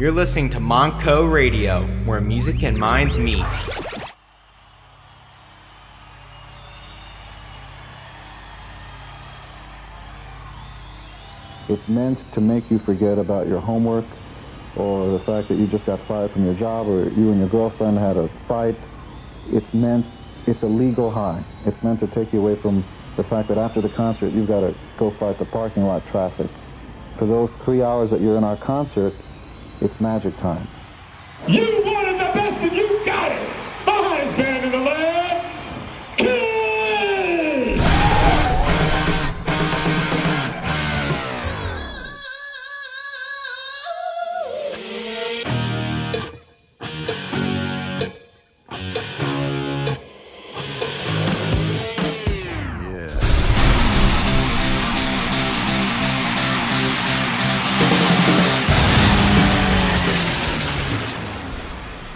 You're listening to Monco Radio, where music and minds meet. It's meant to make you forget about your homework or the fact that you just got fired from your job or you and your girlfriend had a fight. It's meant, it's a legal high. It's meant to take you away from the fact that after the concert you've got to go fight the parking lot traffic. For those three hours that you're in our concert, it's magic time. You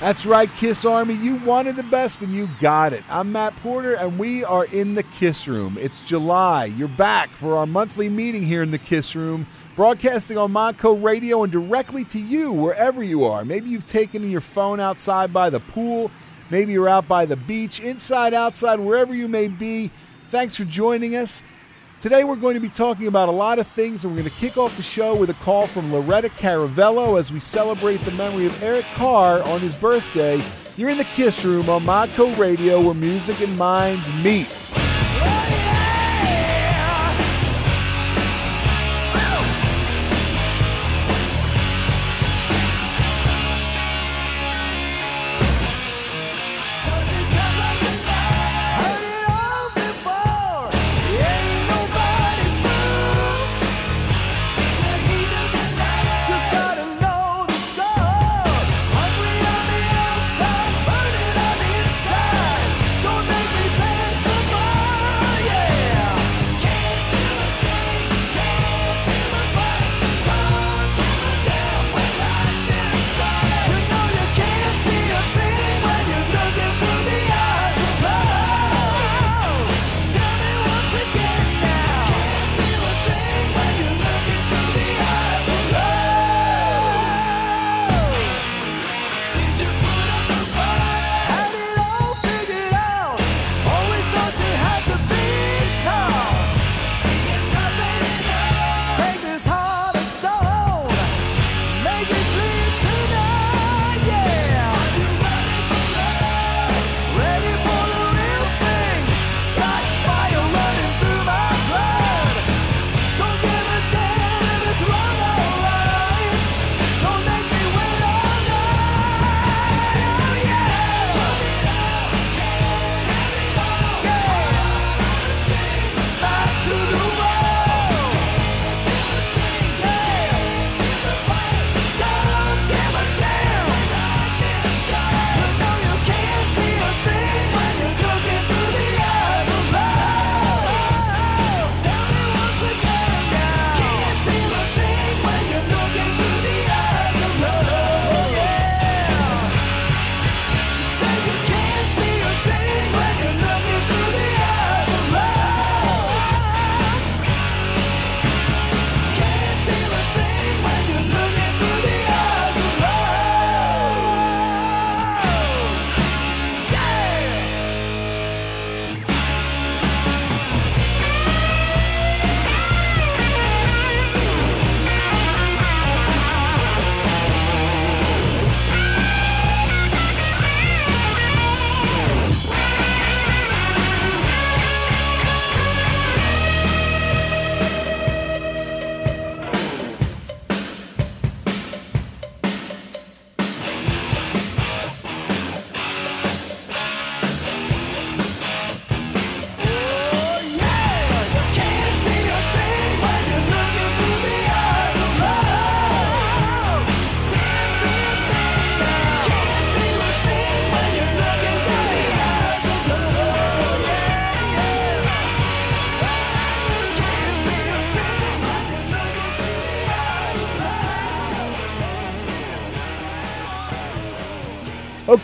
That's right, Kiss Army. You wanted the best and you got it. I'm Matt Porter, and we are in the Kiss Room. It's July. You're back for our monthly meeting here in the Kiss Room, broadcasting on Monco Radio and directly to you wherever you are. Maybe you've taken your phone outside by the pool. Maybe you're out by the beach, inside, outside, wherever you may be. Thanks for joining us. Today we're going to be talking about a lot of things, and we're going to kick off the show with a call from Loretta Caravello as we celebrate the memory of Eric Carr on his birthday. You're in the Kiss Room on Monco Radio, where music and minds meet.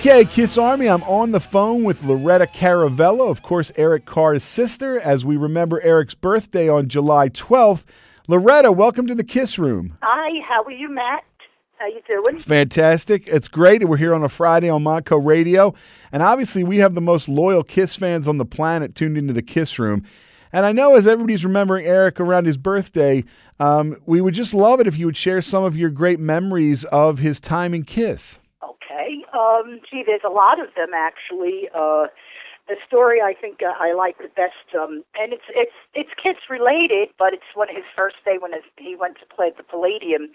Okay, Kiss Army, I'm on the phone with Loretta Caravello, of course, Eric Carr's sister, as we remember Eric's birthday on July 12th. Loretta, welcome to the Kiss Room. Hi, how are you, Matt? How you doing? Fantastic. It's great. We're here on a Friday on Monco Radio. And obviously, we have the most loyal Kiss fans on the planet tuned into the Kiss Room. And I know as everybody's remembering Eric around his birthday, um, we would just love it if you would share some of your great memories of his time in Kiss. Um, gee, there's a lot of them actually. Uh, the story I think uh, I like the best, um, and it's it's it's Kiss related, but it's one of his first day when his, he went to play at the Palladium,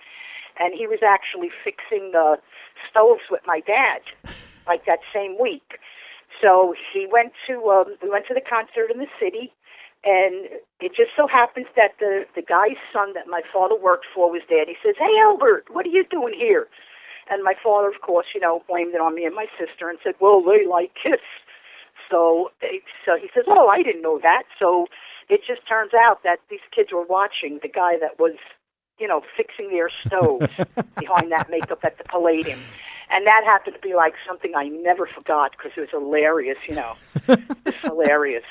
and he was actually fixing the stoves with my dad, like that same week. So he went to um, we went to the concert in the city, and it just so happens that the the guy's son that my father worked for was there. And he says, "Hey, Albert, what are you doing here?" And my father, of course, you know, blamed it on me and my sister and said, "Well, they like Kiss." So, so he says, "Oh, I didn't know that." So it just turns out that these kids were watching the guy that was you know, fixing their stoves behind that makeup at the Palladium. And that happened to be like something I never forgot because it was hilarious, you know. it's hilarious.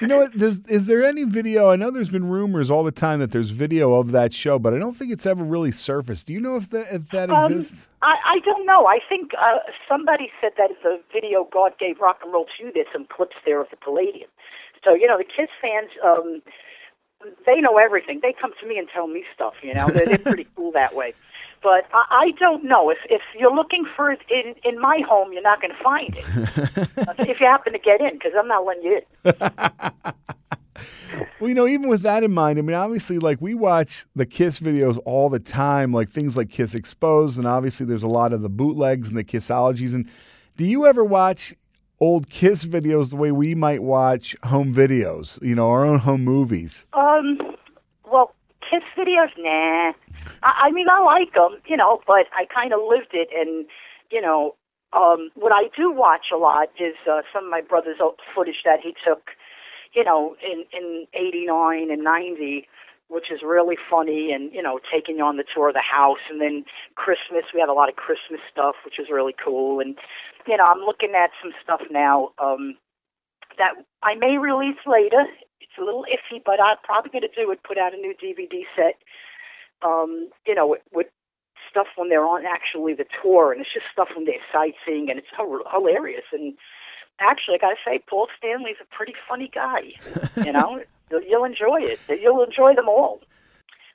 You know what? Does, is there any video? I know there's been rumors all the time that there's video of that show, but I don't think it's ever really surfaced. Do you know if that, if that um, exists? I, I don't know. I think uh, somebody said that the video God gave rock and roll to. There's some clips there of the Palladium. So, you know, the Kiss fans. Um, they know everything. They come to me and tell me stuff. You know, they're, they're pretty cool that way. But I, I don't know if if you're looking for it in in my home, you're not going to find it. if you happen to get in, because I'm not letting you in. Well, you know, even with that in mind, I mean, obviously, like we watch the Kiss videos all the time, like things like Kiss Exposed, and obviously there's a lot of the bootlegs and the Kissologies. And do you ever watch old Kiss videos the way we might watch home videos, you know, our own home movies? Um, well, Kiss videos, nah. I, I mean, I like them, you know, but I kind of lived it, and you know, um, what I do watch a lot is uh, some of my brother's old footage that he took, you know, in in '89 and '90 which is really funny and you know taking you on the tour of the house and then christmas we have a lot of christmas stuff which is really cool and you know, I'm looking at some stuff now um, that I may release later. It's a little iffy, but I'm probably going to do it. Put out a new DVD set. Um, you know, with, with stuff when they're on actually the tour, and it's just stuff when they're sightseeing, and it's hilarious. And actually, I got to say, Paul Stanley's a pretty funny guy. You know, you'll enjoy it. You'll enjoy them all.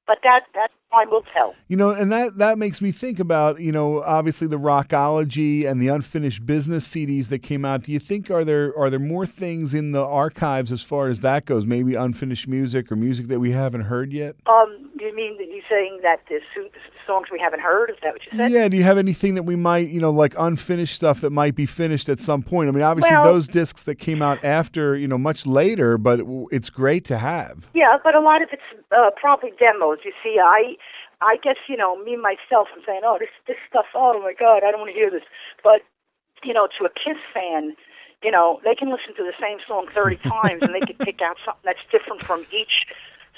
But that that time will tell. You know, and that that makes me think about you know obviously the Rockology and the Unfinished Business CDs that came out. Do you think are there are there more things in the archives as far as that goes? Maybe unfinished music or music that we haven't heard yet. Um, you mean that you're saying that the songs we haven't heard? Is that what you said? Yeah. Do you have anything that we might you know like unfinished stuff that might be finished at some point? I mean, obviously well, those discs that came out after you know much later, but it's great to have. Yeah, but a lot of it's uh, probably demos. You see, I I guess you know me myself. I'm saying, oh, this this stuff. Oh my God, I don't want to hear this. But you know, to a Kiss fan, you know, they can listen to the same song 30 times and they can pick out something that's different from each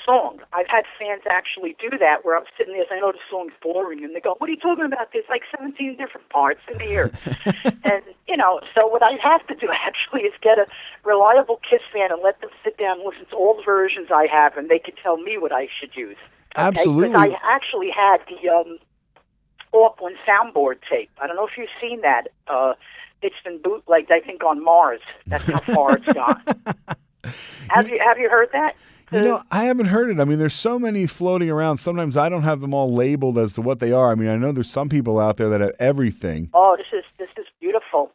song. I've had fans actually do that where I'm sitting there saying, "Oh, this song's boring," and they go, "What are you talking about? There's like 17 different parts in here." and you know, so what I have to do actually is get a reliable Kiss fan and let them sit down and listen to all the versions I have, and they can tell me what I should use. Okay? Absolutely. I actually had the um, Auckland soundboard tape. I don't know if you've seen that. Uh, it's been bootlegged, I think, on Mars. That's how far it's gone. have you have you heard that? You know, I haven't heard it. I mean, there's so many floating around. Sometimes I don't have them all labeled as to what they are. I mean, I know there's some people out there that have everything. Oh, this is this is beautiful.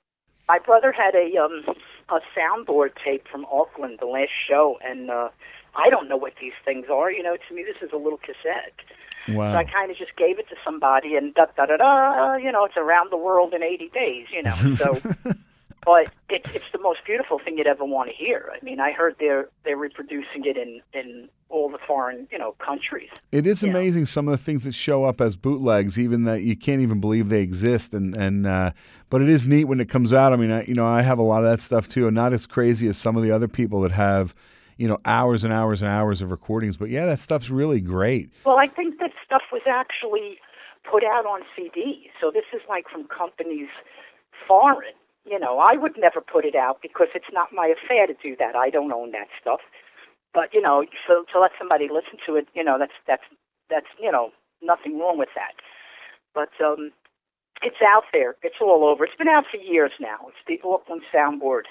My brother had a um a soundboard tape from Auckland, the last show, and uh I don't know what these things are. You know, to me, this is a little cassette. Wow. So I kind of just gave it to somebody, and da da da da. You know, it's around the world in 80 days. You know, so. but it's it's the most beautiful thing you'd ever want to hear. I mean, I heard they're they're reproducing it in in all the foreign you know countries. It is amazing know. some of the things that show up as bootlegs, even that you can't even believe they exist. And and uh, but it is neat when it comes out. I mean, I, you know, I have a lot of that stuff too, and not as crazy as some of the other people that have you know, hours and hours and hours of recordings. But yeah, that stuff's really great. Well, I think that stuff was actually put out on CD. So this is like from companies foreign. You know, I would never put it out because it's not my affair to do that. I don't own that stuff. But you know, so to let somebody listen to it, you know, that's that's that's you know nothing wrong with that. but um, it's out there. It's all over. It's been out for years now. It's the Auckland Soundboard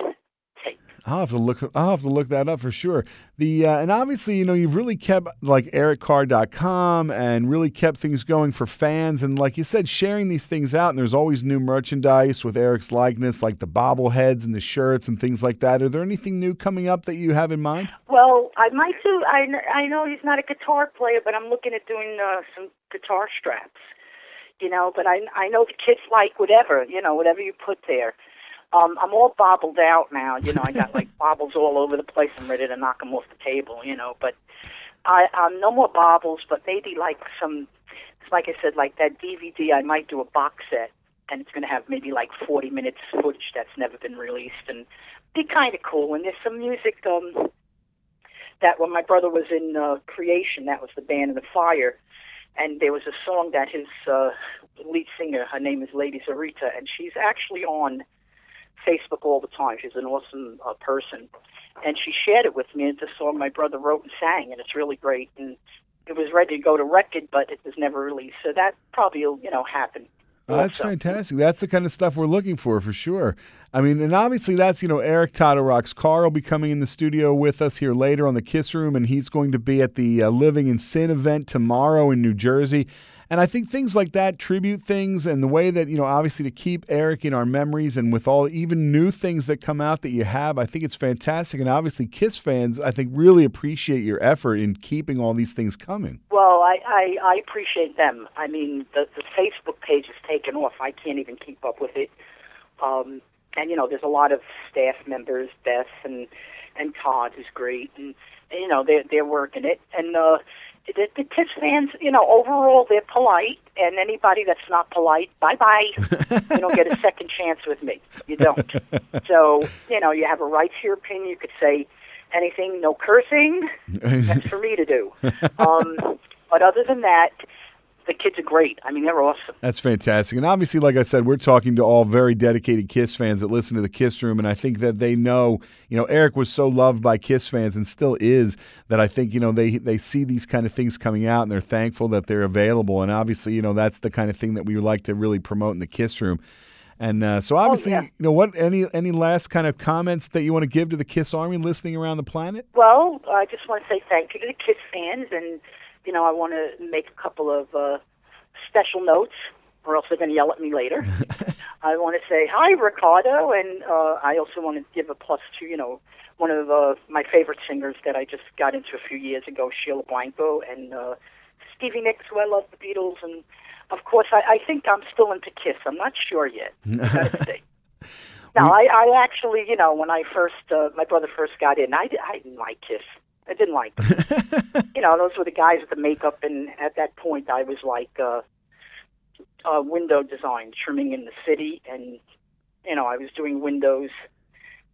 tape. I'll have to look. I'll have to look that up for sure. The uh, and obviously, you know, you've really kept like ericcarr.com and really kept things going for fans. And like you said, sharing these things out. And there's always new merchandise with Eric's likeness, like the bobbleheads and the shirts and things like that. Are there anything new coming up that you have in mind? Well, I might do. I I know he's not a guitar player, but I'm looking at doing uh, some guitar straps. You know, but I I know the kids like whatever. You know, whatever you put there. Um, I'm all bobbled out now. You know, I got like bobbles all over the place. I'm ready to knock them off the table. You know, but I um, no more bobbles, but maybe like some. Like I said, like that DVD, I might do a box set, and it's going to have maybe like 40 minutes footage that's never been released, and be kind of cool. And there's some music um, that when my brother was in uh, Creation, that was the band of the Fire, and there was a song that his uh, lead singer, her name is Lady Zarita, and she's actually on Facebook all the time. She's an awesome uh, person, and she shared it with me. It's a song my brother wrote and sang, and it's really great. And it was ready to go to record, but it was never released. So that probably will, you know, happen. Oh, that's also. fantastic. That's the kind of stuff we're looking for, for sure. I mean, and obviously that's, you know, Eric Toto car will be coming in the studio with us here later on the Kiss Room, and he's going to be at the uh, Living in Sin event tomorrow in New Jersey. And I think things like that, tribute things, and the way that, you know, obviously to keep Eric in our memories and with all even new things that come out that you have, I think it's fantastic. And obviously, Kiss fans, I think, really appreciate your effort in keeping all these things coming. Well, I, I, I appreciate them. I mean, the, the Facebook page is taken off. I can't even keep up with it. Um, and, you know, there's a lot of staff members, Beth and, and Todd, who's great. And, you know, they're, they're working it. And, uh, the, the Kiss fans, you know, overall they're polite, and anybody that's not polite, bye bye. you don't get a second chance with me. You don't. So, you know, you have a right to your opinion. You could say anything, no cursing. That's for me to do. Um, but other than that, the kids are great. I mean, they're awesome. That's fantastic. And obviously, like I said, we're talking to all very dedicated Kiss fans that listen to the Kiss Room. And I think that they know, you know, Eric was so loved by Kiss fans and still is that I think, you know, they, they see these kind of things coming out and they're thankful that they're available. And obviously, you know, that's the kind of thing that we would like to really promote in the Kiss Room. And uh, so, obviously, yeah. you know, what any any last kind of comments that you want to give to the Kiss Army listening around the planet? Well, I just want to say thank you to the Kiss fans, and you know, I want to make a couple of uh, special notes, or else they're going to yell at me later. I want to say hi, Ricardo, and uh, I also want to give a plus to you know one of uh, my favorite singers that I just got into a few years ago, Sheila Blanco, and uh, Stevie Nicks, who I love the Beatles, and of course I, I think I'm still into Kiss. I'm not sure yet. Now, I, I actually, you know, when I first, uh, my brother first got in, I, I didn't like Kiss. I didn't like them. you know, those were the guys with the makeup, and at that point, I was like, uh, uh, window design, trimming in the city, and you know, I was doing windows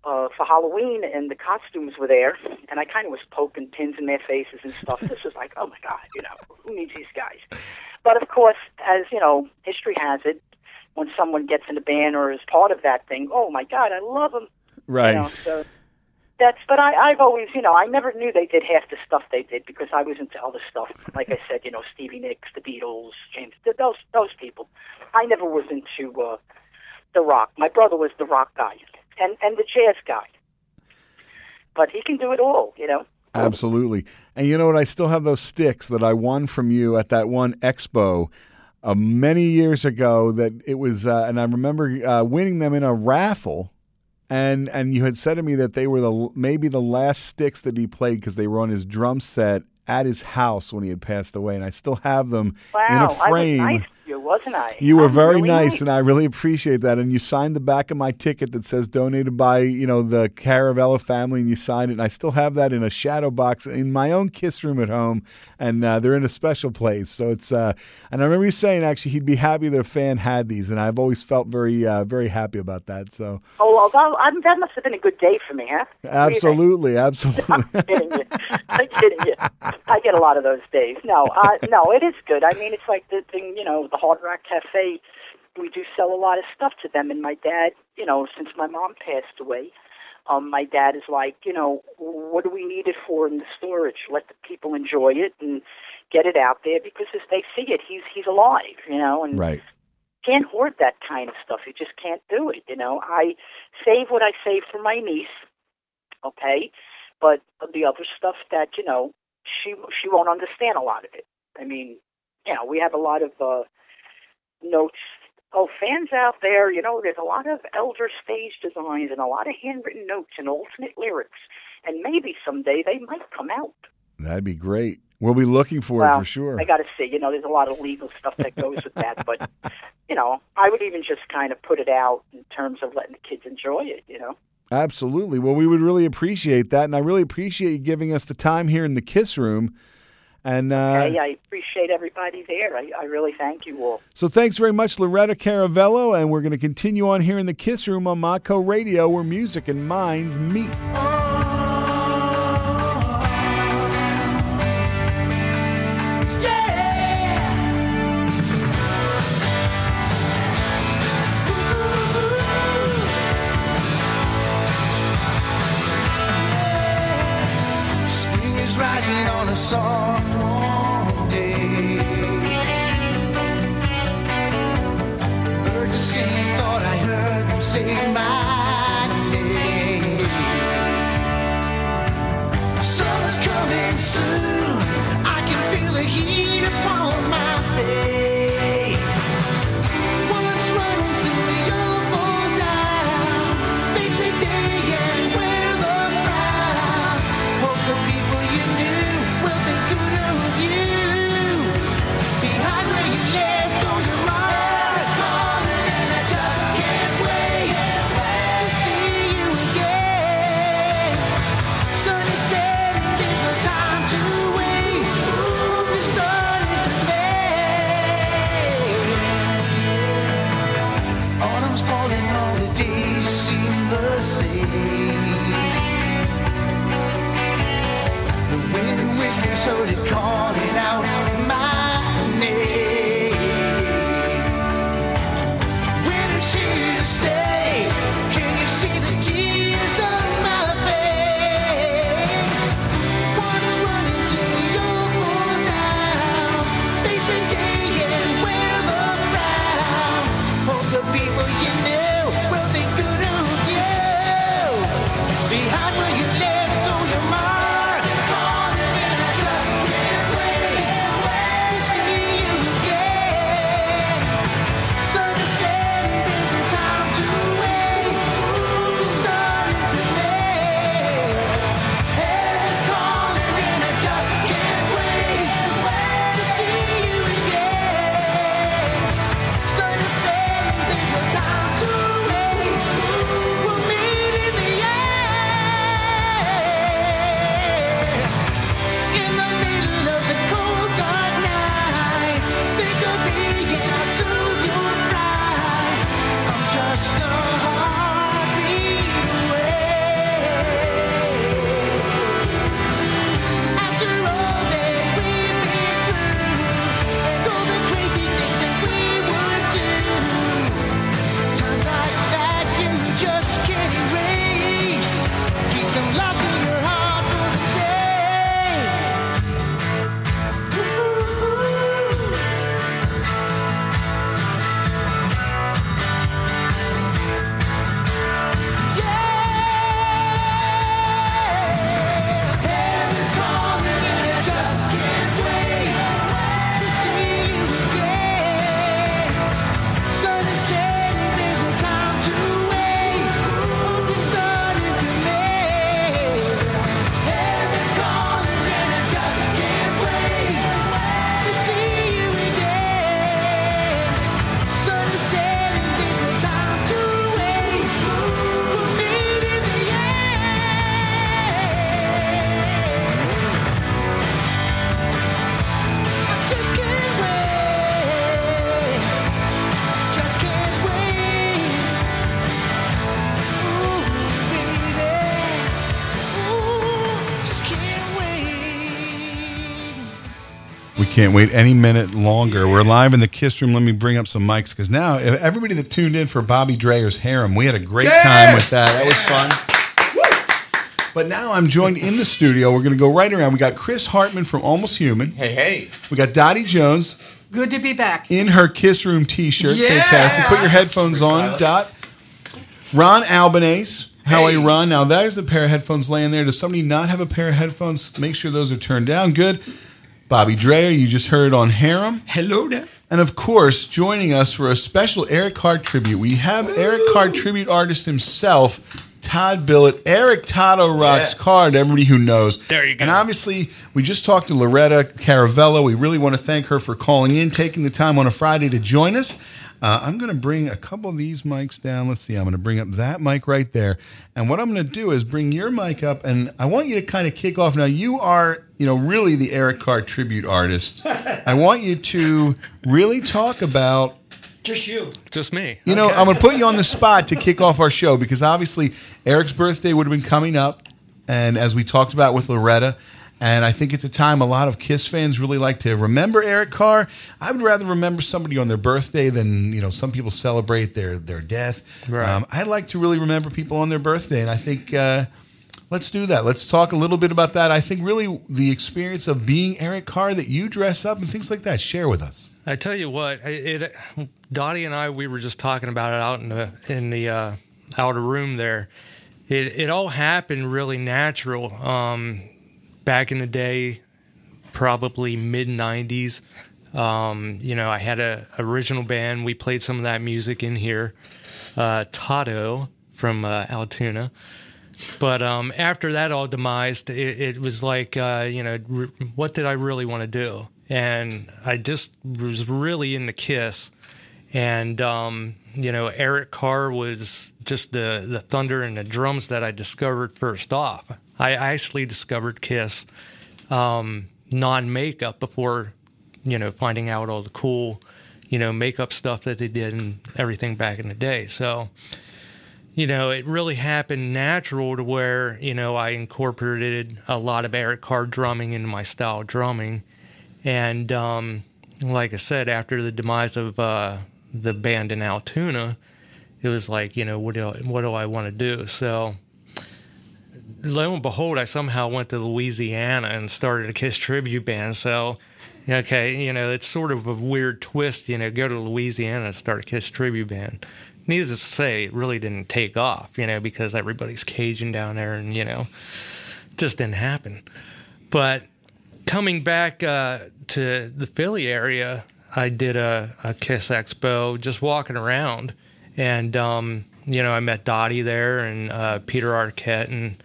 uh, for Halloween, and the costumes were there, and I kind of was poking pins in their faces and stuff. this was like, oh my god, you know, who needs these guys? But of course, as you know, history has it, when someone gets in a band or is part of that thing, oh my god, I love them. Right. You know, so that's but I, I've always you know I never knew they did half the stuff they did because I was into other stuff. Like I said, you know Stevie Nicks, the Beatles, James, th- those those people. I never was into uh, the rock. My brother was the rock guy and and the jazz guy. But he can do it all, you know. Absolutely. And you know what? I still have those sticks that I won from you at that one expo uh, many years ago. That it was, uh, and I remember uh, winning them in a raffle. And and you had said to me that they were the maybe the last sticks that he played because they were on his drum set at his house when he had passed away, and I still have them Wow, in a frame. I was nice you, wasn't I? You were I'm very really nice, and I really appreciate that. And you signed the back of my ticket that says donated by you know the Caravello family, and you signed it. And I still have that in a shadow box in my own kiss room at home, and uh, they're in a special place. So it's uh, and I remember you saying actually he'd be happy that a fan had these, and I've always felt very uh, very happy about that. So Oh, well, that, that must have been a good day for me, huh? What do you think? absolutely, absolutely. I'm kidding you. I'm kidding you. I get a lot of those days. No, uh, no, it is good. I mean, it's like the thing, you know, the Hard Rock Cafe. We do sell a lot of stuff to them, and my dad, you know, since my mom passed away, um, my dad is like, you know, what do we need it for in the storage? Let the people enjoy it, and get it out there because as they see it, he's he's alive, you know, and Right. can't hoard that kind of stuff. You just can't do it. You know, I save what I save for my niece, okay, but the other stuff that you know she she won't understand a lot of it. I mean, you know, we have a lot of uh, notes. Oh, fans out there, you know, there's a lot of elder stage designs and a lot of handwritten notes and alternate lyrics, and maybe someday they might come out. That'd be great. We'll be looking for Well, it for sure. I got to see. You know, there's a lot of legal stuff that goes with that, but you know, I would even just kind of put it out in terms of letting the kids enjoy it. You know. Absolutely. Well, we would really appreciate that, and I really appreciate you giving us the time here in the Kiss Room. And uh, hey, I appreciate everybody there. I, I really thank you all. so, thanks very much, Loretta Caravello, and we're going to continue on here in the Kiss Room on Monco Radio, where music and minds meet. Can't wait any minute longer. We're live in the Kiss Room. Let me bring up some mics because now everybody that tuned in for Bobby Dreher's Harem, we had a great time with that. That was fun. But now I'm joined in the studio. We're going to go right around. We got Chris Hartman from Almost Human. Hey, hey. We got Dottie Jones Good to be back. in her Kiss Room T-shirt. Yeah! Fantastic. Put your headphones on, Dot. Ron Albanese. How are you, Ron? Now there's a pair of headphones laying there. Does somebody not have a pair of headphones? Make sure those are turned down. Good. Bobby Dreyer, you just heard on Harem. Hello there. And of course, joining us for a special Eric Carr tribute, we have Eric Carr tribute artist himself, Todd Billett. Eric Tado rocks Yeah. Carr everybody who knows. There you go. And obviously, we just talked to Loretta Caravello. We really want to thank her for calling in, taking the time on a Friday to join us. Uh, I'm going to bring a couple of these mics down. Let's see. I'm going to bring up that mic right there. And what I'm going to do is bring your mic up, and I want you to kind of kick off. Now, you are, you know, really the Eric Carr tribute artist. I want you to really talk about Just you. Just me. you know, I'm going to put you on the spot to kick off our show because obviously Eric's birthday would have been coming up, and as we talked about with Loretta, and I think it's a time a lot of Kiss fans really like to remember Eric Carr. I would rather remember somebody on their birthday than you know some people celebrate their their death. Right. Um, I like to really remember people on their birthday, and I think. Uh, Let's do that. Let's talk a little bit about that. I think really the experience of being Eric Carr that you dress up and things like that. Share with us. I tell you what, it, it Dottie and I we were just talking about it out in the in the uh, outer room there. It it all happened really natural. Um, back in the day, probably mid '90s. Um, you know, I had a original band. We played some of that music in here. Uh, Tato from uh, Altoona. But um, after that all demised, it, it was like, uh, you know, r- what did I really want to do? And I just was really into Kiss. And, um, you know, Eric Carr was just the, the thunder and the drums that I discovered first off. I actually discovered Kiss um, non makeup before, you know, finding out all the cool, you know, makeup stuff that they did and everything back in the day. So, you know, it really happened natural to where, you know, I incorporated a lot of Eric Carr drumming into my style of drumming. And um, like I said, after the demise of uh, the band in Altoona, it was like, you know, what do I, what do I want to do? So lo and behold, I somehow went to Louisiana and started a Kiss tribute band. So, okay, you know, it's sort of a weird twist, you know, go to Louisiana and start a Kiss tribute band. Needless to say, it really didn't take off, you know, because everybody's Cajun down there and, you know, just didn't happen. But coming back uh, to the Philly area, I did a, a Kiss Expo just walking around. And, um, you know, I met Dottie there and uh, Peter Arquette. And,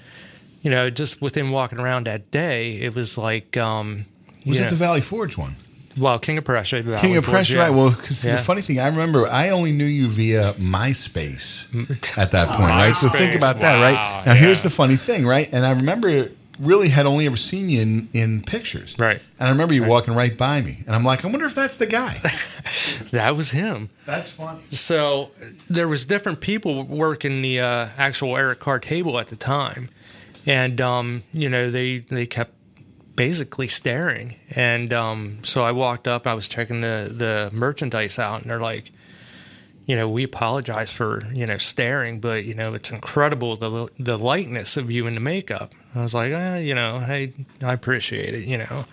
you know, just within walking around that day, it was like, um, Was it know, the Valley Forge one? well, King of Prussia. King of Pressure, right? Well, because Yeah. the funny thing, I remember I only knew you via MySpace at that point, right? So think about that, right? wow, Now, here's the funny thing, right? And I remember really had only ever seen you in, in pictures, Right. And I remember you walking right by me, and I'm like, I wonder if that's the guy. that was him. that's funny. So there was different people working the uh, actual Eric Carr table at the time, and um, you know they they kept basically staring. And um, so I walked up, I was checking the the merchandise out, and they're like, you know, we apologize for you know staring, but you know it's incredible the the likeness of you in the makeup. I was like, eh, you know, hey, I appreciate it, you know,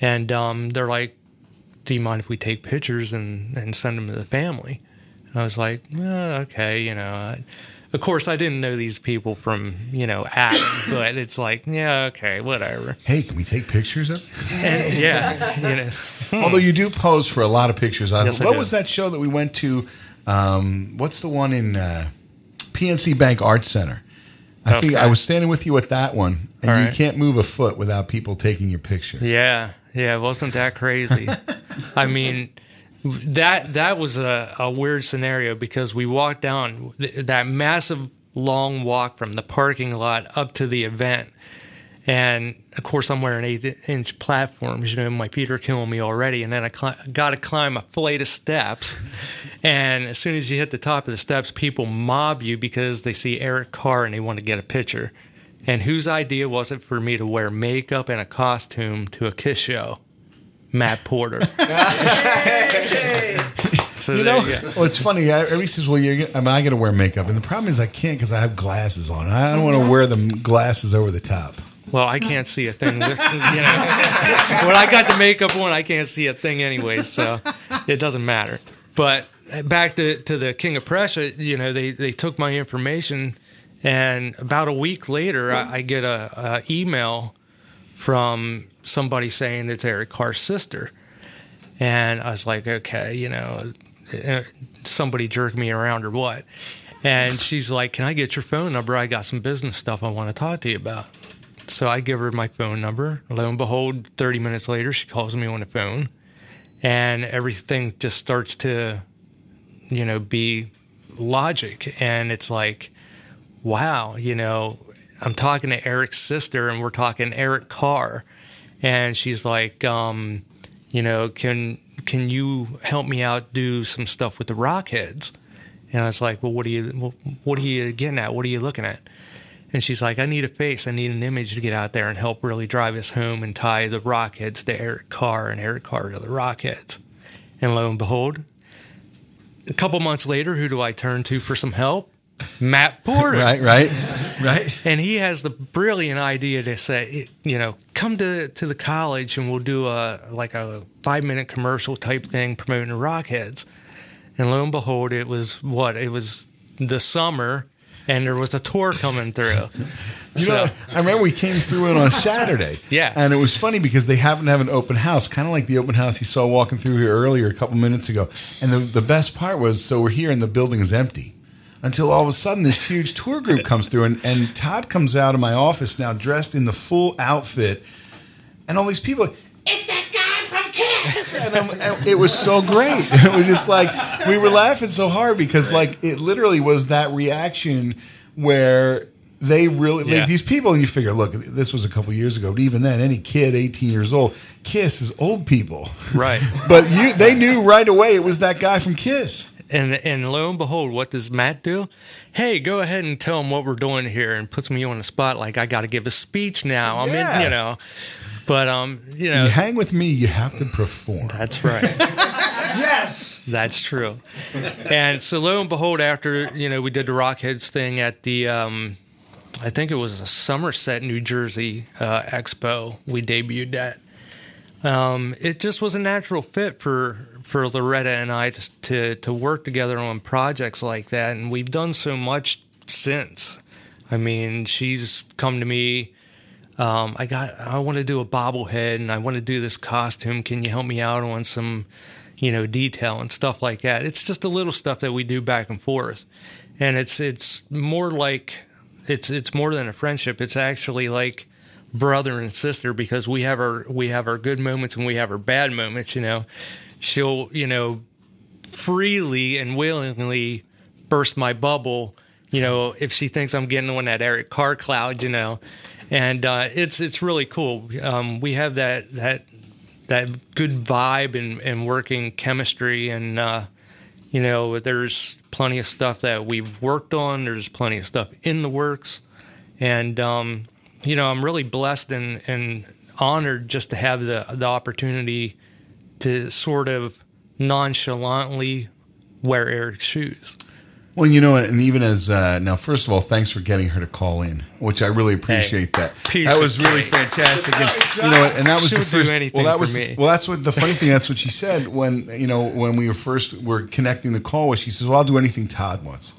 and um, they're like, do you mind if we take pictures and, and send them to the family? And I was like, "Eh, okay, you know. I, of course, I didn't know these people from, you know, acting, but it's like, yeah, okay, whatever. Hey, can we take pictures of? And yeah, you know, Although you do pose for a lot of pictures. I, Yes, I what do. was that show that we went to? Um, what's the one in uh, PNC Bank Arts Center? I think I was standing with you at that one, and All you can't move a foot without people taking your picture. yeah, yeah, it wasn't that crazy. I mean, that that was a, a weird scenario because we walked down th- that massive long walk from the parking lot up to the event. And of course, I'm wearing eight inch platforms. You know, my feet are killing me already. And then I cli- got to climb a flight of steps. And as soon as you hit the top of the steps, people mob you because they see Eric Carr and they want to get a picture. And whose idea was it for me to wear makeup and a costume to a kiss show? Matt Porter. So You there know, you go. well, it's funny. I- Everybody says, "Well, you're." I mean, I got to wear makeup, and the problem is I can't because I have glasses on. I don't want to wear the glasses over the top. Well, I can't see a thing. With, you know, when I got the makeup on, I can't see a thing anyway, so it doesn't matter. But back to, to the King of Prussia, you know, they, they took my information, and about a week later, I, I get a, a email from somebody saying it's Eric Carr's sister, and I was like, okay, you know, eh, somebody jerked me around or what? And she's like, "Can I get your phone number? I got some business stuff I want to talk to you about." So I give her my phone number. Lo and behold, 30 minutes later, she calls me on the phone, and everything just starts to, you know, be logic. And it's like, wow, you know, I'm talking to Eric's sister, and we're talking Eric Carr, and she's like, um, you know, can can you help me out do some stuff with the Rockheads? And I was like, well, what are you what are you getting at? What are you looking at? And she's like, I need a face. I need an image to get out there and help really drive us home and tie the Rockheads to Eric Carr and Eric Carr to the Rockheads. And lo and behold, a couple months later, who do I turn to for some help? Matt Porter. Right, right, right. And he has the brilliant idea to say, you know, come to, to the college and we'll do a like a five minute commercial type thing promoting the Rockheads. And lo and behold, it was what? It was the summer and there was a tour coming through. You So- know, I remember we came through it on Saturday. Yeah. And it was funny because they happened to have an open house, kind of like the open house you saw walking through here earlier a couple minutes ago. And the, the best part was so we're here and the building is empty until all of a sudden this huge tour group comes through. And, and Todd comes out of my office now dressed in the full outfit. And all these people, are, it's that guy from Kiss. And, I'm, and it was so great. It was just like, we were laughing so hard because, like, it literally was that reaction where they really like Yeah. these people and you figure look this was a couple years ago but even then any kid 18 years old kiss is old people Right. but you they knew right away it was that guy from kiss And and lo and behold, what does Matt do? Hey, go ahead and tell him what we're doing here, and puts me on the spot like I got to give a speech now. I Yeah. mean, you know, but um, you know, you hang with me you have to perform that's right. Yes. That's true. And so lo and behold, after you know we did the Rockheads thing at the, um, I think it was a Somerset, New Jersey uh, expo. We debuted that. Um, it just was a natural fit for for Loretta and I to, to to work together on projects like that, and we've done so much since. I mean, she's come to me. Um, I got. I want to do a bobblehead, and I want to do this costume. Can you help me out on some, you know, detail and stuff like that? It's just the little stuff that we do back and forth, and it's it's more like it's it's more than a friendship. It's actually like brother and sister because we have our we have our good moments and we have our bad moments. You know, she'll you know freely and willingly burst my bubble. You know, if she thinks I'm getting on that Eric Carr cloud, you know, and uh, it's it's really cool. Um, we have that that that good vibe and, and working chemistry, and uh, you know, there's plenty of stuff that we've worked on. There's plenty of stuff in the works, and um, you know, I'm really blessed and, and honored just to have the the opportunity to sort of nonchalantly wear Eric's shoes. well you know and even as uh, now first of all thanks for getting her to call in which i really appreciate that that was really cake. fantastic and you know and that was She'll the first do anything well that for was me. well that's what the funny thing that's what she said when you know when we were first were connecting the call was she says well i'll do anything todd wants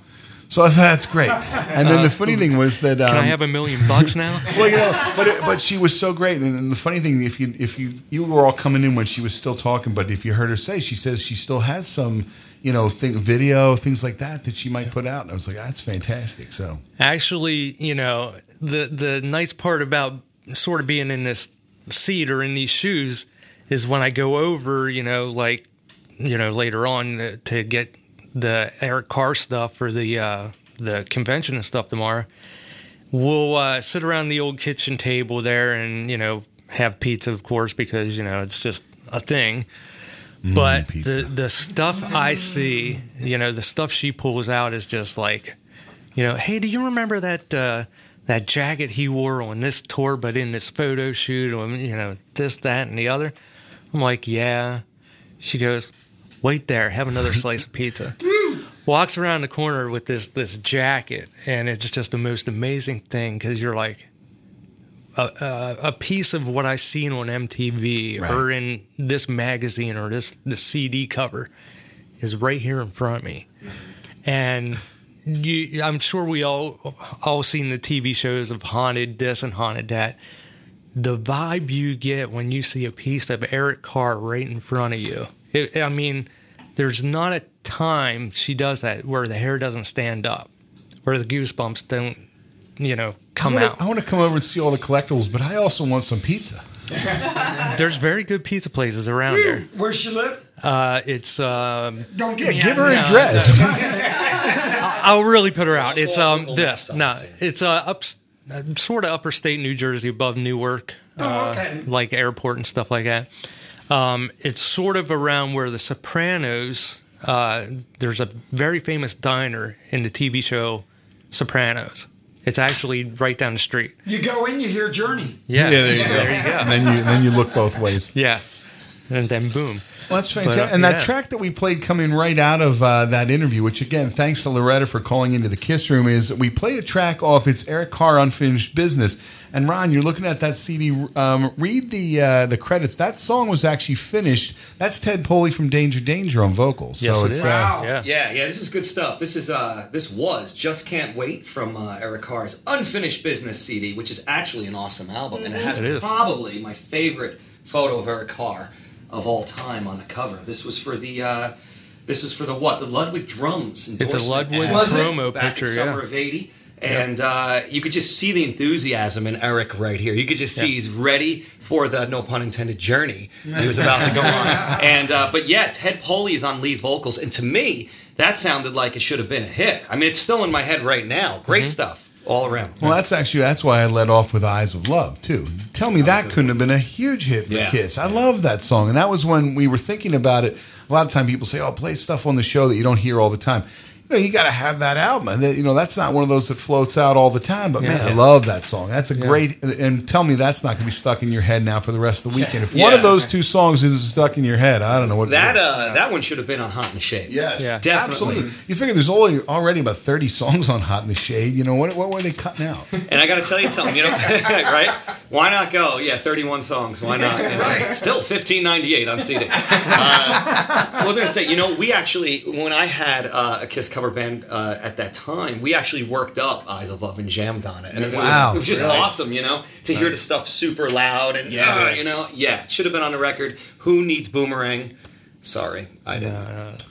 so I thought that's great and then the funny thing was that um, Can I have a million bucks now? well, you know, but it, but she was so great, and, and the funny thing, if you if you you were all coming in when she was still talking, but if you heard her say, she says she still has some, you know, thing, video things like that that she might put out, and I was like, that's fantastic. So Actually, you know, the the nice part about sort of being in this seat or in these shoes is when I go over, you know, like you know, later on uh, to get the Eric Carr stuff for the uh the convention and stuff tomorrow. We'll uh, sit around the old kitchen table there and, you know, have pizza of course because, you know, it's just a thing. But pizza. the the stuff I see, you know, the stuff she pulls out is just like, you know, hey, do you remember that uh, that jacket he wore on this tour, but in this photo shoot, or you know, this, that, and the other? I'm like, yeah. She goes, Wait there, have another slice of pizza. Walks around the corner with this this jacket, and it's just the most amazing thing because you're like a, a, a piece of what I seen on MTV or in this magazine or this the CD cover is right here in front of me, and you, I'm sure we all all seen the TV shows of haunted this and haunted that. The vibe you get when you see a piece of Eric Carr right in front of you. It, I mean, there's not a time she does that where the hair doesn't stand up, where the goosebumps don't, you know, come I wanna, out. I want to come over and see all the collectibles, but I also want some pizza. There's very good pizza places around here. Where she live? Uh, it's um, Don't give Yeah, give her now. an address. I'll really put her out. It's um this no, it's uh up sort of upper state New Jersey above Newark, Oh, uh, okay. like airport and stuff like that. Um, it's sort of around where The Sopranos. Uh, there's a very famous diner in the TV show Sopranos. It's actually right down the street. You go in, you hear Journey. Yeah, there you go. There you go. And then you then you look both ways. Yeah, and then boom. Well, that's But, fantastic. uh, and that yeah. track that we played coming right out of uh, that interview, which again, thanks to Loretta for calling into the Kiss Room, is we played a track off its Eric Carr Unfinished Business. And Ron, you're looking at that CD. Um, read the uh, the credits. That song was actually finished. That's Ted Poley from Danger Danger on vocals. Yes, so it it's is. Uh, Wow. Yeah. Yeah, yeah, this is good stuff. This is uh this was Just Can't Wait from uh, Eric Carr's Unfinished Business CD, which is actually an awesome album and it has It is. probably my favorite photo of Eric Carr of all time on the cover. This was for the uh this was for the what? The Ludwig drums. It's a Ludwig ad Was it? promo back picture. in summer Yeah. of 80 and uh, you could just see the enthusiasm in Eric right here. You could just see Yeah. he's ready for the no pun intended journey he was about to go on. And uh, but yeah, Ted Poley is on lead vocals, and to me, that sounded like it should have been a hit. I mean, it's still in my head right now. Great Mm-hmm. stuff all around. well, that's actually that's why I led off with "Eyes of Love" too. Tell me that couldn't have been a huge hit for Yeah. Kiss. I love that song, and that was when we were thinking about it. A lot of time people say, "Oh, play stuff on the show that you don't hear all the time." You know, you got to have that album, and that- you know that's not one of those that floats out all the time. But man, I love that song. That's a great. And tell me that's not going to be stuck in your head now for the rest of the weekend. If one of those two songs is stuck in your head, I don't know what That uh, that one should have been on Hot in the Shade. Yes, Yeah. Definitely. absolutely. You figure there's only already about thirty songs on Hot in the Shade. You know what? What were they cutting out? And I got to tell you something, you know, right? Why not go? Yeah, 31 songs. Why not? You know, Still 1598 on CD. Uh, I was going to say, you know, we actually, when I had uh, a Kiss cover band uh, at that time, we actually worked up Eyes of Love and jammed on it. And it, Wow. was, it was just Nice. awesome, you know, to hear the stuff super loud and, Yeah. uh, you know, yeah, should have been on the record. Who needs Boomerang? Sorry, I didn't.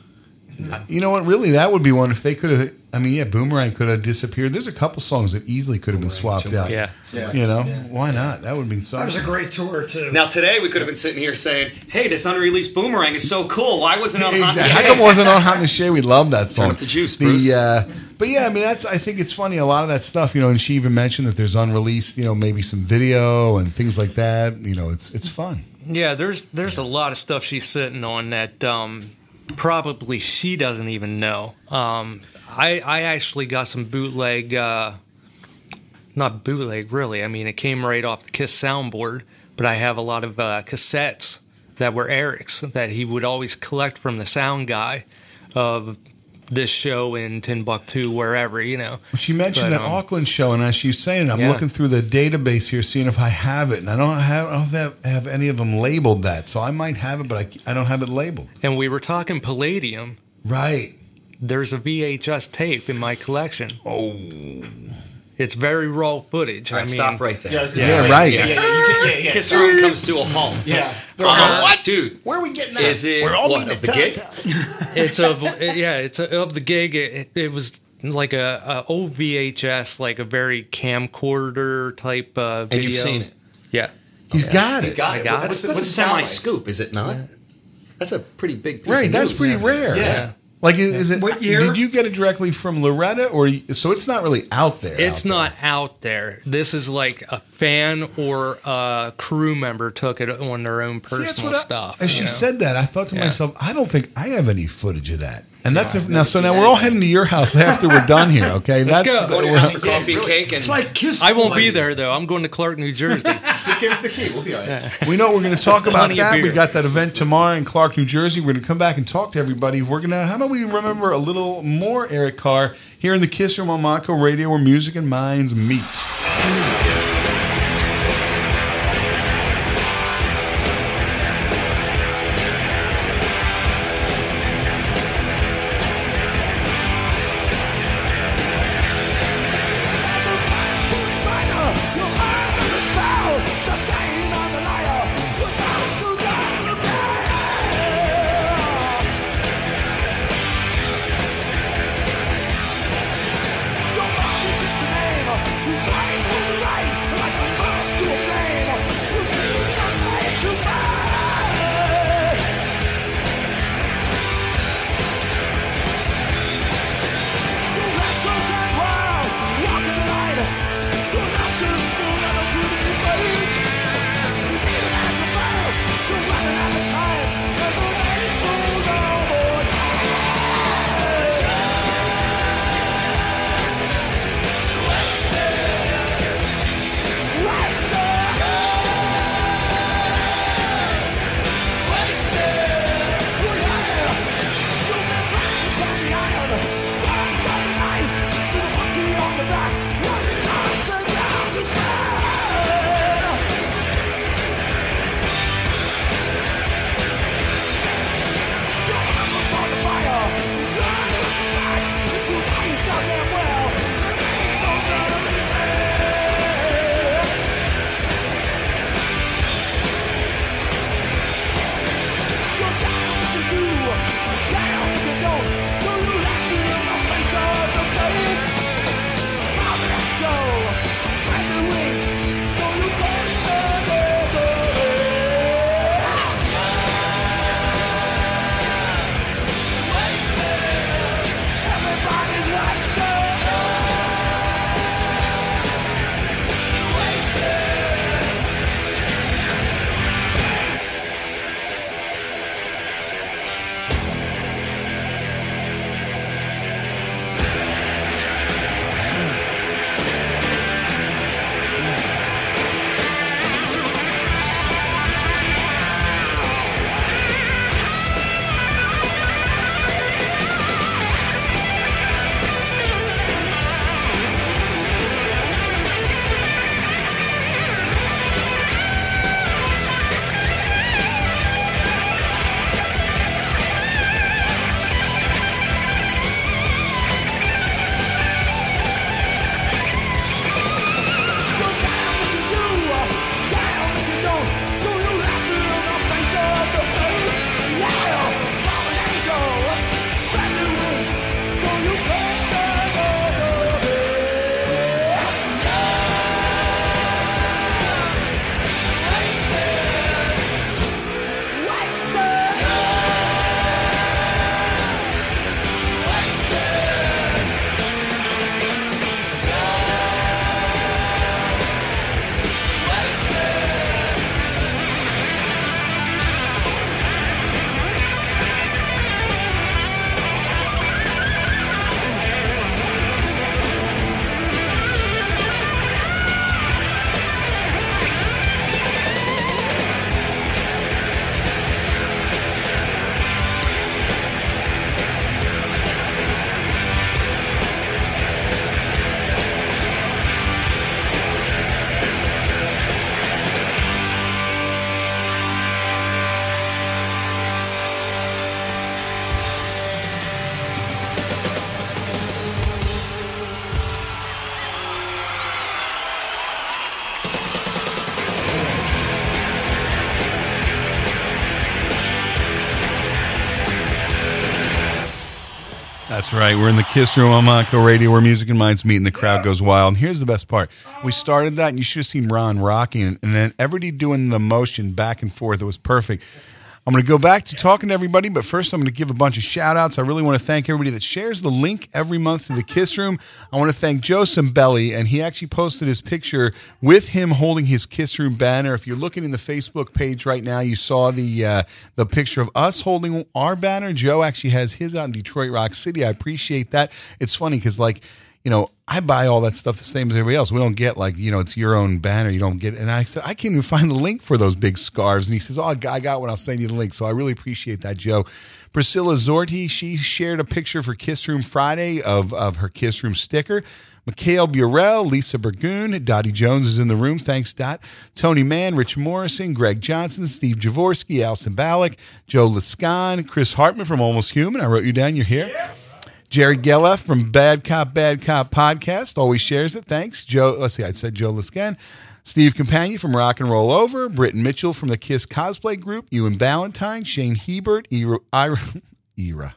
You know what? Really, that would be one if they could have. I mean, yeah, Boomerang could have disappeared. There's a couple songs that easily could have been swapped out. Yeah. You know, why not? That would be something. That was a great tour too. Now today we could have been sitting here saying, "Hey, this unreleased Boomerang is so cool. Why wasn't it on Hot the Exactly. How come it wasn't on Hot in the Shade? We love that song. Turn up the juice, Bruce. The, uh, but yeah, I mean, that's. I think it's funny. A lot of that stuff, you know, and she even mentioned that there's unreleased, you know, maybe some video and things like that. You know, it's it's fun. Yeah, there's there's a lot of stuff she's sitting on that um, probably she doesn't even know. Um, I I actually got some bootleg, uh, not bootleg really. I mean, it came right off the Kiss soundboard, but I have a lot of uh, cassettes that were Eric's that he would always collect from the sound guy of this show in Timbuktu, wherever you know. But she mentioned But, that um, Auckland show, and as she's saying, I'm Yeah. looking through the database here, seeing if I have it, and I don't have I don't have, have any of them labeled that, so I might have it, but I, I don't have it labeled. And we were talking Palladium. Right. There's a VHS tape in my collection. Oh. It's very raw footage. All I mean, stop right there. Yeah, I Yeah, right. Yeah, yeah, yeah, yeah, yeah. Kiss room comes to a halt. Yeah. Uh, what, dude? Where are we getting that? Is it We're all what, of the gig? It's of yeah, it's a, of the gig. It, it was like a, a old VHS, like a very camcorder type uh, video. And you've seen it. Yeah, He's got it. He's got I it. got What's it. the, what's Doesn't a sound semi like- scoop? Is it not? That's a pretty big piece Right, of that's news. pretty rare. Yeah. Like, is, is it? What year? Did you get it directly from Loretta, or so it's not really out there? It's out not out there. This is like a fan or a crew member took it on their own See, personal I- stuff. As she know? said that, I thought to Yeah. myself, I don't think I have any footage of that. And that's if, now. So now we're all heading to your house after we're done here. Okay, Let's that's go. Go to we're- house for coffee and cake, and It's like Kiss. I won't be there though. I'm going to Clark, New Jersey. Just give us the key. We'll be all right. We know we're going to talk about that. We got that event tomorrow in Clark, New Jersey. We're going to come back and talk to everybody. We're going to. How about we remember a little more Eric Carr here in the Kiss Room on Monco Radio, where music and minds meet. That's right. We're in the Kiss Room on Monco Radio where music and minds meet and the crowd goes wild. And here's the best part. We started that and you should have seen Ron rocking and then everybody doing the motion back and forth. It was perfect. I'm going to go back to talking to everybody, but first I'm going to give a bunch of shout outs. I really want to thank everybody that shares the link every month to the Kiss Room. I want to thank Joe Cimbelli, and he actually posted his picture with him holding his Kiss Room banner. If you're looking in the Facebook page right now, you saw the uh, the picture of us holding our banner. Joe actually has his out in Detroit Rock City. I appreciate that. It's funny because like you know, I buy all that stuff the same as everybody else. We don't get like, you know, it's your own banner. You don't get, It. and I said, I can't even find the link for those big scarves. And he says, Oh, I got one. I'll send you the link. So I really appreciate that, Joe. Priscilla Zorti, she shared a picture for Kiss Room Friday of, of her Kiss Room sticker. Mikhail Burrell, Lisa Burgoon, Dottie Jones is in the room. Thanks, Dot. Tony Mann, Rich Morrison, Greg Johnson, Steve Javorsky, Alison Ballack, Joe Lascon, Chris Hartman from Almost Human. I wrote you down. You're here. Jerry Gelef from Bad Cop, Bad Cop podcast always shares it. Thanks. Joe, let's see, I said Joe Lascan. Steve Compagnie from Rock and Roll Over. Britton Mitchell from the Kiss Cosplay Group. Ewan Ballantyne. Shane Hebert. Ira. Ira, Ira.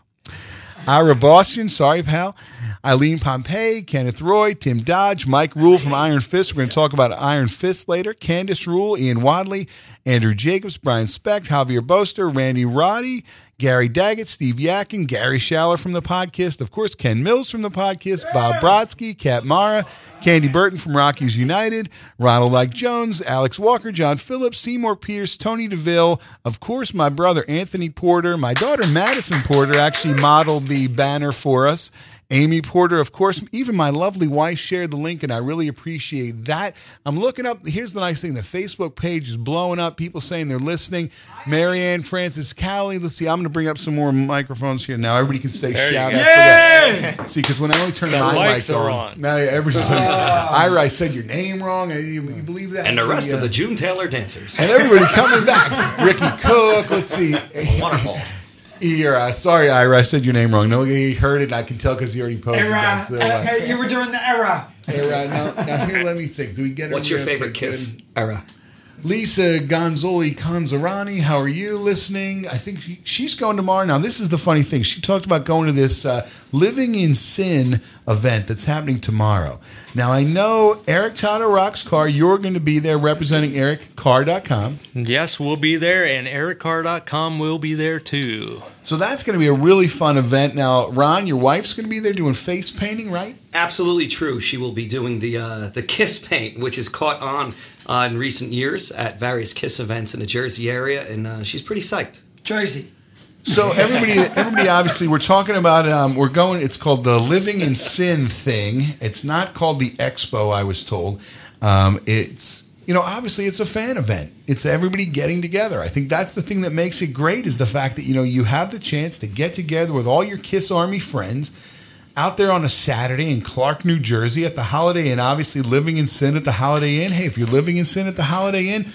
Ira Boston, sorry, pal. Eileen Pompey, Kenneth Roy, Tim Dodge, Mike Rule from Iron Fist. We're going to talk about Iron Fist later. Candice Rule, Ian Wadley, Andrew Jacobs, Brian Speck, Javier Boster, Randy Roddy, Gary Daggett, Steve Yakin, Gary Schaller from the podcast, of course, Ken Mills from the podcast, Bob Brodsky, Kat Mara, Candy Burton from Rockies United, Ronald Like Jones, Alex Walker, John Phillips, Seymour Pierce, Tony DeVille, of course, my brother Anthony Porter, my daughter Madison Porter actually modeled the banner for us. Amy Porter, of course, even my lovely wife shared the link, and I really appreciate that. I'm looking up. Here's the nice thing: the Facebook page is blowing up. People saying they're listening. Marianne Francis Callie. Let's see. I'm going to bring up some more microphones here now. Everybody can say There shout out. for that. See, because when I only turn The my mics mic are on, on. now everybody. Ira, I said your name wrong. You, you believe that? And the rest uh, of the June Taylor dancers. and everybody coming back. Ricky Cook. Let's see. Wonderful. Ira. Sorry, Ira. I said your name wrong. No, he heard it. and I can tell because he already posted Era. that. So, uh, Uh, you were doing the era. Era. Now, now here, let me think. Do we get? What's your favorite quick? kiss Good. era? Lisa Gonzoli Conzarani, how are you listening? I think she, she's going tomorrow. Now, this is the funny thing. She talked about going to this uh, Living in Sin event that's happening tomorrow. Now, I know Eric Toto Rocks Car, you're going to be there representing ericcarr.com. Yes, we'll be there, and ericcarr.com will be there too. So that's going to be a really fun event. Now, Ron, your wife's going to be there doing face painting, right? Absolutely true. She will be doing the uh, the Kiss paint, which is caught on uh, in recent years at various Kiss events in the Jersey area, and uh, she's pretty psyched. Jersey. So everybody, everybody, obviously, we're talking about. Um, we're going. It's called the Living in Sin thing. It's not called the Expo. I was told. Um, it's you know, obviously, it's a fan event. It's everybody getting together. I think that's the thing that makes it great is the fact that you know you have the chance to get together with all your Kiss Army friends out there on a Saturday in Clark, New Jersey, at the Holiday Inn. Obviously, living in sin at the Holiday Inn. Hey, if you're living in sin at the Holiday Inn.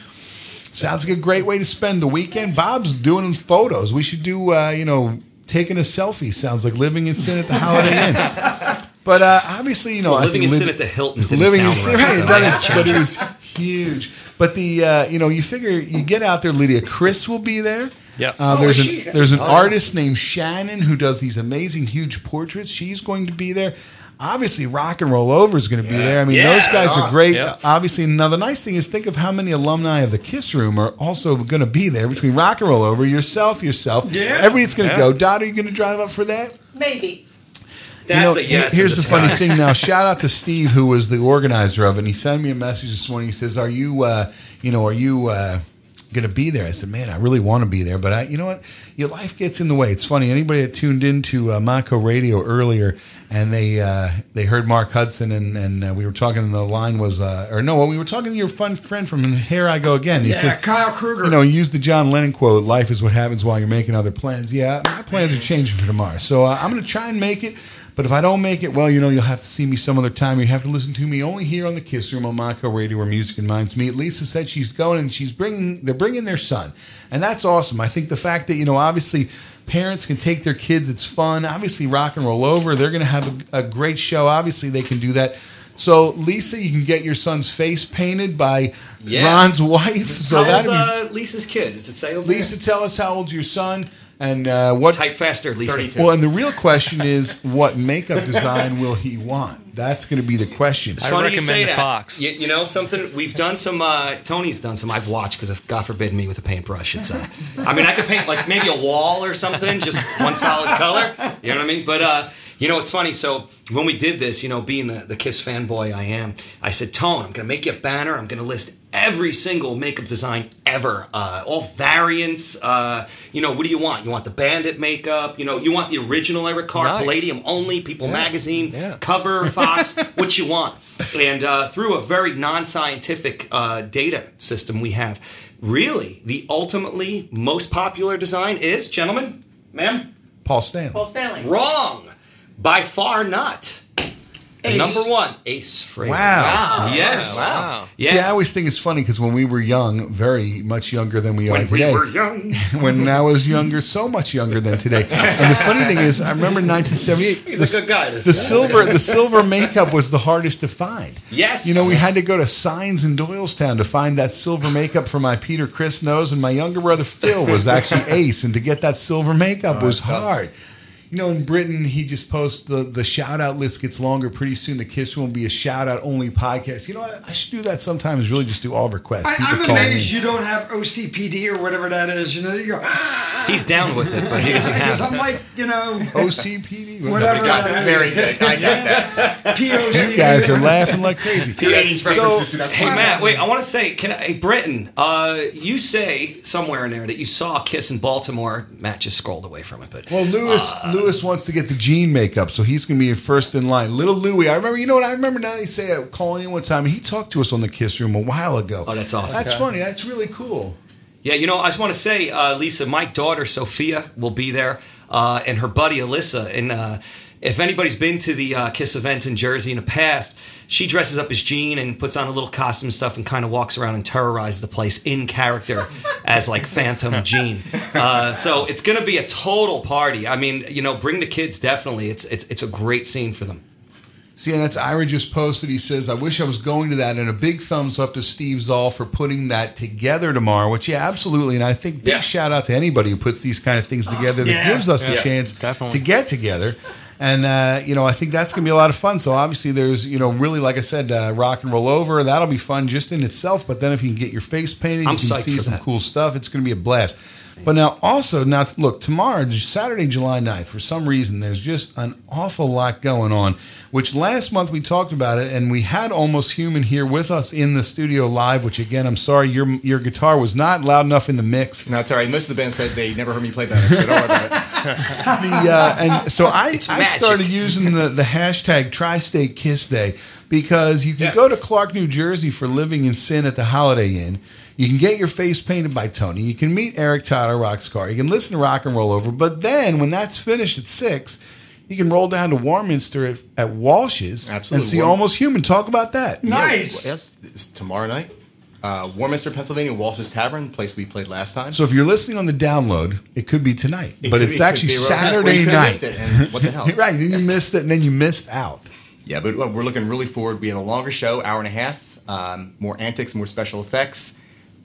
Sounds like a great way to spend the weekend. Bob's doing photos. We should do, uh, you know, taking a selfie. Sounds like living in sin at the Holiday Inn. But uh, obviously, you know, Well, I living think in liv- sin at the Hilton didn't living in sin, right, right? so it I had doesn't, to but it it. was huge. But the, uh, you know, you figure you get out there. Lydia Criss will be there. Yes. Uh, Oh, there's is an, she? there's an Oh. artist named Shannon who does these amazing huge portraits. She's going to be there. Obviously, Rock and Roll Over is going to be there. I mean, Yeah. those guys are great. Yeah. Obviously, another nice thing is think of how many alumni of the Kiss Room are also going to be there between Rock and Roll Over, yourself, yourself. Yeah. Everybody's going to Yeah. go. Dot, are you going to drive up for that? Maybe. That's You know, a yes. Here's in the funny thing. Now, shout out to Steve, who was the organizer of it. And he sent me a message this morning. He says, "Are you, uh, you know, are you uh, going to be there?" I said, "Man, I really want to be there, but I, you know what? Your life gets in the way." It's funny. Anybody that tuned into uh, Monco Radio earlier and they uh, they heard Mark Hudson and and uh, we were talking. And the line was, uh, or no, we were talking to your fun friend from Here I Go Again. He Yeah, says, Kyle Kruger. you know, use the John Lennon quote, life is what happens while you're making other plans. Yeah, my plans are changing for tomorrow. So uh, I'm going to try and make it. But if I don't make it, well, you know, you'll have to see me some other time. You have to listen to me only here on the Kiss Room on Monco Radio, where music and minds meet. Lisa said she's going and she's bringing. They're bringing their son, and that's awesome. I think the fact that you know, obviously, parents can take their kids. It's fun. Obviously, rock and roll over. They're going to have a, a great show. Obviously, they can do that. So, Lisa, you can get your son's face painted by Yeah. Ron's wife. So How old's that'd be uh, Lisa's kid? Does it say Lisa, tell us how old's your son and uh, what. there? Type faster, Lisa. Well, and the real question is, what makeup design will he want? That's going to be the question. It's funny you say that. You, you know something? We've done some. Uh, Tony's done some. I've watched because, if God forbid, me with a paintbrush. It's. Uh, I mean, I could paint like maybe a wall or something, just one solid color. You know what I mean? But uh, you know, it's funny. So when we did this, you know, being the, the Kiss fanboy I am, I said, Tone, I'm going to make you a banner. I'm going to list every single makeup design ever, uh, all variants. Uh, you know, what do you want? You want the Bandit makeup? You know, you want the original Eric Carr, Nice. Palladium only, People Yeah. Magazine, Yeah. cover, Fox, what you want. And uh, through a very non-scientific uh, data system we have, really, the ultimately most popular design is, gentlemen, ma'am, Paul Stanley. Paul Stanley. Wrong. By far not. Ace. Number one, Ace Frehley. Wow. Yes. Wow. Yeah. See, I always think it's funny because when we were young, very much younger than we When are we were young. when I was younger, so much younger than today. And the funny thing is, I remember in 1978. He's the, a good guy, this the guy. silver, the silver makeup was the hardest to find. Yes. You know, we had to go to Signs in Doylestown to find that silver makeup for my Peter Criss nose, and my younger brother Phil was actually ace, and to get that silver makeup Oh, was hard. tough. Hard. You know, in Britain, he just posts the the shout out list gets longer. Pretty soon, the Kiss won't be a shout out only podcast. You know, what? I should do that sometimes. Really, just do all requests. I, I'm amazed in. you don't have OCPD or whatever that is. You know, you go. He's down with it, but he doesn't Because have I'm like, you know, OCPD. whatever. got that that. is. Very good. I got that. POC. You guys are laughing like crazy. So, to hey. Matt, wait. I want to say, can I, hey, Britton, uh, you say somewhere in there that you saw Kiss in Baltimore. Matt just scrolled away from it, but Well, Lewis Lewis wants to get the Gene makeup, so he's going to be first in line. Little Louie, I remember. You know what? I remember now. They say uh, calling in one time, he talked to us on the Kiss Room a while ago. Oh, that's awesome. That's funny. That's really cool. Yeah, you know, I just want to say, uh, Lisa, my daughter Sophia will be there, uh, and her buddy Alyssa. And uh, if anybody's been to the uh, Kiss events in Jersey in the past, she dresses up as Gene and puts on a little costume stuff and kind of walks around and terrorizes the place in character as like Phantom Gene. Uh, so it's going to be a total party. I mean, you know, bring the kids definitely. It's it's it's a great scene for them. See, and that's Ira just posted. He says, "I wish I was going to that." And a big thumbs up to Steve Zoll for putting that together tomorrow. Which, yeah, absolutely. And I think big Yeah. shout out to anybody who puts these kind of things together that Yeah. gives us a chance definitely. to get together. And uh, you know, I think that's going to be a lot of fun. So obviously, there's you know, really, like I said, uh, rock and roll over. That'll be fun just in itself. But then if you can get your face painted, I'm you can see some that. cool stuff. It's going to be a blast. But now, also, now look, tomorrow, Saturday, July 9th, for some reason, there's just an awful lot going on. Which last month we talked about it, and we had Almost Human here with us in the studio live. Which again, I'm sorry, your your guitar was not loud enough in the mix. No, it's all right. Most of the band said they never heard me play that. so don't worry about it. the uh, and so I, I started using the, the hashtag Tri-State Kiss Day because you can Yeah. go to Clark, New Jersey for Living in Sin at the Holiday Inn. You can get your face painted by Tony. You can meet Eric Todd Tyler Rockscar. You can listen to Rock and Roll Over. But then when that's finished at six, you can roll down to Warminster at, at Walsh's Absolutely. and see Warm- Almost Human. Talk about that. Nice. Yes, it's tomorrow night. Uh, Warminster, Pennsylvania, Walsh's Tavern, place we played last time. So if you're listening on the download, it could be tonight, It but could it's be- it actually be right- Saturday Well, you could have night. missed it, and what the hell? right? Then you missed it, and then you missed out. Yeah, but uh, we're looking really forward. We have a longer show, hour and a half, um, more antics, more special effects,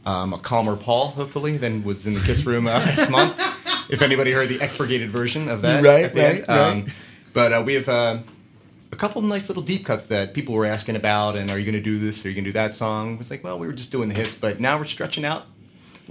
um, a calmer Paul, hopefully, than was in the Kiss Room uh, last month. If anybody heard the expurgated version of that, Right, right, right. Um, but uh, we have uh, a couple of nice little deep cuts that people were asking about. And are you going to do this? Are you going to do that song? It was like, well, we were just doing the hits, but now we're stretching out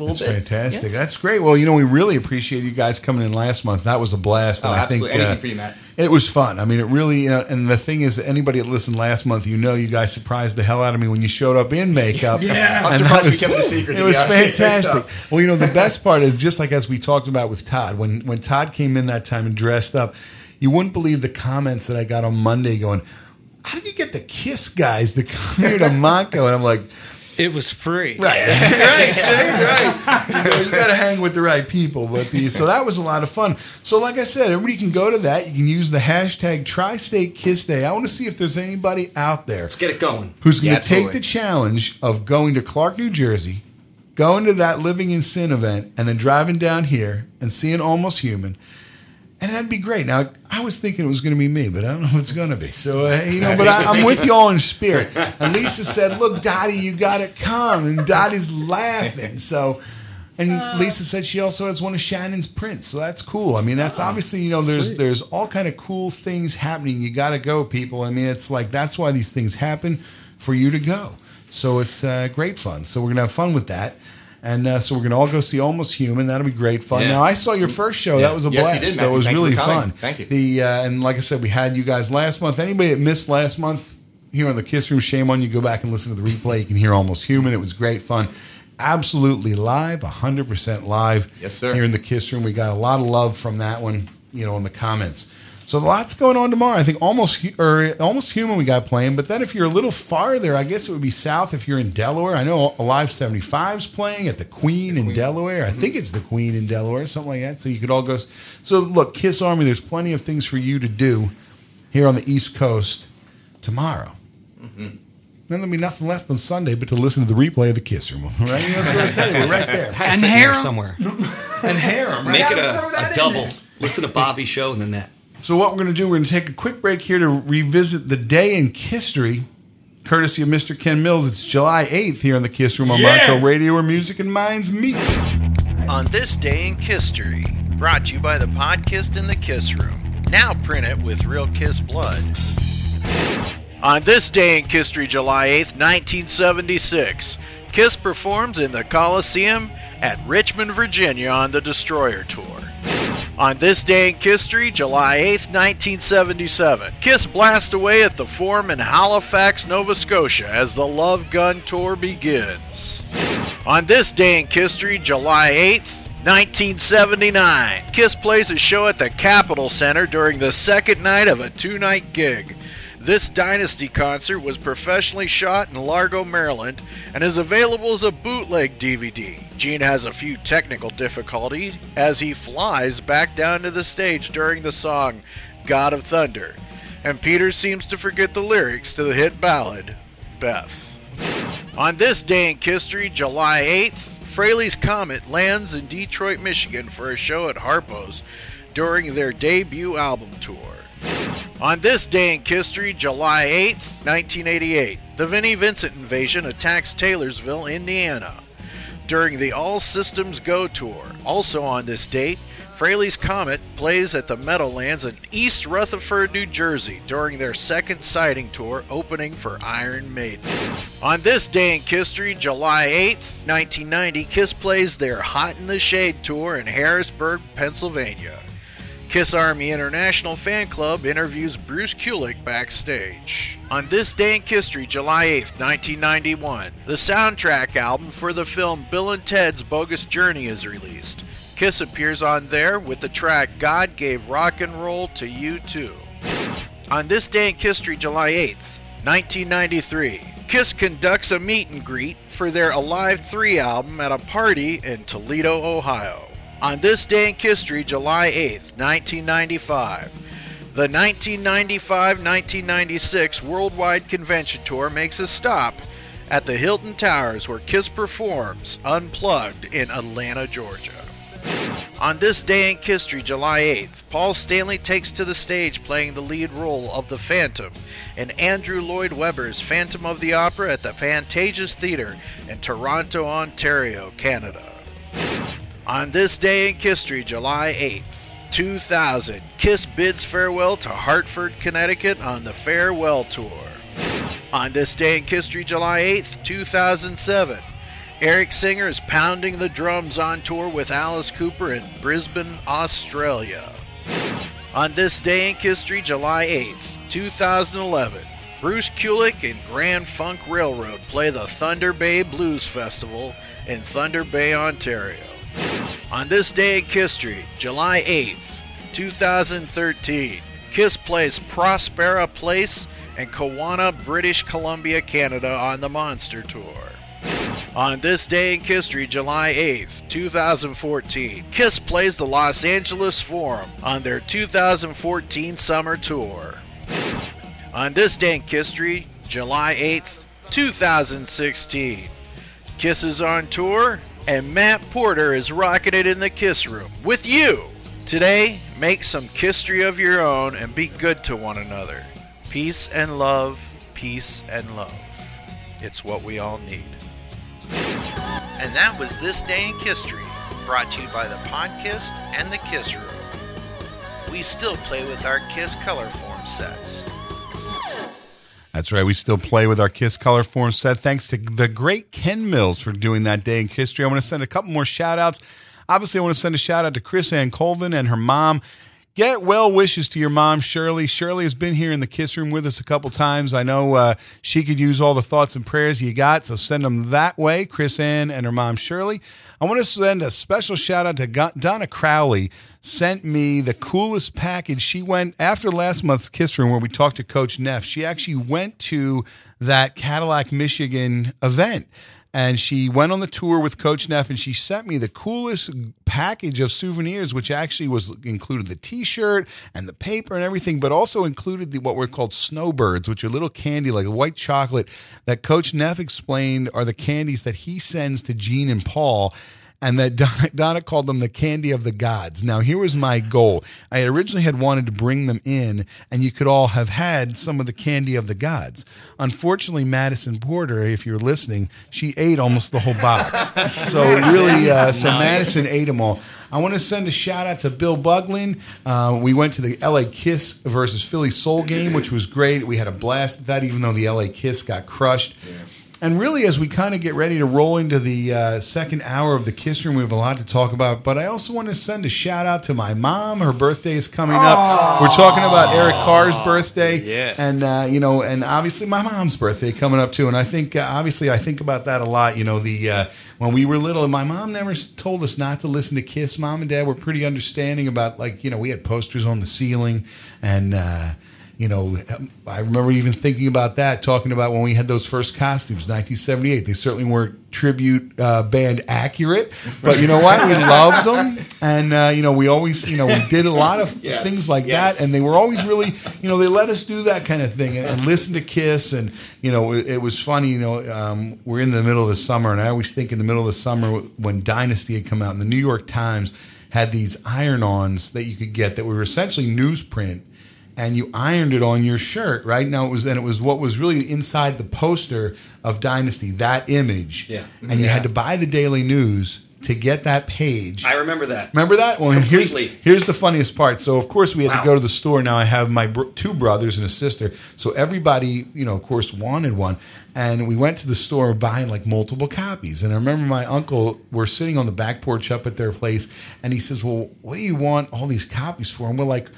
little That's bit. fantastic. Yeah. That's great. Well, you know, we really appreciate you guys coming in last month. That was a blast. Oh, and I think absolutely. Anything uh, for you, Matt. it was fun. I mean, it really. Uh, and the thing is, anybody that listened last month, you know, you guys surprised the hell out of me when you showed up in makeup. Yeah. I'm surprised that we kept it a secret, It was honest. Fantastic. Well, you know, the best part is just like as we talked about with Todd when when Todd came in that time and dressed up. You wouldn't believe the comments that I got on Monday going. How did you get the Kiss guys to come here to Monco? And I'm like, It was free. Right, right, see, right. You, know, you got to hang with the right people. But the so that was a lot of fun. So, like I said, everybody can go to that. You can use the hashtag Tri-State Kiss Day. I want to see if there's anybody out there Let's get it going. who's going Yeah, to take the challenge of going to Clark, New Jersey, going to that Living in Sin event, and then driving down here and seeing Almost Human. And that'd be great. Now, I was thinking it was going to be me, but I don't know if it's going to be. So, uh, you know, but I, I'm with you all in spirit. And Lisa said, Look, Dottie, you got to come. And Dottie's laughing. So, And Uh. Lisa said she also has one of Shannon's prints, so that's cool. I mean, that's obviously you know there's sweet. there's all kind of cool things happening. You got to go, people. I mean, it's like that's why these things happen for you to go. So it's uh, great fun. So we're gonna have fun with that. And uh, so we're gonna all go see Almost Human. That'll be great fun. Yeah. Now I saw your first show. Yeah. That was a Yes, blast. you did, so it was Thank really fun. Thank you. The uh, and like I said, we had you guys last month. Anybody that missed last month here on the Kiss Room, shame on you. Go back and listen to the replay. You can hear Almost Human. It was great fun. Absolutely live, 100% live. Yes, sir. Here in the Kiss Room. We got a lot of love from that one, you know, in the comments. So lots going on tomorrow. I think almost or almost human we got playing. But then if you're a little farther, I guess it would be south. If you're in Delaware, I know Alive 75's playing at the Queen in Delaware. I think mm-hmm. it's the Queen in Delaware, something like that. So you could all go. So look, Kiss Army. There's plenty of things for you to do here on the East Coast tomorrow. Mm-hmm. Then there'll be nothing left on Sunday but to listen to the replay of the Kiss Room. Right? That's what I tell you. We're right there. And fit in there harem. somewhere. And harem. right? Make it a, a double. Listen to Bobby's show and then that. So what we're going to do, we're going to take a quick break here to revisit the day in history, courtesy of Mr. Ken Mills. It's July 8th here in the Kiss Room on Yeah. Monco Radio, where music and minds meet. On this day in history, brought to you by the podcast in the Kiss Room. Now print it with real Kiss blood. On this day in history, July 8th, 1976, Kiss performs in the Coliseum at Richmond, Virginia on the Destroyer Tour. On this day in history, July 8th, 1977, Kiss blast away at the Forum in Halifax, Nova Scotia as the Love Gun Tour begins. On this day in history, July 8th, 1979, Kiss plays a show at the Capitol Center during the second night of a two night gig. This Dynasty concert was professionally shot in Largo, Maryland, and is available as a bootleg DVD. Gene has a few technical difficulties as he flies back down to the stage during the song God of Thunder, and Peter seems to forget the lyrics to the hit ballad Beth. On this day in history, July 8th, Frehley's Comet lands in Detroit, Michigan for a show at Harpo's during their debut album tour. On this day in history, July 8th, 1988, the Vinnie Vincent invasion attacks Taylorsville, Indiana. During the All Systems Go tour, also on this date, Frehley's Comet plays at the Meadowlands in East Rutherford, New Jersey during their second sighting tour opening for Iron Maiden. On this day in history, July 8th, 1990, Kiss plays their Hot in the Shade tour in Harrisburg, Pennsylvania. Kiss Army International Fan Club interviews Bruce Kulick backstage. On this day in history, July 8th, 1991, the soundtrack album for the film Bill and Ted's Bogus Journey is released. Kiss appears on there with the track God Gave Rock and Roll to You Too. On this day in history, July 8th, 1993, Kiss conducts a meet and greet for their Alive 3 album at a party in Toledo, Ohio. On this day in history, July 8th, 1995, the 1995-1996 Worldwide Convention Tour makes a stop at the Hilton Towers where Kiss performs Unplugged in Atlanta, Georgia. On this day in history, July 8th, Paul Stanley takes to the stage playing the lead role of the Phantom in Andrew Lloyd Webber's Phantom of the Opera at the Pantages Theatre in Toronto, Ontario, Canada. On this day in history, July 8th, 2000, Kiss bids farewell to Hartford, Connecticut on the Farewell Tour. On this day in history, July 8th, 2007, Eric Singer is pounding the drums on tour with Alice Cooper in Brisbane, Australia. On this day in history, July 8th, 2011, Bruce Kulick and Grand Funk Railroad play the Thunder Bay Blues Festival in Thunder Bay, Ontario. On this day in history, July 8th, 2013, Kiss plays Prospera Place in Kelowna, British Columbia, Canada on the Monster Tour. On this day in history, July 8th, 2014, Kiss plays the Los Angeles Forum on their 2014 summer tour. On this day in history, July 8th, 2016, Kiss is on tour and Matt Porter is rocketed in the Kiss Room with you. Today, make some history of your own and be good to one another. Peace and love, peace and love. It's what we all need. And that was This Day in History, brought to you by the Podkist and the Kiss Room. We still play with our Kiss color form sets. That's right. We still play with our Kiss Color Form set. Thanks to the great Ken Mills for doing that day in history. I want to send a couple more shout outs. Obviously, I want to send a shout out to Chris Ann Colvin and her mom. Get well wishes to your mom, Shirley. Shirley has been here in the Kiss Room with us a couple times. I know uh, she could use all the thoughts and prayers you got, so send them that way. Chris Ann and her mom, Shirley. I want to send a special shout out to Donna Crowley. Sent me the coolest package. She went after last month's Kiss Room where we talked to Coach Neff. She actually went to that Cadillac, Michigan event and she went on the tour with Coach Neff, and she sent me the coolest package of souvenirs, which actually was included the T-shirt and the paper and everything, but also included the, what were called snowbirds, which are little candy like white chocolate that Coach Neff explained are the candies that he sends to Gene and Paul. And that Don- Donna called them the candy of the gods. Now, here was my goal. I originally had wanted to bring them in, and you could all have had some of the candy of the gods. Unfortunately, Madison Porter, if you're listening, she ate almost the whole box. So really, uh, so Nice. Madison ate them all. I want to send a shout out to Bill Buglin. Uh, we went to the LA Kiss versus Philly Soul game, which was great. We had a blast at that, even though the LA Kiss got crushed. And really, as we kind of get ready to roll into the uh, second hour of the Kiss Room, we have a lot to talk about. But I also want to send a shout out to my mom. Her birthday is coming up. We're talking about Eric Carr's birthday, Yeah. and uh, you know, and obviously my mom's birthday coming up too. And I think, uh, obviously, I think about that a lot. You know, the uh, when we were little, my mom never told us not to listen to Kiss. Mom and Dad were pretty understanding about, like, you know, we had posters on the ceiling, and. You know, I remember even thinking about that, talking about when we had those first costumes, 1978. They certainly weren't tribute uh, band accurate, but you know what? We loved them, and uh, you know, we always, you know, we did a lot of Yes, things like yes. that, and they were always really, you know, they let us do that kind of thing and, and listen to Kiss, and you know, it, it was funny. You know, um, we're in the middle of the summer, and I always think in the middle of the summer when Dynasty had come out, and the New York Times had these iron-ons that you could get that were essentially newsprint and you ironed it on your shirt, right? Now it was and it was what was really inside the poster of Dynasty, that image. Yeah. And you Yeah. had to buy the Daily News to get that page. I remember that. Remember that? Well, here's Completely. here's the funniest part. So of course we had Wow. to go to the store. Now I have my br- two brothers and a sister. So everybody, you know, of course, wanted one. And we went to the store buying like multiple copies. And I remember my uncle. We're sitting on the back porch up at their place, and he says, "Well, what do you want all these copies for?" And we're like.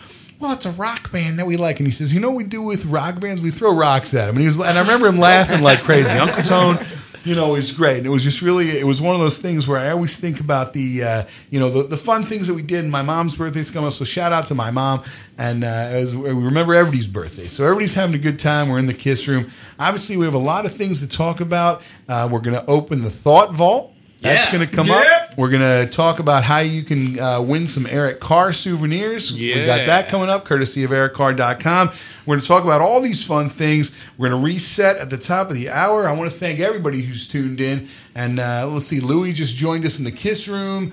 Well, it's a rock band that we like, and he says, "You know what we do with rock bands? We throw rocks at them." And he was, and I remember him laughing like crazy. Uncle Tone, you know, is great. And it was just really, it was one of those things where I always think about the, uh, you know, the, the fun things that we did. And my mom's birthday's coming up, so shout out to my mom. And uh, as we remember everybody's birthday, so everybody's having a good time. We're in the kiss room. Obviously, we have a lot of things to talk about. Uh, we're going to open the thought vault. That's Yeah. going to come up. We're going to talk about how you can uh, win some Eric Carr souvenirs. We've got that coming up, courtesy of ericcarr.com. We're going to talk about all these fun things. We're going to reset at the top of the hour. I want to thank everybody who's tuned in. And uh, let's see, Louis just joined us in the Kiss Room.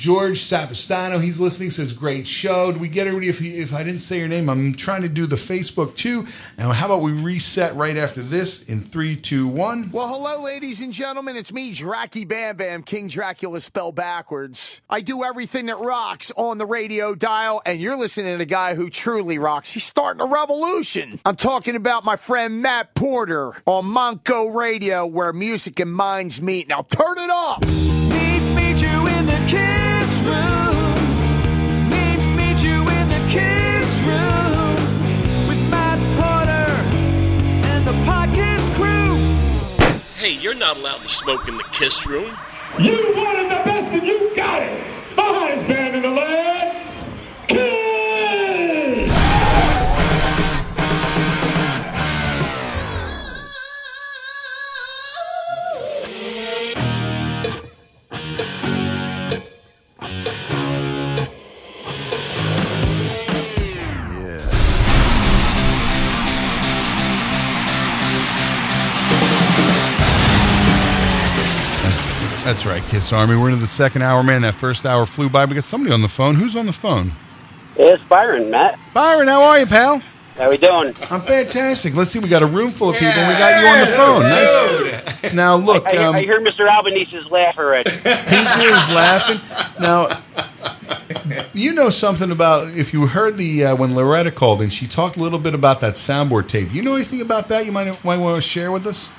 George Savastano, he's listening, says, Great show. Did we get everybody? If, if I didn't say your name, I'm trying to do the Facebook too. And how about we reset right after this in three, two, one? Well, hello, ladies and gentlemen. It's me, Dracky Bam Bam, King Dracula spelled backwards. I do everything that rocks on the radio dial, and you're listening to the guy who truly rocks. He's starting a revolution. I'm talking about my friend Matt Porter on Monco Radio, where music and minds meet. Now turn it up. Meet, meet you in the kiss Hey, you're not allowed to smoke in the kiss room. You wanted the best That's right, Kiss Army. We're into the second hour, man. That first hour flew by. We got somebody on the phone. Who's on the phone? It's Byron, Matt. Byron, how are you, pal? How we doing? I'm fantastic. Let's see. We got a room full of people. and We got you on the phone. Nice. Now look, I, hear- um, I hear Mr. Albanese's laugh already. he's here. He's laughing. Now, you know something about if you heard the uh, when Loretta called and she talked a little bit about that soundboard tape. You know anything about that? You might might want to share with us.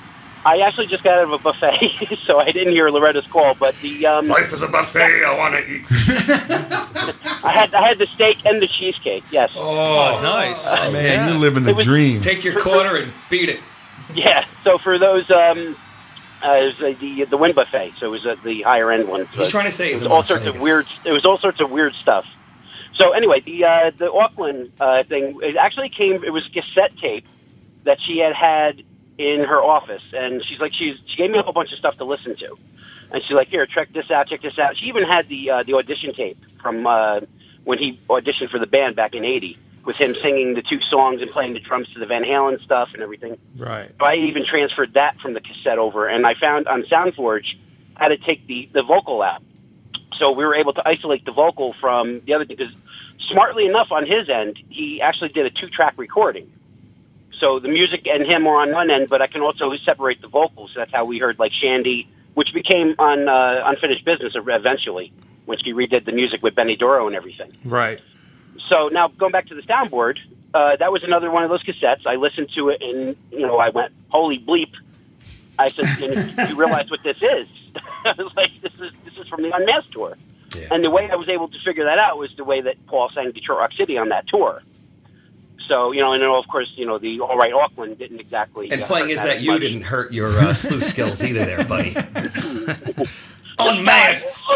I actually just got out of a buffet, so I didn't hear Loretta's call. But the um, Life is a buffet. I want to eat. I had I had the steak and the cheesecake. Yes. Oh, nice. Man, you're living the was- dream. Take your quarter and beat it. Yeah. So for those, um, uh, it was uh, the the Wynn buffet. So it was uh, the higher end one. So He's trying to say it was all Las sorts of weird. It was all sorts of weird stuff. So anyway, the uh, the Auckland uh, thing it actually came. It was cassette tape that she had had in her office, and she's like, she's she gave me a whole bunch of stuff to listen to, and she's like, here, check this out, check this out. She even had the uh, the audition tape from uh, when he auditioned for the band back in '80, with him singing the two songs and playing the drums to the Van Halen stuff and everything. Right. I even transferred that from the cassette over, and I found on SoundForge how to take the, the vocal out. So we were able to isolate the vocal from the other thing because, smartly enough, on his end, he actually did a two track recording. So the music and him are on one end, but I can also separate the vocals. That's how we heard like Shandi, which became on uh, Unfinished Business eventually when she redid the music with Benny Doro and everything. Right. So now going back to the soundboard, uh, that was another one of those cassettes. I listened to it and you know I went, "Holy bleep!" I said, "And "You realize what this is?" I was like, "This is this is from the Unmasked tour." And the way I was able to figure that out was the way that Paul sang Detroit Rock City on that tour. So you know, and then, of course, you know the All Right Auckland didn't exactly. And uh, playing Is that That You much. didn't hurt your uh, sleuth skills either there, buddy. Unmasked.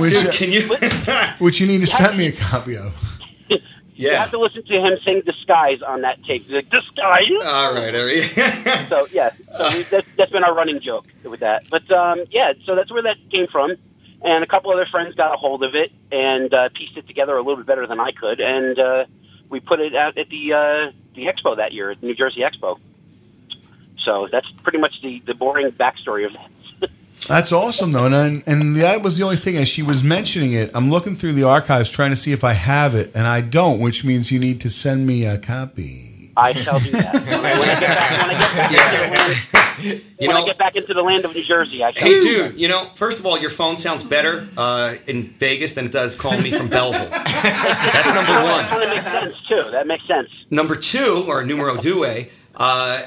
Which, Dude, uh, can you? which you need to send me a copy of. Yeah. You have to listen to him sing "Disguise" on that tape. He's like, "Disguise." All right, all right. so yeah, so we, that's, that's been our running joke with that. But um, yeah, so that's where that came from. And a couple other friends got a hold of it and uh, pieced it together a little bit better than I could, and uh, we put it out at the uh, the expo that year, at the New Jersey Expo. So that's pretty much the the boring backstory of that. That's awesome, though, and and that was the only thing. As she was mentioning it, I'm looking through the archives trying to see if I have it, and I don't, which means you need to send me a copy. I shall do that when I, when I get back. When I get back, into, the land, You when know- I get back into the land of New Jersey, I shall. Hey, do dude, you know, first of all, your phone sounds better uh, in Vegas than it does calling me from Belleville. That's number That one. kind of makes sense too. That makes sense. Number two, or numero due, uh,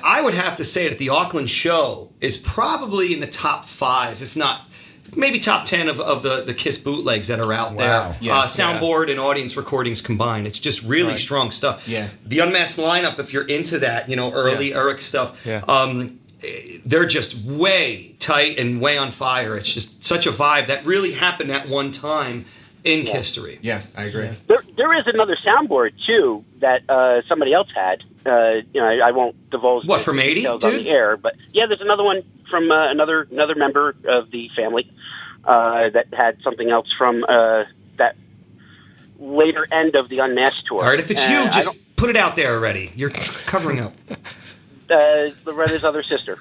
I would have to say that the Auckland show is probably in the top five, if not maybe top ten of, of the, the Kiss bootlegs that are out Wow. there. Yeah, uh, soundboard and audience recordings combined. It's just really Right. strong stuff. Yeah. The Unmasked lineup, if you're into that, you know, early Eric stuff, Yeah. um, they're just way tight and way on fire. It's just such a vibe that really happened at one time in Yeah. history. Yeah, I agree. There, there is another soundboard too that uh, somebody else had. Uh, you know, I, I won't divulge What, from 80, on the air, but yeah, there's another one from uh, another another member of the family uh, that had something else from uh, that later end of the Unmasked tour. All right, if it's And you, just put it out there already. You're covering up. uh, Loretta's other sister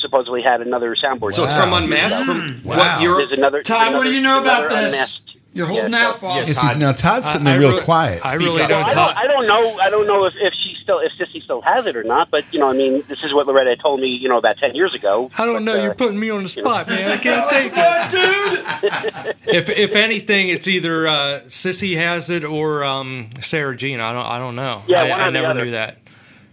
supposedly had another soundboard. So it's from Unmasked? From Wow. what year? There's another. Todd, there's what do you know about this? Unmasked. You're holding Yeah, out, boss. You see, now Todd's sitting there I real re- quiet. I really don't I don't, I don't know. I don't know if, if she still, if Sissy still has it or not. But you know, I mean, this is what Loretta told me, you know, about ten years ago. I don't But, know. uh, You're putting me on the spot, man. I can't take it. if if anything, it's either uh, Sissy has it or um, Sarah Jean. I don't. I don't know. Yeah, I, one I or the never other. knew that.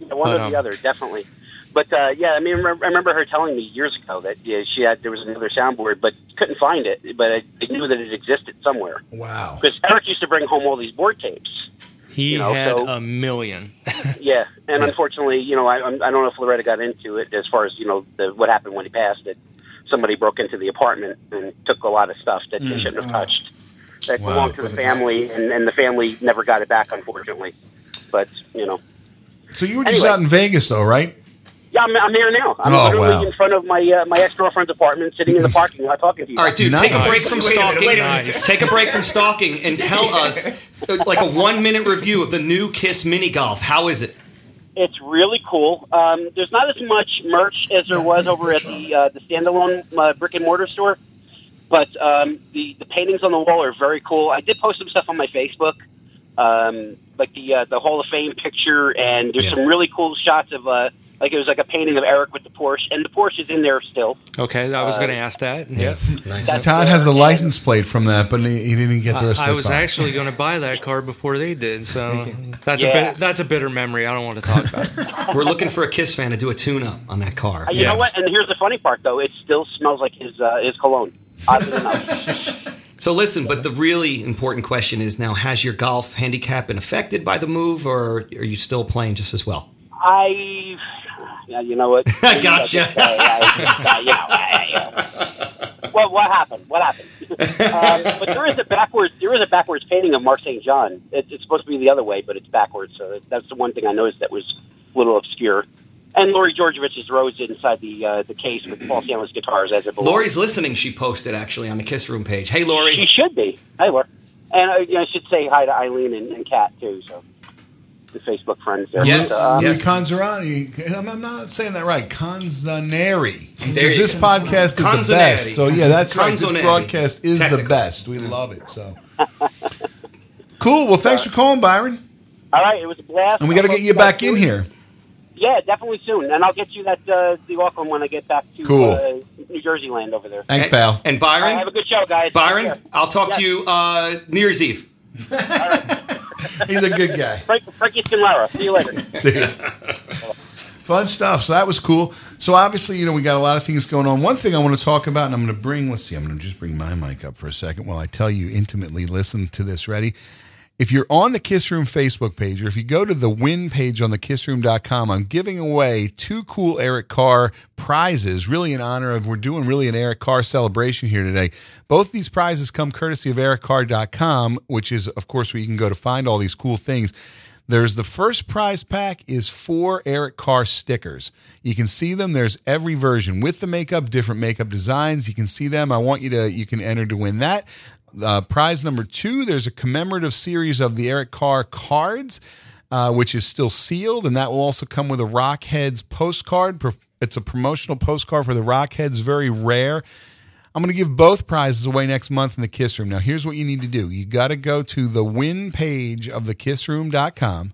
yeah, one but, or um, the other, definitely. But uh, yeah, I mean, I remember, her telling me years ago that yeah, she had there was another soundboard, but couldn't find it. But I, I knew that it existed somewhere Wow. because Eric used to bring home all these board tapes. He You know, had so- a million. Yeah, and unfortunately, you know, I, I'm- don't know if Loretta got into it as far as you know the, what happened when he passed. That somebody broke into the apartment and took a lot of stuff that they shouldn't have touched. That Wow. belonged to the family, and, and the family never got it back, unfortunately. But you know, So you were just Anyway. out in Vegas, though, right? Yeah, I'm, I'm here now. I'm Oh, literally wow. in front of my uh, my ex girlfriend's apartment, sitting in the parking lot talking to you. All right, dude, take a break from Wait a minute, stalking. wait a minute. Take a break from stalking and tell us, uh, like a one minute review of the new Kiss mini golf. How is it? It's really cool. Um, there's not as much merch as there was over at the uh, the standalone uh, brick and mortar store, but um, the the paintings on the wall are very cool. I did post some stuff on my Facebook um, like the uh, the Hall of Fame picture, and there's some really cool shots of uh, like it was like a painting of Eric with the Porsche, and the Porsche is in there still. Okay, I was Uh, going to ask that. Yeah, That's Todd there, has the and- license plate from that, but he, he didn't get the rest I, of I the was car. actually going to buy that car before they did, so that's Yeah. a bit, that's a bitter memory. I don't want to talk about. it. We're looking for a Kiss fan to do a tune-up on that car. Uh, You know what? And here's the funny part, though. It still smells like his uh, his cologne. Oddly enough. So listen, but the really important question is now: Has your golf handicap been affected by the move, or are you still playing just as well? I, yeah, you know what? I gotcha. Yeah, you know, uh, yeah. Well, what happened? What happened? um, but there is a backwards. There is a backwards painting of Mark St. John. It, it's supposed to be the other way, but it's backwards. So that's the one thing I noticed that was a little obscure. And Lori Georgevich's rose inside the uh, the case with Paul Stanley's guitars as it belongs. Lori's listening. She posted actually on the Kiss Room page. Hey, Lori. She should be. Hi, Lori. And uh, I should say hi to Eileen and, and Kat too. So the Facebook friends there. Yes, So, um, yes. Conzerani. I'm, I'm not saying that right. Conzaneri. He says this go. podcast is the best. So yeah, that's right. This broadcast is the best. We love it. So cool. Well, thanks for calling, Byron. All right, it was a blast. And we got to get you back in here. Yeah, definitely soon, and I'll get you that uh, the Auckland when I get back to Cool. uh, New Jersey land over there. Thanks, pal. And Byron, All right, have a good show, guys. Byron, I'll talk Yes. to you uh, New Year's Eve. He's a good guy. Frank, Frankie Skinlara. See you later. See ya. Fun stuff. So that was cool. So obviously, you know, we got a lot of things going on. One thing I want to talk about, and I'm going to bring, let's see, I'm going to just bring my mic up for a second while I tell you intimately, listen to this. Ready? If you're on the Kiss Room Facebook page, or if you go to the win page on the kissroom.com, I'm giving away two cool Eric Carr prizes, really in honor of, we're doing really an Eric Carr celebration here today. Both these prizes come courtesy of ericcarr.com, which is, of course, where you can go to find all these cool things. There's the first prize pack is four Eric Carr stickers. You can see them. There's every version with the makeup, different makeup designs. You can see them. I want you to, you can enter to win that. Uh, prize number two, there's a commemorative series of the Eric Carr cards, uh, which is still sealed, and that will also come with a Rockheads postcard. It's a promotional postcard for the Rockheads, very rare. I'm going to give both prizes away next month in the Kiss Room. Now, here's what you need to do you got to go to the win page of thekissroom.com.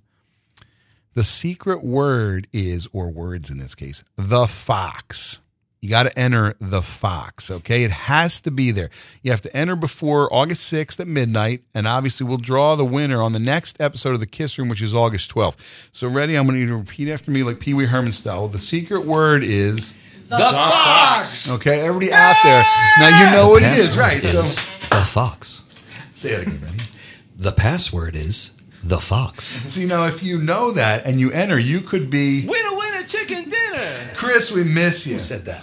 The secret word is, or words in this case, the Fox. You got to enter the Fox, okay? It has to be there. You have to enter before August 6th at midnight, and obviously we'll draw the winner on the next episode of the Kiss Room, which is August 12th. So, ready? I'm going to need to repeat after me like Pee Wee Herman style. The secret word is The Fox. Okay, everybody out there. Now you know what it is, right? So the Fox. say it again, ready? The password is the Fox. See now, if you know that and you enter, you could be Winner, winner, chicken dinner. Chris. We miss you. Who said that?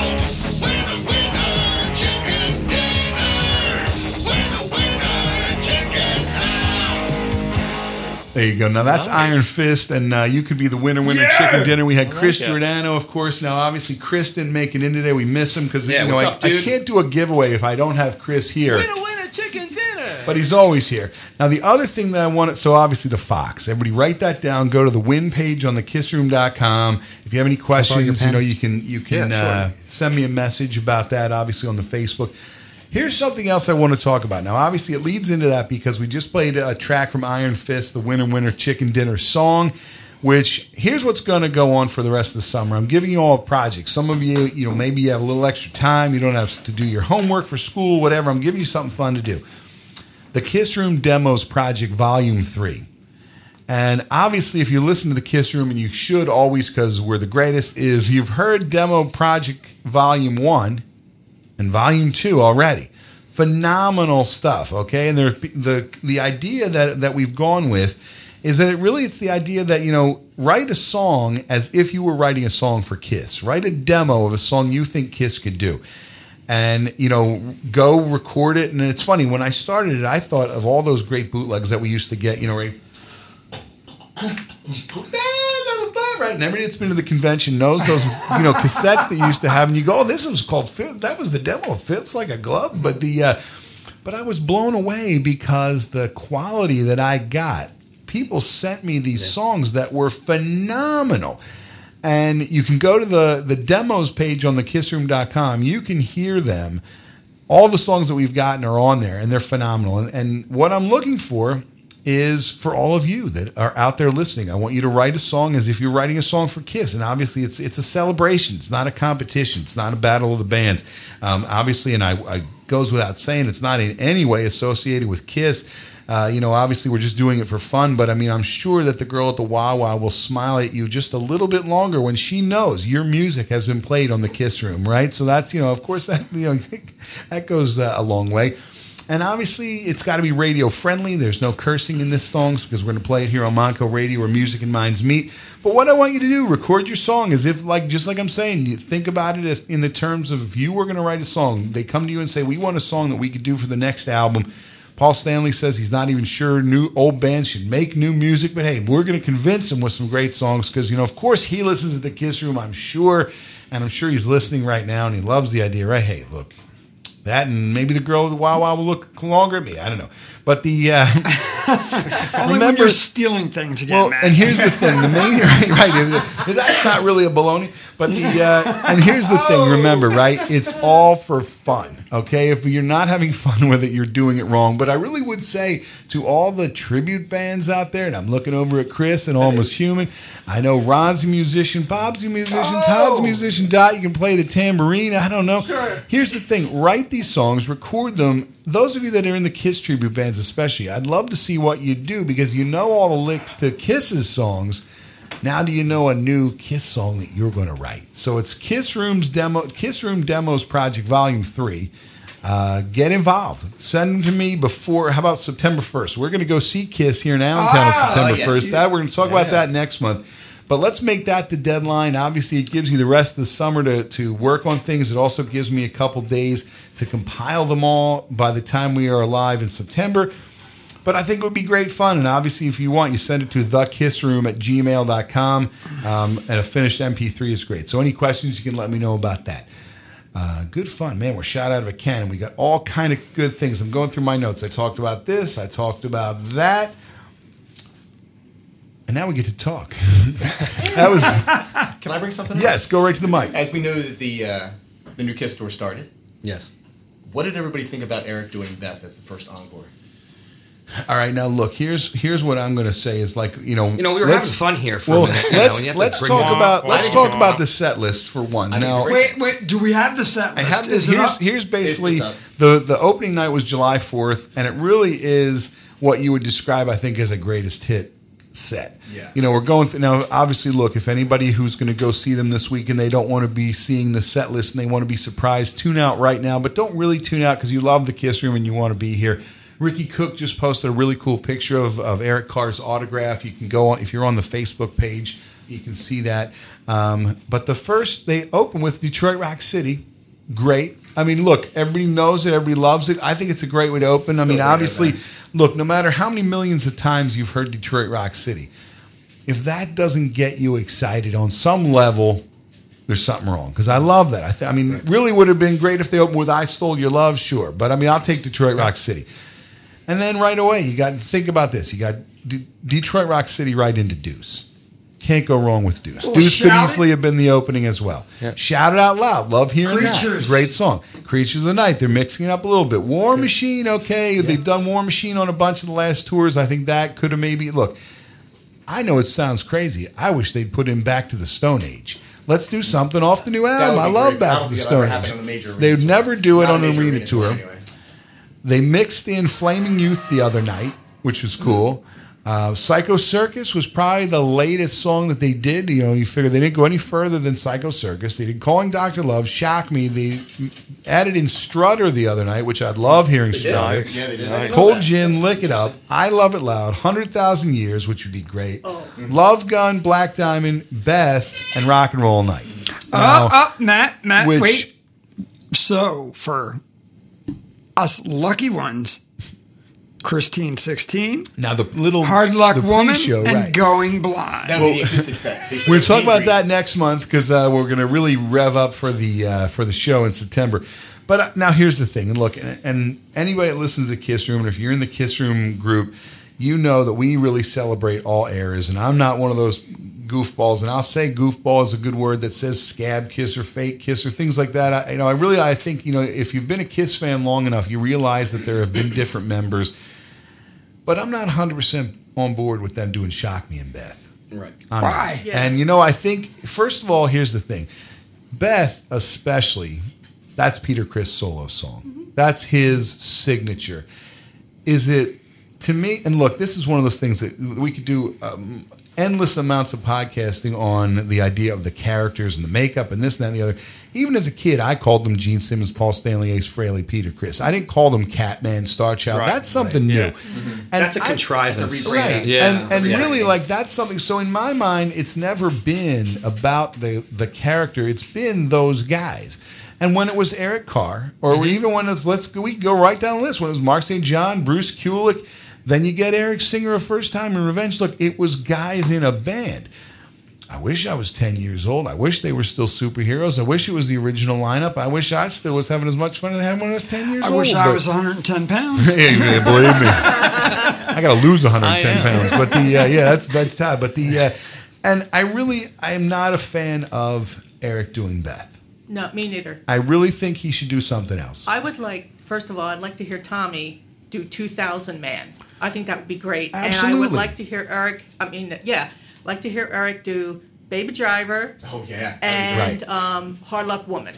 There you go. Now that's Iron Fist, and uh, you could be the winner, winner chicken dinner. We had Chris it. Giordano, of course. Now, obviously, Chris didn't make it in today. We miss him because Yeah, you know I, up. I can't do a giveaway if I don't have Chris here. Winner, winner, chicken dinner. But he's always here. Now, the other thing that I wanted, so obviously the Fox. Everybody write that down. Go to the win page on the kissroom.com. If you have any questions, you know, you can, you can Yeah, uh, send me a message about that, obviously, on the Facebook. Here's something else I want to talk about. Now, obviously, it leads into that because we just played a track from Iron Fist, the Winner Winner Chicken Dinner song. Which here's what's going to go on for the rest of the summer. I'm giving you all a project. Some of you, you know, maybe you have a little extra time. You don't have to do your homework for school, whatever. I'm giving you something fun to do. The Kiss Room Demos Project Volume 3. And obviously, if you listen to the Kiss Room, and you should always because we're the greatest, is you've heard Demo Project Volume 1 and Volume 2 already. Phenomenal stuff, okay? And there, the, the idea that, that we've gone with is that it really it's the idea that, you know, write a song as if you were writing a song for Kiss. Write a demo of a song you think Kiss could do and you know go record it and it's funny when i started it i thought of all those great bootlegs that we used to get you know right right and everybody that's been to the convention knows those you know cassettes that you used to have and you go oh this was called fit that was the demo it fits like a glove but the uh but i was blown away because the quality that i got people sent me these songs that were phenomenal. And you can go to the the demos page on the kissroom.com. You can hear them. All the songs that we've gotten are on there and they're phenomenal. And, and what I'm looking for is for all of you that are out there listening. I want you to write a song as if you're writing a song for Kiss, and obviously it's it's a celebration. It's not a competition. It's not a battle of the bands. Um, obviously, and I, I goes without saying, it's not in any way associated with Kiss. Uh, you know, obviously we're just doing it for fun, but I mean, I'm sure that the girl at the Wawa will smile at you just a little bit longer when she knows your music has been played on the Kiss Room, right? So that's you know, of course that you know that goes uh, a long way. And obviously, it's got to be radio friendly. There's no cursing in this songs because we're going to play it here on Monco Radio where music and minds meet. But what I want you to do, record your song as if, like, just like I'm saying, you think about it as in the terms of if you were going to write a song, they come to you and say, "We want a song that we could do for the next album." Paul Stanley says he's not even sure new old bands should make new music, but hey, we're going to convince him with some great songs because you know, of course, he listens to the Kiss Room, I'm sure, and I'm sure he's listening right now and he loves the idea. Right? Hey, look, that and maybe the girl with the Wawa will look longer at me. I don't know. But the uh, you're stealing things again, well, and here's the thing: the main right, right that's not really a baloney. But the uh, and here's the thing: remember, right? It's all for fun. Okay, if you're not having fun with it, you're doing it wrong. But I really would say to all the tribute bands out there, and I'm looking over at Chris and Almost Human. I know Ron's a musician, Bob's a musician, Todd's a musician. Dot, you can play the tambourine. I don't know. Here's the thing: write these songs, record them. Those of you that are in the Kiss tribute bands, especially, I'd love to see what you do because you know all the licks to Kiss's songs. Now, do you know a new Kiss song that you're going to write? So it's Kiss Room's demo, Kiss Room Demos Project Volume Three. Uh, get involved. Send them to me before. How about September first? We're going to go see Kiss here in Allentown on Ah, September yes, first. That we're going to talk about that next month. But let's make that the deadline. Obviously, it gives you the rest of the summer to, to work on things. It also gives me a couple days to compile them all by the time we are alive in September. But I think it would be great fun. And obviously, if you want, you send it to thekissroom at gmail.com. Um, and a finished MP3 is great. So, any questions, you can let me know about that. Uh, good fun, man. We're shot out of a cannon. We got all kind of good things. I'm going through my notes. I talked about this. I talked about that. And now we get to talk. that was. Can I bring something? up? Yes, go right to the mic. As we know that the uh, the new Kiss store started. Yes. What did everybody think about Eric doing Beth as the first encore? All right, now look. Here's here's what I'm going to say is like you know. You know, we were having fun here for a well, minute, let's you have to let's talk it- about Why let's did you- talk about the set list for one. Now, wait, wait. Do we have the set? I list? have this. Is it Here's, up? here's basically It's- it's the the opening night was July 4th, and it really is what you would describe, I think, as a greatest hit set. Yeah. You know, we're going through now. Obviously, look, if anybody who's going to go see them this week and they don't want to be seeing the set list and they want to be surprised, tune out right now. But don't really tune out because you love the Kiss Room and you want to be here. Ricky Cook just posted a really cool picture of, of Eric Carr's autograph. You can go on if you're on the Facebook page, you can see that. Um, but the first they open with Detroit Rock City, great. I mean, look, everybody knows it, everybody loves it. I think it's a great way to open. I mean, obviously, look, no matter how many millions of times you've heard Detroit Rock City, if that doesn't get you excited on some level, there's something wrong. Because I love that. I, th- I mean, really would have been great if they opened with "I Stole Your Love," sure. But I mean, I'll take Detroit Rock City. And then right away, you got think about this. You got D- Detroit Rock City right into Deuce. Can't go wrong with Deuce. Well, Deuce could shout it. easily have been the opening as well. Shout it out loud. Love hearing that. Great song. Creatures of the Night. They're mixing it up a little bit. War Machine, okay. They've done War Machine on a bunch of the last tours. I think that could have maybe look. I know it sounds crazy. I wish they'd put him back to the Stone Age. Let's do something off the new album. I love great. Back don't to the think it'll ever Stone Age. on a major They would never do it on an arena arena tour. tour, anyway. They mixed in Flaming Youth the other night, which was cool. Uh, Psycho Circus was probably the latest song that they did. You know, you figure they didn't go any further than Psycho Circus. They did Calling Dr. Love, Shock Me. They added in Strutter the other night, which I'd love hearing Strutter. Nice. Yeah, they did. I Cold that. Gin, Lick It Up, I Love It Loud, 100,000 Years, which would be great. Oh. Love Gun, Black Diamond, Beth, and Rock and Roll Night. Oh, oh, Matt, Matt, which- wait. So for us lucky ones, Christine sixteen. Now the little hard luck the woman pre-show, and right. going blind. That would be the acoustic set. We're going to talk about that next month because uh, we're going to really rev up for the uh, for the show in September. But uh, now here's the thing, and look, and, and anybody that listens to the Kiss Room, and if you're in the Kiss Room group, you know that we really celebrate all eras, and I'm not one of those goofballs. And I'll say goofball is a good word that says scab kiss or fake kiss or things like that. I, you know, I really I think you know if you've been a Kiss fan long enough, you realize that there have been different members. But I'm not 100 percent on board with them doing "Shock Me" and Beth. Right. I'm not. Why? And you know, I think first of all, here's the thing: Beth, especially, that's Peter Criss' solo song. That's his signature. Is it to me? And look, this is one of those things that we could do um, endless amounts of podcasting on the idea of the characters and the makeup and this and that and the other. Even as a kid, I called them Gene Simmons, Paul Stanley, Ace Frehley, Peter Criss. I didn't call them Catman, Star Child. Right, that's something right, new. yeah. And That's a I- contrivance. Right. Yeah. And, and Yeah. really, like, that's something. So, in my mind, it's never been about the, the character, it's been those guys. And when it was Eric Carr, or Mm-hmm. even when it's, let's go, we can go right down the list, when it was Mark St. John, Bruce Kulick, then you get Eric Singer a first time in Revenge. Look, it was guys in a band. I wish I was 10 years old. I wish they were still superheroes. I wish it was the original lineup. I wish I still was having as much fun as I had when I was 10 years I old. I wish I but- was 110 pounds. yeah, yeah, believe me. I got to lose 110 pounds. But the uh, yeah, that's that's tough. But the uh, and I really I am not a fan of Eric doing Beth. No, me neither. I really think he should do something else. I would like, first of all, I'd like to hear Tommy do 2000 Man. I think that would be great. Absolutely. And I would like to hear Eric, I mean, yeah, like to hear Eric do Baby Driver Oh yeah. and um, Hard Luck Woman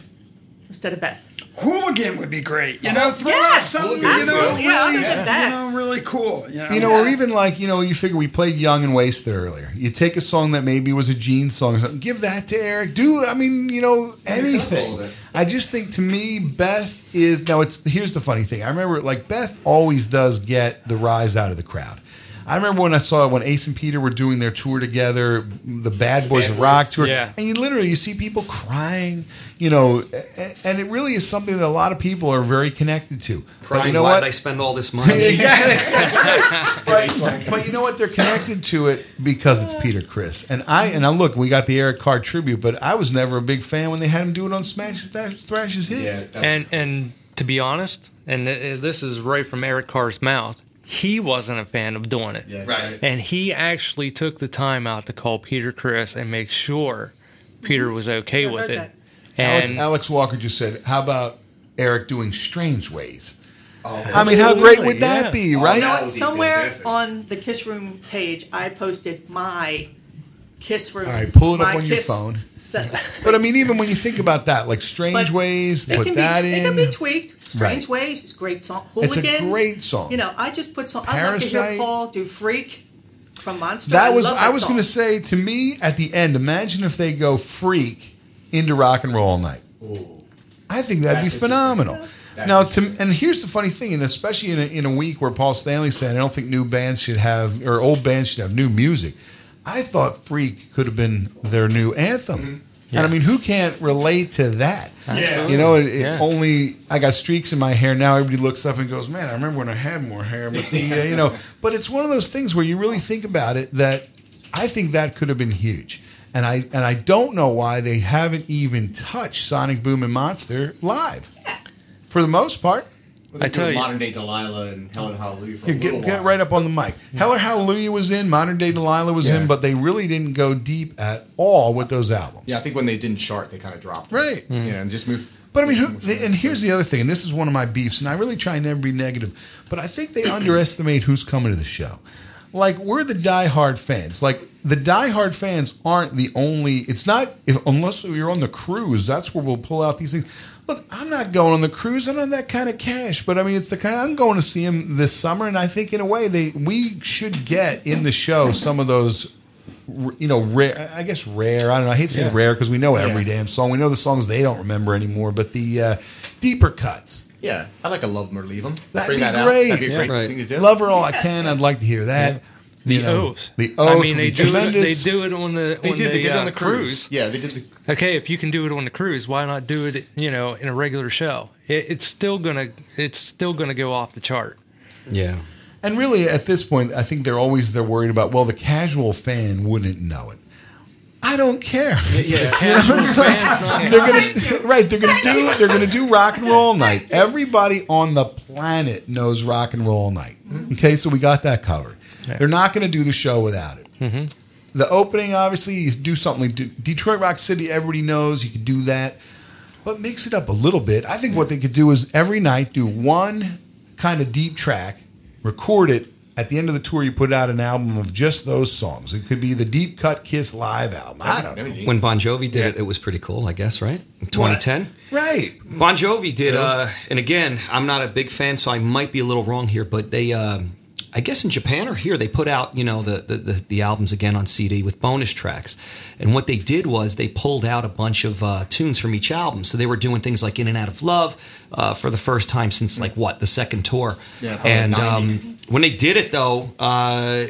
instead of Beth. Hooligan would be great. You know, throw Yeah, out something, you know, really, Yeah, other than that. you know, really cool. You know, You know, or even like you know, you figure we played "Young and Wasted" earlier. You take a song that maybe was a Gene song, or something, give that to Eric. Do I mean you know anything? I just think to me, Beth is now. It's here's the funny thing. I remember like Beth always does get the rise out of the crowd. I remember when I saw it when Ace and Peter were doing their tour together, the Bad Boys of Rock tour, Yeah. and you literally you see people crying, you know, and it really is something that a lot of people are very connected to. But Crying, you know why what? did I spend all this money? exactly. That's right. Right. But you know what? They're connected to it because it's Peter Criss. And I and I look, we got the Eric Carr tribute, but I was never a big fan when they had him do it on Smash Thrash- Thrash's hits. Yeah, and and to be honest, and this is right from Eric Carr's mouth, he wasn't a fan of doing it. Right. And he actually took the time out to call Peter Criss and make sure Peter was okay with it. Alex, And Alex Walker just said, "How about Eric doing Strange Ways?" Oh, I mean, how great would that yeah. be, You right? know what? Somewhere on the Kiss Room page, I posted my Kiss Room. All right, pull it up my on your phone. set. But I mean, even when you think about that, like Strange But Ways, It put can that be, in. It can be tweaked. Strange Right. Ways is a great song. It's a Hooligan, great song. You know, I just put song. I'd like to hear Paul do Freak from Monster. That was love I that was going to say to me at the end. Imagine if they go freak into rock and roll all night. I think that'd be phenomenal. Now, to, and here's the funny thing, and especially in a, in a week where Paul Stanley said, "I don't think new bands should have or old bands should have new music." I thought "Freak" could have been their new anthem, and I mean, who can't relate to that? Absolutely. You know, it, it Yeah. only I got streaks in my hair now. Everybody looks up and goes, "Man, I remember when I had more hair." But the, uh, you know, but it's one of those things where you really think about it that I think that could have been huge. And I and I don't know why they haven't even touched Sonic Boom and Monster live. For the most part, I tell you, modern day Delilah and Hell or Hallelujah for a get, get right up on the mic. Hell or Hallelujah was in, Modern Day Delilah was in, but they really didn't go deep at all with those albums. Yeah, I think when they didn't chart, they kind of dropped. Right. Mm-hmm. Yeah, and just moved. But I mean, who, and here's the other thing, and this is one of my beefs, and I really try and never be negative, but I think they underestimate who's coming to the show. Like we're the diehard fans. Like the diehard fans aren't the only. It's not if unless you're on the cruise. That's where we'll pull out these things. Look, I'm not going on the cruise. I don't have that kind of cash, but I mean, it's the kind. I'm going to see him this summer, and I think in a way they we should get in the show some of those you know, rare. I guess rare. I don't know. I hate saying Yeah. rare because we know every Yeah. damn song. We know the songs they don't remember anymore, but the uh, deeper cuts. Yeah, I like a love 'em or leave 'em. That'd Bring be that out. great. That'd be a great thing to do. Love her all I can. I'd like to hear that. The You know, oath. The I mean, they do it. They do it on the. They on did. The, They did it uh, on the cruise. Yeah, they did the. Okay, if you can do it on the cruise, why not do it? You know, in a regular show, it, it's still gonna. It's still gonna go off the chart. Yeah. And really, at this point, I think they're always they're worried about. Well, the casual fan wouldn't know it. I don't care. Yeah, You know, it's like- they're gonna right. They're gonna do. They're gonna do rock and roll night. Everybody on the planet knows rock and roll night. Okay, so we got that covered. They're not going to do the show without it. Mm-hmm. The opening, obviously, you do something like De- Detroit Rock City. Everybody knows you can do that, but mix it up a little bit. I think what they could do is every night do one kind of deep track, record it. At the end of the tour, you put out an album of just those songs. It could be the Deep Cut Kiss live album. I don't know. When Bon Jovi did it, it was pretty cool, I guess, right? In 2010. Right. Bon Jovi did, uh, and again, I'm not a big fan, so I might be a little wrong here, but they, um I guess in Japan or here, they put out, you know, the, the, the, albums again on CD with bonus tracks. And what they did was they pulled out a bunch of uh, tunes from each album. So they were doing things like In and Out of Love uh, for the first time since, like, what, the second tour. Yeah, and um, when they did it, though, uh,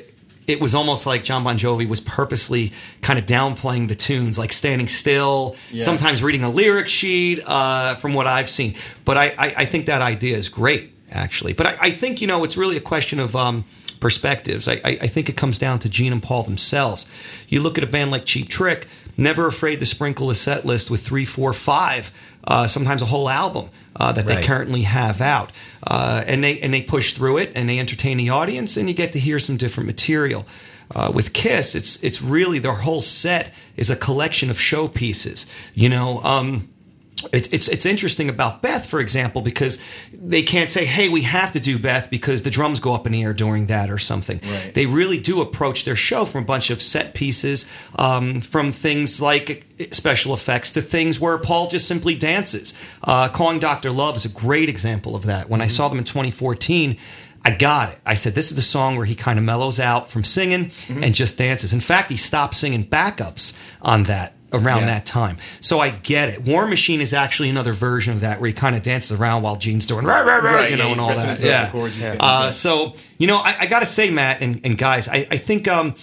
it was almost like Jon Bon Jovi was purposely kind of downplaying the tunes, like standing still, Yeah. sometimes reading a lyric sheet, uh, from what I've seen. But I, I, I think that idea is great, actually. But I, I think, you know, it's really a question of um, perspectives. I, I, think it comes down to Gene and Paul themselves. You look at a band like Cheap Trick, never afraid to sprinkle a set list with three, four, five, uh, sometimes a whole album uh, that they currently have out, uh, and they and they push through it and they entertain the audience, and you get to hear some different material. Uh, with Kiss, it's it's really their whole set is a collection of showpieces. You know. Um, it's, it's it's interesting about Beth, for example, because they can't say, "Hey, we have to do Beth because the drums go up in the air during that or something." Right. They really do approach their show from a bunch of set pieces, um, from things like special effects to things where Paul just simply dances. Uh, Calling Doctor Love is a great example of that. When I saw them in 2014. I got it. I said, this is the song where he kind of mellows out from singing and just dances. In fact, he stopped singing backups on that around Yeah. that time. So I get it. War Machine is actually another version of that where he kind of dances around while Gene's doing rah, rah, rah, Right, you know, yeah, and all that. Yeah. cords, Uh, so you know, I, I got to say, Matt and, and guys, I, I think. Um,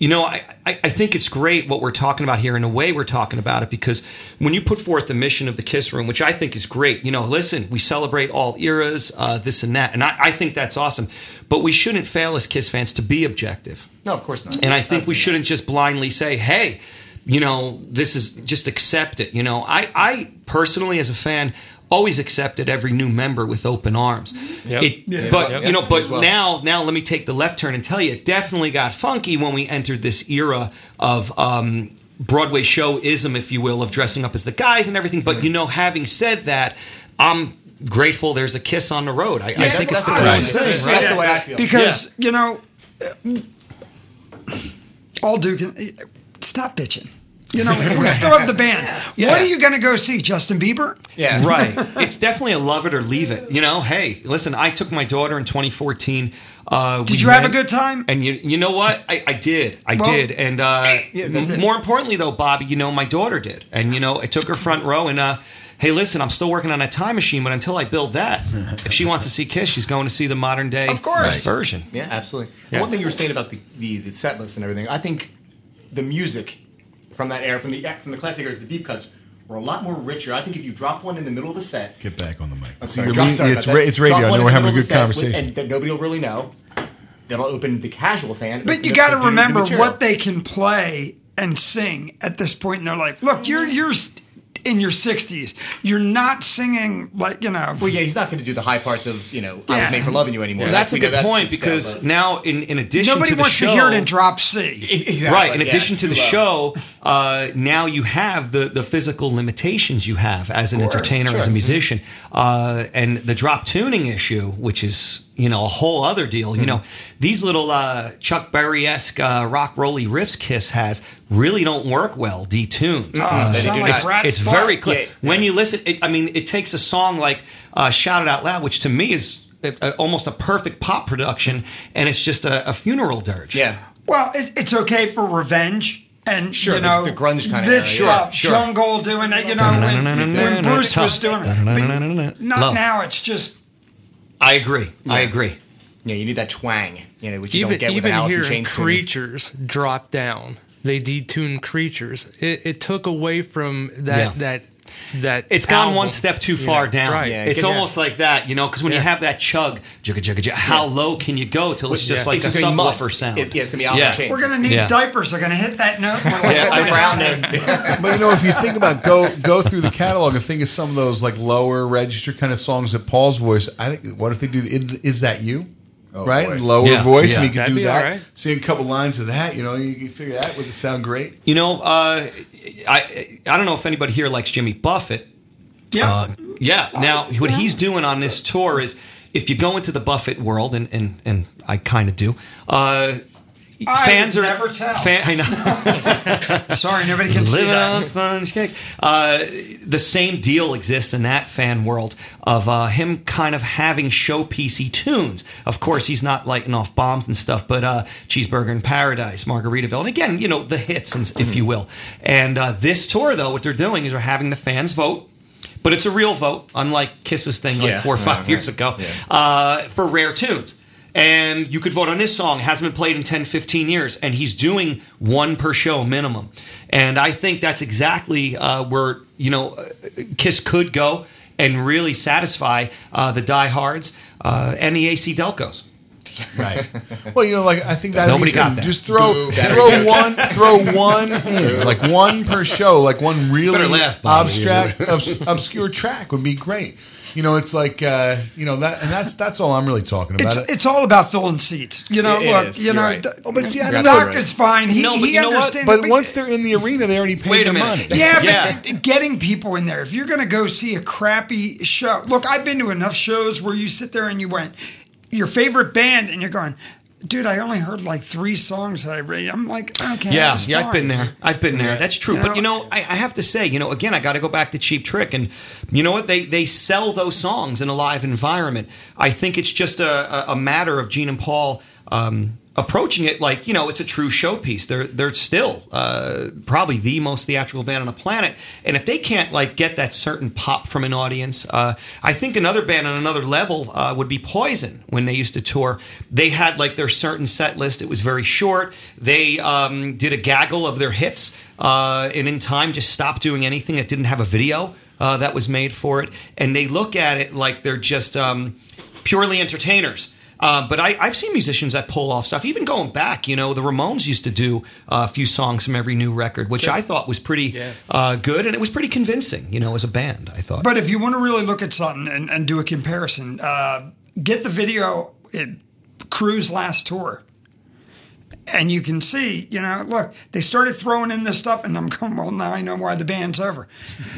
you know, I, I I think it's great what we're talking about here in a way we're talking about it because when you put forth the mission of the Kiss Room, which I think is great, you know, listen, we celebrate all eras, uh, this and that, and I, I think that's awesome. But we shouldn't fail as Kiss fans to be objective. No, of course not. And I think we shouldn't just blindly say, hey, you know, this is just accept it. You know, I, I personally, as a fan, always accepted every new member with open arms. Yep. It- Yeah. but Yep. you know, but well. now, now let me take the left turn and tell you, it definitely got funky when we entered this era of. Um, Broadway showism, if you will, of dressing up as the guys and everything. But you know, having said that, I'm grateful there's a kiss on the road. I, I think it's that's the the way I coolest feel. thing. That's the way I feel. Because you know, all Duke, stop bitching. You know, we still have the band. Yeah. What are you going to go see, Justin Bieber? Yeah. Right. It's definitely a love it or leave it. You know, hey, listen, I took my daughter in 2014. Uh, Did we you have a good time? And you, you know what? I, I did. I Well, did. And uh, Yeah, that's it. more importantly, though, Bobby, you know, my daughter did. And you know, I took her front row and. Uh, Hey, listen! I'm still working on a time machine, but until I build that, if she wants to see Kiss, she's going to see the modern day Of course. version. Yeah, absolutely. Yeah. One thing you were saying about the, the, the set list and everything, I think the music from that era, from the from the classic eras, the deep cuts, were a lot more richer. I think if you drop one in the middle of the set, Get back on the mic. I'm sorry, drop- lean- sorry it's, ra- it's radio. I know we're having a good of the set with- conversation. and that nobody will really know. That'll open the casual fan. But you got to remember material. what they can play and sing at this point in their life. Look, you're you're st- in your 60s. You're not singing like you know. Well, yeah, he's not going to do the high parts of you know I Yeah. was made for loving you anymore. Well, that's a we know good point sad, because but- now, in, in addition Nobody to the wants show, to hear it in drop C. Exactly, right. In yeah, addition to the low. show, uh, now you have the the physical limitations you have as an course, entertainer, as a sure. musician, uh, and the drop tuning issue, which is you know a whole other deal. You know, these little uh, Chuck Berry esque uh, rock rolly riffs Kiss has really don't work well detuned. Uh, they sound it's like it's very clear Yeah. when you listen. It, I mean, it takes a song like uh, "Shout It Out Loud," which to me is. A, a- almost a perfect pop production, and it's just a, a funeral dirge. yeah. Well, it, it's okay for revenge. And Sure, you know the grunge kinda this era, yeah. Sure. jungle doing it. You know when, when Bruce was doing it. But not now. It's just I agree. I agree. Yeah, you need that twang, you know, which you even don't get with even Alice in hearing Chains. tuning. creatures drop down, they detune creatures. It, it took away from that Yeah. that that. It's gone one step too far Yeah, down. Right. Yeah, it's gets- almost like that, you know, because when you have that chug, jugga, jugga, jugga, how low can you go till it's just Yeah. like It's a gonna be mud. subwoofer sound? It- yeah, it's gonna be Alice Yeah. in Chains. we're gonna need Yeah. diapers. They're gonna hit that note. Yeah, I The know. brown. But you know, if you think about go go through the catalog and think of some of those like lower register kind of songs that Paul's voice, I think what if they do? Is, is that you? right? boy. Lower Yeah, voice, yeah. and you can That'd do that. all right. See a couple lines of that, you know, you can figure that would sound great. You know, uh, I I don't know if anybody here likes Jimmy Buffett. Yeah. Uh, yeah. Now, what he's doing on this tour is if you go into the Buffett world, and and, and I kind of do. Uh, I fans would are never tell. Fan, I know. Sorry, nobody can see Living that. on sponge cake. Uh, the same deal exists in that fan world of uh, him kind of having showpiecey tunes. Of course, he's not lighting off bombs and stuff, but uh, Cheeseburger in Paradise, Margaritaville, and again, you know, the hits, and- if you will. And uh, this tour, though, what they're doing is they're having the fans vote. But it's a real vote, unlike Kiss's thing like Yeah. four or five Right, years right. ago, Yeah. uh, for rare tunes. And you could vote on this song. Hasn't been played in 10, 15 years. And he's doing one per show minimum. And I think that's exactly uh, where, you know, uh, Kiss could go and really satisfy uh, the diehards uh, and the AC Delcos. Right. Well, you know, like I think that Nobody got that. Just throw Boo. throw one throw one in, like one per show, like one really laugh, Bobby. abstract obs- obscure track would be great. You know, it's like uh, you know that, and that's that's all I'm really talking about. It's, it's all about filling seats. You know, It- it look, is. you know, right. Oh, but see, I Doc don't is fine. He, No, but he you know what? understands. But once they're in the arena, they already paid Wait a their money. Yeah, Yeah. but getting people in there. If you're going to go see a crappy show, look, I've been to enough shows where you sit there and you went, your favorite band, and you're going, dude, I only heard like three songs that I read. I'm like, okay, yeah, yeah, I've been there. I've been there. That's true. You but know? you know, I, I have to say, you know, again, I got to go back to Cheap Trick, and you know what? They they sell those songs in a live environment. I think it's just a, a, a matter of Gene and Paul. Um, Approaching it like you know it's a true showpiece. They're they're still uh, probably the most theatrical band on the planet, and if they can't like get that certain pop from an audience, uh, I think another band on another level uh, would be Poison. When they used to tour, they had like their certain set list. It was very short. They um, did a gaggle of their hits, uh, and in time just stopped doing anything that didn't have a video uh, that was made for it. And they look at it like they're just um, purely entertainers. Uh, but I, I've seen musicians that pull off stuff. Even going back, you know, the Ramones used to do uh, a few songs from every new record, which I thought was pretty uh, good, and it was pretty convincing, you know, as a band. I thought. But if you want to really look at something and, and do a comparison, uh, get the video at Cruise last tour. And you can see, you know, look, they started throwing in this stuff, and I'm going, well, now I know why the band's over.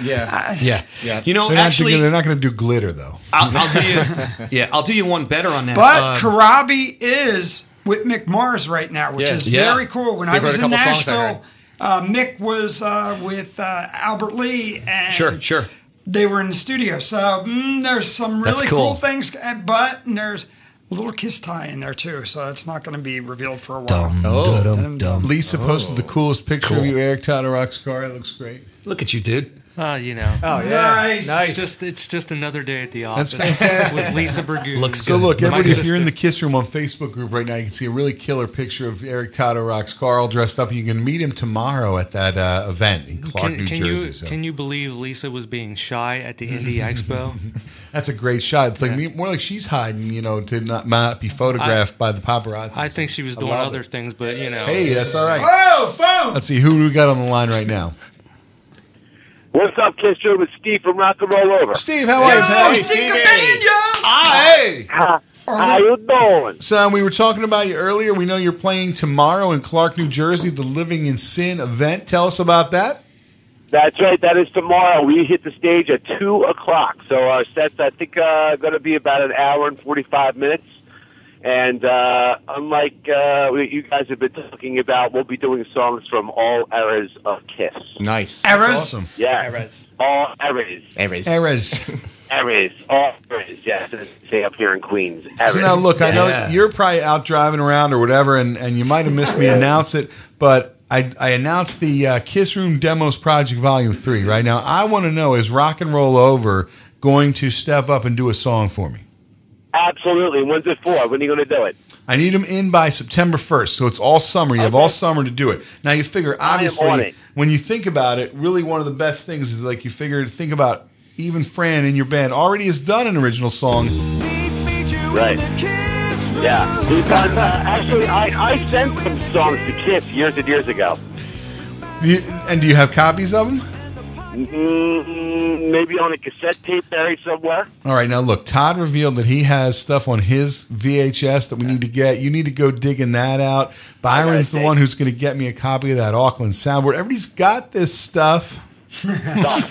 Yeah. yeah, Yeah. You know, they're actually, doing- they're not going to do glitter though. I'll, I'll do you. Yeah, I'll do you one better on that. But Uh, Karabi is with Mick Mars right now, which Yeah. is Yeah. very cool. When I They've was in couple songs I Nashville, uh, Mick was uh, with uh, Albert Lee, and Sure, sure. they were in the studio. So mm, there's some really cool. cool things, uh, but there's a little kiss tie in there too. So that's not going to be revealed for a while. Oh, uh, Lisa posted the coolest picture of you, Eric Tyler Rockscar. It looks great. Look at you, dude. Uh, you know. Oh, yeah. Nice. It's just it's just another day at the That's office fantastic. with Lisa Burgoon. so look, My everybody, if you're in the Kiss Room on Facebook group right now, you can see a really killer picture of Eric Toto rocks Carl dressed up. You can meet him tomorrow at that uh, event in Clark, Can, New can Jersey. you so. can you believe Lisa was being shy at the Indie Expo? That's a great shot. It's like more like she's hiding, you know, to not not be photographed by the paparazzi. I think she was doing other it. things, but you know. Hey, that's all right. Oh, phone! Let's see who do we got on the line right now. What's up, Kiss Joe? It's Steve from Rock and Roll Over. Steve, how are you? pal? Hey, How, how you doing? son, we were talking about you earlier. We know you're playing tomorrow in Clark, New Jersey, the Living in Sin event. Tell us about that. That's right. That is tomorrow. We hit the stage at two o'clock. So our sets, I think, uh, going to be about an hour and forty-five minutes. And uh, unlike uh, you guys have been talking about, we'll be doing songs from all eras of Kiss. Nice. Eras? Awesome. Yeah, eras. All eras. Eras. Eras. Eras. All eras. Yes, as they say up here in Queens. Eras. So now, look, I know Yeah. you're probably out driving around or whatever, and, and you might have missed me announce it, but I, I announced the uh, Kiss Room Demos Project Volume 3. Right now, I want to know is Rock and Roll Over going to step up and do a song for me? Absolutely. When's it for? When are you going to do it? I need them in by September 1st, so it's all summer. You have all summer to do it. Now, you figure, I am on obviously, when you think about it, really one of the best things is like you figure, to think about even Fran in your band already has done an original song. Right. Yeah. We've done, uh, actually, I, I sent some songs to Kiss years and years ago. You- And do you have copies of them? Mm, maybe on a cassette tape buried somewhere. All right, now look, Todd revealed that he has stuff on his VHS that we need to get. You need to go digging that out. Byron's the one who's going to get me a copy of that Auckland soundboard. Everybody's got this stuff.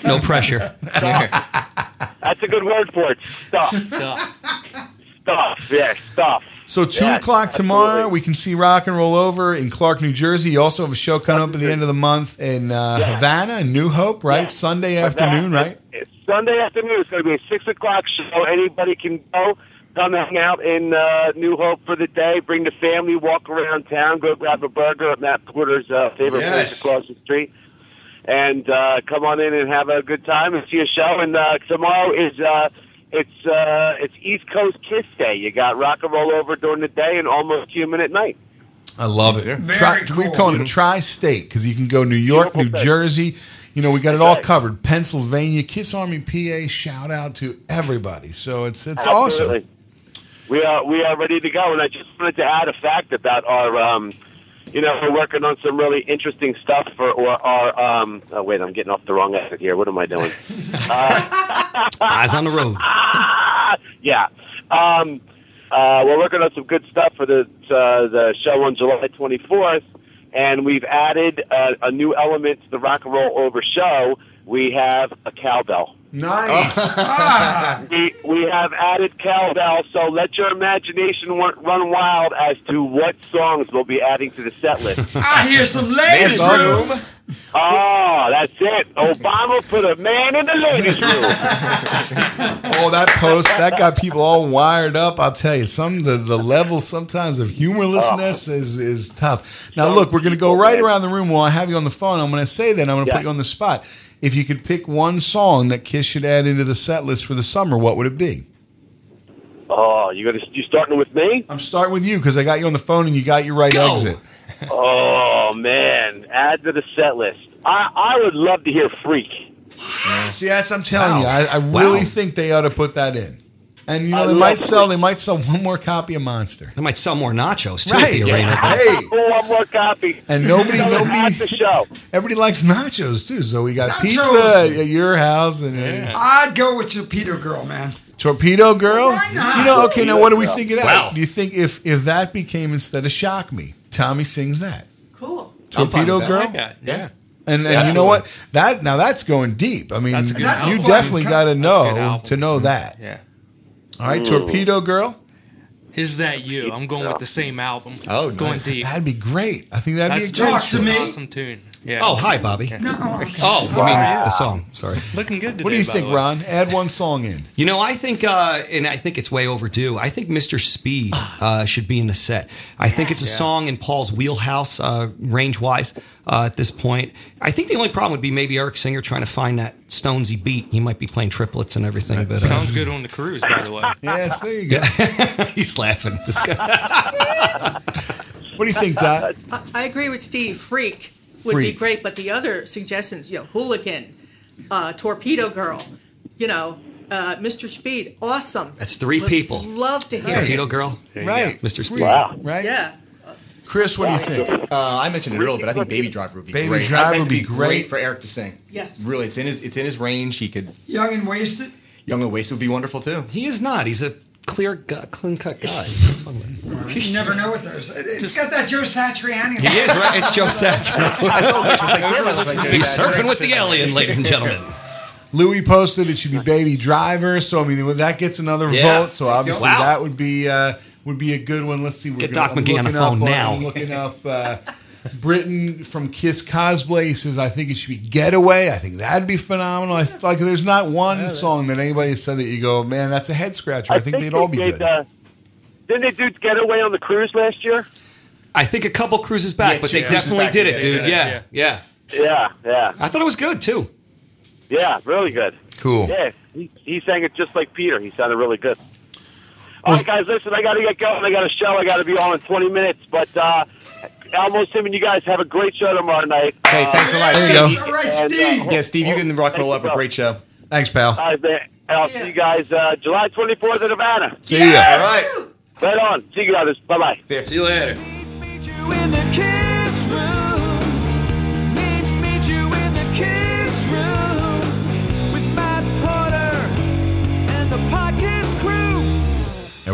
No pressure. That's a good word for it. Stuff. Stuff. Stuff. Yeah, stuff. So two Yes, o'clock tomorrow, absolutely. we can see Rock and Roll Over in Clark, New Jersey. You also have a show coming up at the end of the month in uh, Yeah. Havana New Hope, right? Sunday afternoon, right? It's Sunday afternoon. It's going to be a six o'clock show. Anybody can go. Come hang out in uh, New Hope for the day. Bring the family. Walk around town. Go grab a burger at Matt Porter's uh, favorite Yes. place across the street. And uh, come on in and have a good time and see a show. And uh, tomorrow is uh, it's uh, it's East Coast Kiss Day. You got rock and roll over during the day and almost human at night. I love it. Very Tri- cool. We're calling it Tri-State because you can go New York, New Beautiful. Jersey. You know, we got it all covered. Pennsylvania, Kiss Army, PA. Shout out to everybody. So it's it's Absolutely. awesome. We are we are ready to go, and I just wanted to add a fact about our. Um, you know, we're working on some really interesting stuff for or our. Um, oh wait, I'm getting off the wrong exit here. What am I doing? Eyes on the road. yeah. Um, uh, we're working on some good stuff for the uh, the show on July 24th, and we've added a new element to the Rock and Roll Over show. We have a cowbell. Nice. Ah. we, we have added cowbell, so let your imagination wa- run wild as to what songs we'll be adding to the set list. I hear some ladies' That's room. awesome. Oh, that's it. Obama put a man in the ladies' room. Oh, that post that got people all wired up. I'll tell you, some the the level sometimes of humorlessness ah. is is tough. Now, look, we're going to go right around the room while I have you on the phone. I'm going to say that I'm going to put you on the spot. If you could pick one song that Kiss should add into the set list for the summer, what would it be? Oh, you gonna you starting with me? I'm starting with you because I got you on the phone and you got your right exit. Oh man, add to the set list. I I would love to hear Freak. See, that's I'm telling Wow. you, I, I really Wow. think they ought to put that in. And you know, I they might sell. Freak. They might sell one more copy of Monster. They might sell more nachos too Right. at the arena. Hey. One more copy. And nobody, Tell nobody, the show. everybody likes nachos too. So we got Nachos. pizza at your house and uh, I'd go with Torpedo Girl, man. Torpedo Girl. Why not? You know, okay. Now, what do we think of that? Wow. Do you think if if that became instead of Shock Me, Tommy sings that? Cool. Torpedo Girl. like that. Yeah. And, and you know what? That now that's going deep. I mean, That's a good you album. definitely got to That's a good know to know that. Yeah. All right, Torpedo Girl. Is that you? I'm going with the same album. Oh, going nice. deep. That'd be great. I think that'd That's be a great talk to me. Awesome tune. Yeah. Oh, hi, Bobby. No. Oh, I mean the song. Sorry. Looking good today. What do you by think, the way. Ron? Add one song in. You know, I think, uh, and I think it's way overdue. I think Mr. Speed uh, should be in the set. I think it's a Yeah. song in Paul's wheelhouse, uh, range wise, uh, at this point. I think the only problem would be maybe Eric Singer trying to find that Stonesy beat. He might be playing triplets and everything. But uh, Sounds good on the cruise, by the way. Yes, there you go. He's laughing. At this guy. What do you think, Dot? I, I agree with Steve. Freak would Freak. be great, but the other suggestions, you know, Hooligan, uh, Torpedo Girl, you know, uh, Mr. Speed, awesome. That's three Would people. Love to hear Torpedo it. Girl. Right. Mr. Speed. Wow. Right. Yeah. Chris, what do you think? Uh, I mentioned it earlier, but I think Baby Driver would be Baby great. Driver would be it'd great. for Eric to sing. Yes. Really, it's in his it's in his range. He could Young and wasted. Young and Wasted would be wonderful too. He is not. He's a clear, gut, clean cut guy. You never know what those. it- It's got that Joe Satriani. He is right. It's Joe Satriani. I saw this. like, damn, I look like Joe He's Satriani. surfing with the alien, ladies and gentlemen. Louis posted it should be Baby Driver, so I mean that gets another Yeah. vote. So obviously Wow. that would be uh, would be a good one. Let's see. We're Get gonna- Doc I'm McGee on the looking up phone now. I'm looking up uh, Britain from Kiss Cosplay. He says I think it should be Getaway. I think that'd be phenomenal. I, like there's not one song that anybody has said that you go, man, that's a head scratcher. I, think, they'd all be they good. did, uh, didn't they do Getaway on the cruise last year? I think a couple cruises back, Yeah, but they definitely back, did it, did dude. it, Yeah, yeah. Yeah, yeah, I thought it was good too. yeah, really good. Cool. Yeah, he, he sang it just like Peter. He sounded really good. All right, guys, listen, I got to get going. I got a show. I got to be on in 20 minutes. But uh, Almost Tim and you guys have a great show tomorrow night. Hey, thanks a lot, There you go. All right, And, uh, Steve. Yeah, Steve, you can rock and roll up a great show. Thanks, pal. All right, man. And I'll see you guys uh, July 24th in Havana. See ya. All right. Right on. See you guys. Bye bye. See ya. See you later.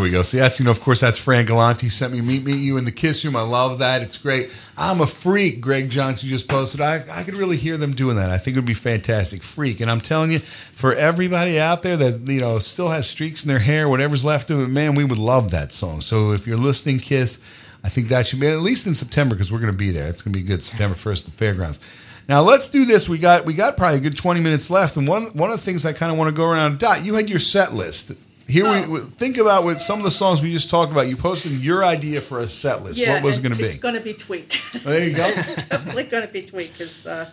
We go. So that's you know, of course, that's Fran Galante sent me meet meet you in the kiss room. I love that. It's great. I'm a freak. Greg Johnson just posted. I I could really hear them doing that. I think it would be fantastic. Freak, and I'm telling you, for everybody out there that you know still has streaks in their hair, whatever's left of it, man, we would love that song. So if you're listening, Kiss, I think that should be at least in September because we're going to be there. It's going to be good. September first, at the fairgrounds. Now let's do this. We got we got probably a good 20 minutes left, and one one of the things I kind of want to go around. Dot, you had your set list. Here we think about with some of the songs we just talked about. You posted your idea for a set list. what was it going to be? It's going to be tweaked. There you go. it's definitely going to be tweaked because, uh,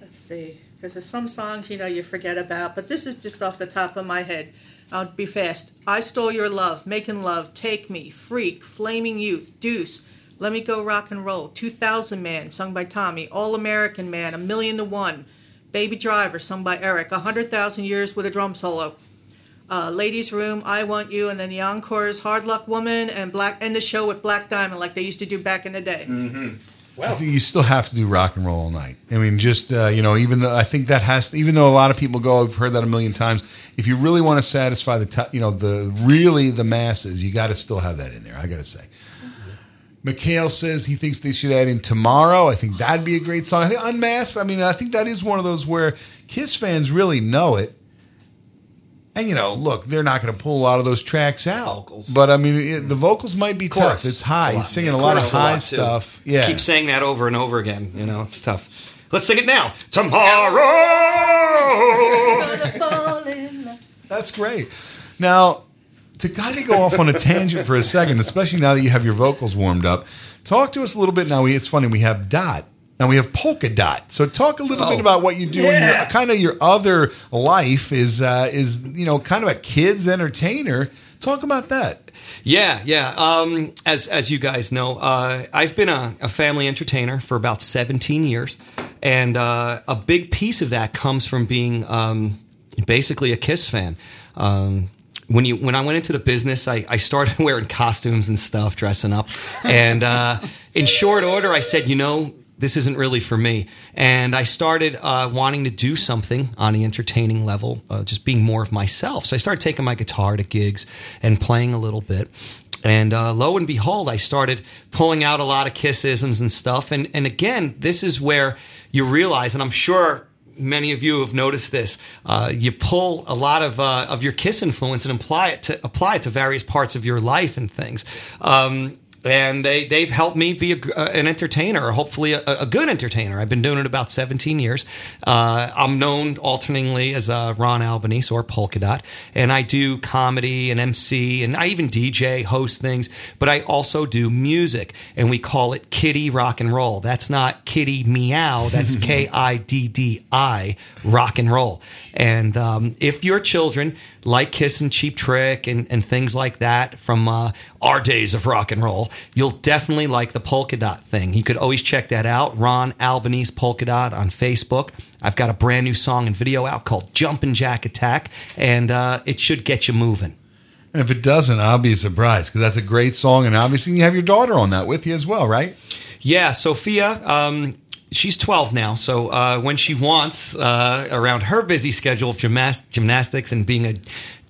let's see, because there's some songs you know you forget about, but this is just off the top of my head. I'll be fast. I stole your love, making love, take me, freak, flaming youth, deuce. Let me go rock and roll. 2000 Man, sung by Tommy. All American Man, A Million to One. Baby Driver, sung by Eric. 100,000 Years with a drum solo. Uh, Ladies Room, I Want You, and then the encores, Hard Luck Woman, and Black End the Show with Black Diamond, like they used to do back in the day. Mm-hmm. I think you still have to do rock and roll all night. I mean, just uh, you know, even though I think that has, even though a lot of people go, I've heard that a million times. If you really want to satisfy the, t- you know, the really the masses, you got to still have that in there. I got to say. Mikhail says he thinks they should add in tomorrow. I think that'd be a great song. I think Unmasked. I mean, I think that is one of those where Kiss fans really know it. And you know, look, they're not going to pull a lot of those tracks out. Vocals. But I mean, it, the vocals might be tough. It's high. He's singing a lot of high too. stuff. Yeah. Keep saying that over and over again. You know, it's tough. Let's sing it now. Tomorrow. That's great. Now, to kind of go off on a tangent for a second, especially now that you have your vocals warmed up, talk to us a little bit. Now, we, it's funny, we have Dot. Now we have Polka Dot. So talk a little Oh. bit about what you do in your kind of your other life is uh, is you know kind of a kids entertainer. Talk about that. Yeah, yeah. Um, as as you guys know, uh, I've been a, a family entertainer for about 17 years, and uh, a big piece of that comes from being um, basically a Kiss fan. Um, when you when I went into the business, I, I started wearing costumes and stuff, dressing up, and uh, in short order, I said, you know. This isn't really for me. And I started uh, wanting to do something on the entertaining level, uh, just being more of myself. So I started taking my guitar to gigs and playing a little bit. And uh, lo and behold, I started pulling out a lot of kissisms and stuff. And, and again, this is where you realize, and I'm sure many of you have noticed this. Uh, you pull a lot of uh, of your Kiss influence and apply it to apply it to various parts of your life and things. Um, and they, they've helped me be a, uh, an entertainer, hopefully a, a good entertainer. I've been doing it about 17 years. Uh, I'm known alternately as uh, Ron Albanese or Polka Dot, and I do comedy and MC, and I even DJ, host things, but I also do music, and we call it Kitty Rock and Roll. That's not Kitty Meow, that's K I D D I, rock and roll. And um, if your children like Kiss and Cheap Trick and, and things like that from uh, our days of rock and roll, you'll definitely like the polka dot thing. You could always check that out. Ron Albanese Polka Dot on Facebook. I've got a brand new song and video out called Jumpin' Jack Attack, and uh, it should get you moving. And if it doesn't, I'll be surprised because that's a great song, and obviously you have your daughter on that with you as well, right? Yeah, Sophia, um, she's 12 now. So uh, when she wants, uh, around her busy schedule of gymnast- gymnastics and being a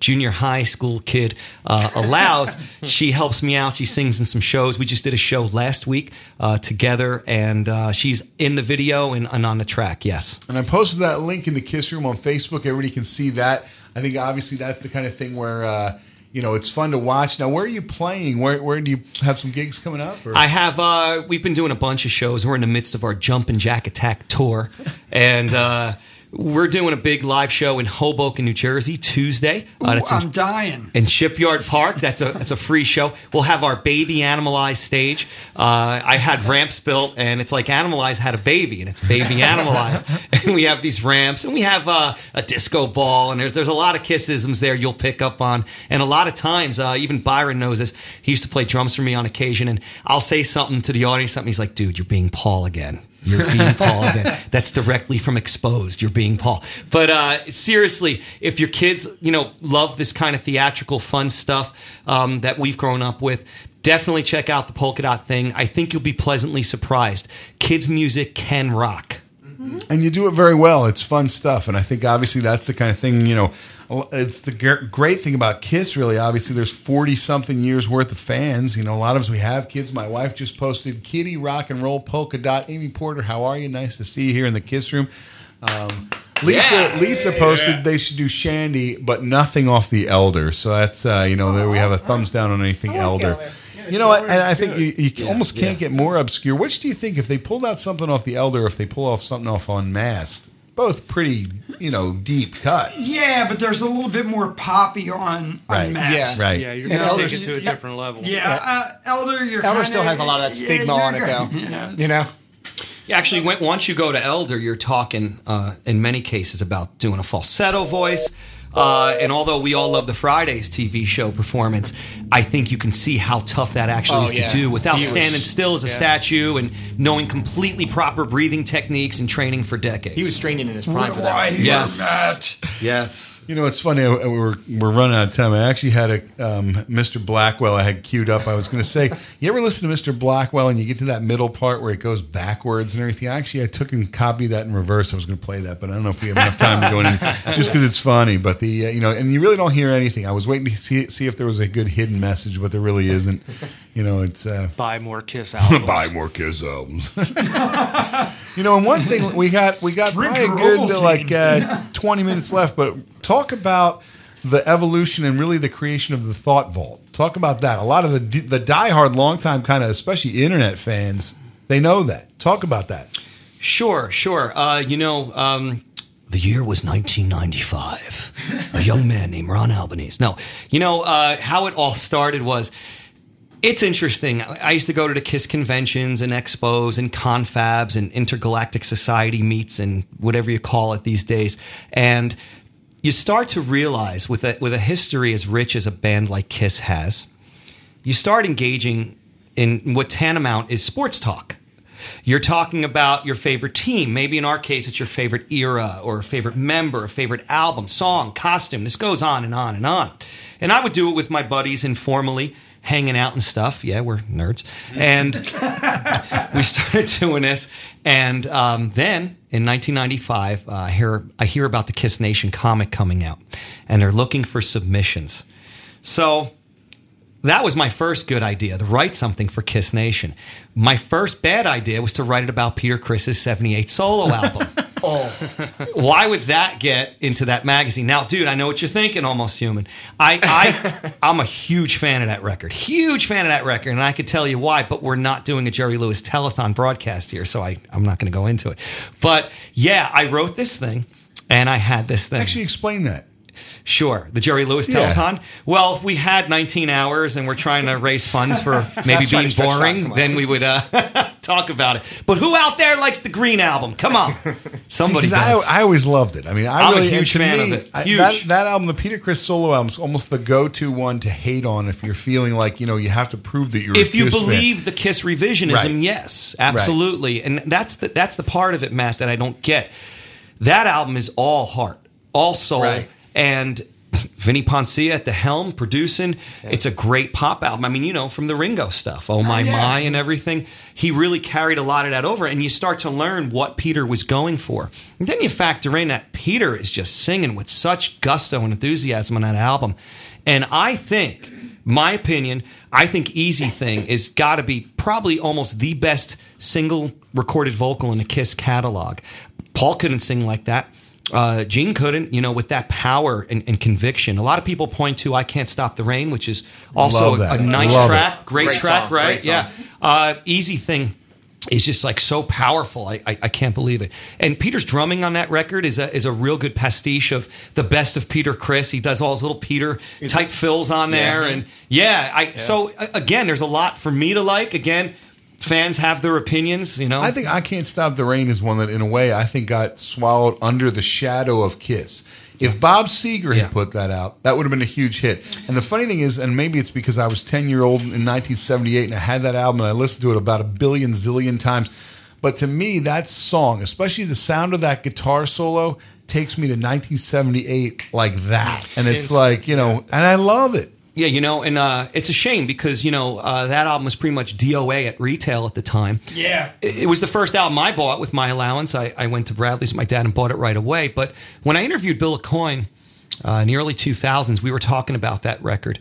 junior high school kid uh, allows, she helps me out. She sings in some shows. We just did a show last week uh, together, and uh, she's in the video and, and on the track, yes. And I posted that link in the Kiss Room on Facebook. Everybody can see that. I think obviously that's the kind of thing where uh, you know it's fun to watch. Now, where are you playing? Where where do you have some gigs coming up? Or? I have. Uh, we've been doing a bunch of shows. We're in the midst of our Jump and Jack Attack tour, and uh, we're doing a big live show in Hoboken, New Jersey, Tuesday. Uh, Ooh, I'm dying. in Shipyard Park. That's a that's a free show. We'll have our baby Animalize stage. Uh, I had ramps built, and it's like Animalize had a baby, and it's baby Animalize. and we have these ramps, and we have uh, a disco ball, and there's there's a lot of kissisms there you'll pick up on, and a lot of times, uh, even Byron knows this. He used to play drums for me on occasion, and I'll say something to the audience, something he's like, "Dude, you're being Paul again." You're being Paul again. That's directly from Exposed. You're being Paul. But uh, seriously, if your kids, you know, love this kind of theatrical, fun stuff um, that we've grown up with, definitely check out the polka dot thing. I think you'll be pleasantly surprised. Kids' music can rock. And you do it very well. It's fun stuff, and I think obviously that's the kind of thing you know. It's the great thing about Kiss. Really, obviously, there's forty something years worth of fans. You know, a lot of us we have kids. My wife just posted Kitty Rock and Roll Polka Dot. Amy Porter, how are you? Nice to see you here in the Kiss room. Um, Lisa Yeah. Lisa posted they should do Shandi, but nothing off the Elder. So that's uh, you know there we have a thumbs down on anything Elder. You know what? And I think you, you almost can't get more obscure. Which do you think if they pulled out something off the Elder, if they pull off something off Unmasked? Both pretty, you know, deep cuts. Yeah, but there's a little bit more poppy on, Right. Unmasked. Yeah. Right. Yeah, you're And going to take it to a yeah. different level. Yeah, uh, Elder, you're Elder kinda- still has a lot of that stigma you're on it, though. Yeah. You know? Actually, when, once you go to Elder, you're talking uh, in many cases about doing a falsetto voice. Uh, and although we all love the Fridays TV show performance, I think you can see how tough that actually Oh, is to do without was- standing still as a yeah. statue and knowing completely proper breathing techniques and training for decades. He was training in his prime What for do that. I Yes. Matt? Yes. You know, it's funny. uh, We're we're running out of time. I actually had a um, Mr. Blackwell. I had queued up. I was going to say, you ever listen to Mr. Blackwell and you get to that middle part where it goes backwards and everything? Actually, I took and copied that in reverse. I was going to play that, but I don't know if we have enough time to go in just because it's funny. But the uh, you know, and you really don't hear anything. I was waiting to see see if there was a good hidden message, but there really isn't. You know, it's uh, Buy more Kiss albums. buy more Kiss albums. you know, and one thing we got we got Drink probably a good Ovaltine. like uh, twenty minutes left, but talk about the evolution and really the creation of the Thought Vault. Talk about that. A lot of the the diehard, longtime kind of, especially internet fans, they know that. Talk about that. Sure, sure. Uh, you know, um, the year was 1995. A young man named Ron Albanese. No, you know uh, how it all started was. It's interesting. I used to go to the Kiss conventions and expos and confabs and intergalactic society meets and whatever you call it these days, and you start to realize with a with a history as rich as a band like Kiss has, you start engaging in what tantamount is sports talk. You're talking about your favorite team. Maybe in our case, it's your favorite era or a favorite member, a favorite album, song, costume. This goes on and on and on. And I would do it with my buddies informally, hanging out and stuff. Yeah, we're nerds. And we started doing this. And um, then in 1995, uh, I, hear, I hear about the Kiss Nation comic coming out, and they're looking for submissions. So that was my first good idea to write something for Kiss Nation. My first bad idea was to write it about Peter Criss's 78 solo album. Oh, Why would that get into that magazine? Now, dude, I know what you're thinking, Almost Human. I, I, I'm a huge fan of that record. Huge fan of that record, and I could tell you why, but we're not doing a Jerry Lewis telethon broadcast here, so I, I'm not going to go into it. But yeah, I wrote this thing, and I had this thing. Actually, explain that. Sure, the Jerry Lewis Yeah. telethon. Well, if we had 19 hours and we're trying to raise funds for maybe being to stretch time, boring, then we would uh, talk about it. But who out there likes the Green album? Come on, somebody See, does. I, I always loved it. I mean, I I'm a huge fan me, of it. I- Huge. that, that album, the Peter Criss solo album, is almost the go-to one to hate on if you're feeling like you know you have to prove that you're. a if you Kiss fan. believe the Kiss revisionism, Right. yes, absolutely, and that's the that's the part of it, Matt, that I don't get. That album is all heart, all soul, Right. And Vini Poncia at the helm producing. It's a great pop album. I mean, you know, from the Ringo stuff, Oh, oh My My, and everything. He really carried a lot of that over, and you start to learn what Peter was going for. And then you factor in that Peter is just singing with such gusto and enthusiasm on that album, and I think my opinion, I think Easy Thing is got to be probably almost the best single recorded vocal in the Kiss catalog. Paul couldn't sing like that. Uh, Gene couldn't, you know, with that power and, and conviction. A lot of people point to "I Can't Stop the Rain," which is also a, a nice Love track, great, Great track, song, right? great. Yeah. Uh, Easy Thing is just like so powerful. I, I I can't believe it. And Peter's drumming on that record is a is a real good pastiche of the best of Peter Criss. He does all his little Peter type fills on there, and yeah. I so again, there's a lot for me to like. Again, fans have their opinions. You know, I think I Can't Stop the Rain is one that, in a way, I think got swallowed under the shadow of Kiss. If Bob Seger had Yeah. put that out, that would have been a huge hit. And the funny thing is, and maybe it's because I was 10 year old in 1978 and I had that album and I listened to it about a billion zillion times. But to me, that song, especially the sound of that guitar solo, takes me to 1978 like that. And it's It's- like, you know, and I love it. Yeah, you know, and uh, it's a shame because you know uh, that album was pretty much DOA at retail at the time. Yeah. It, it was the first album I bought with my allowance. I, I went to Bradley's, with my dad, and bought it right away. But when I interviewed Bill Aucoin uh, in the early 2000s, we were talking about that record.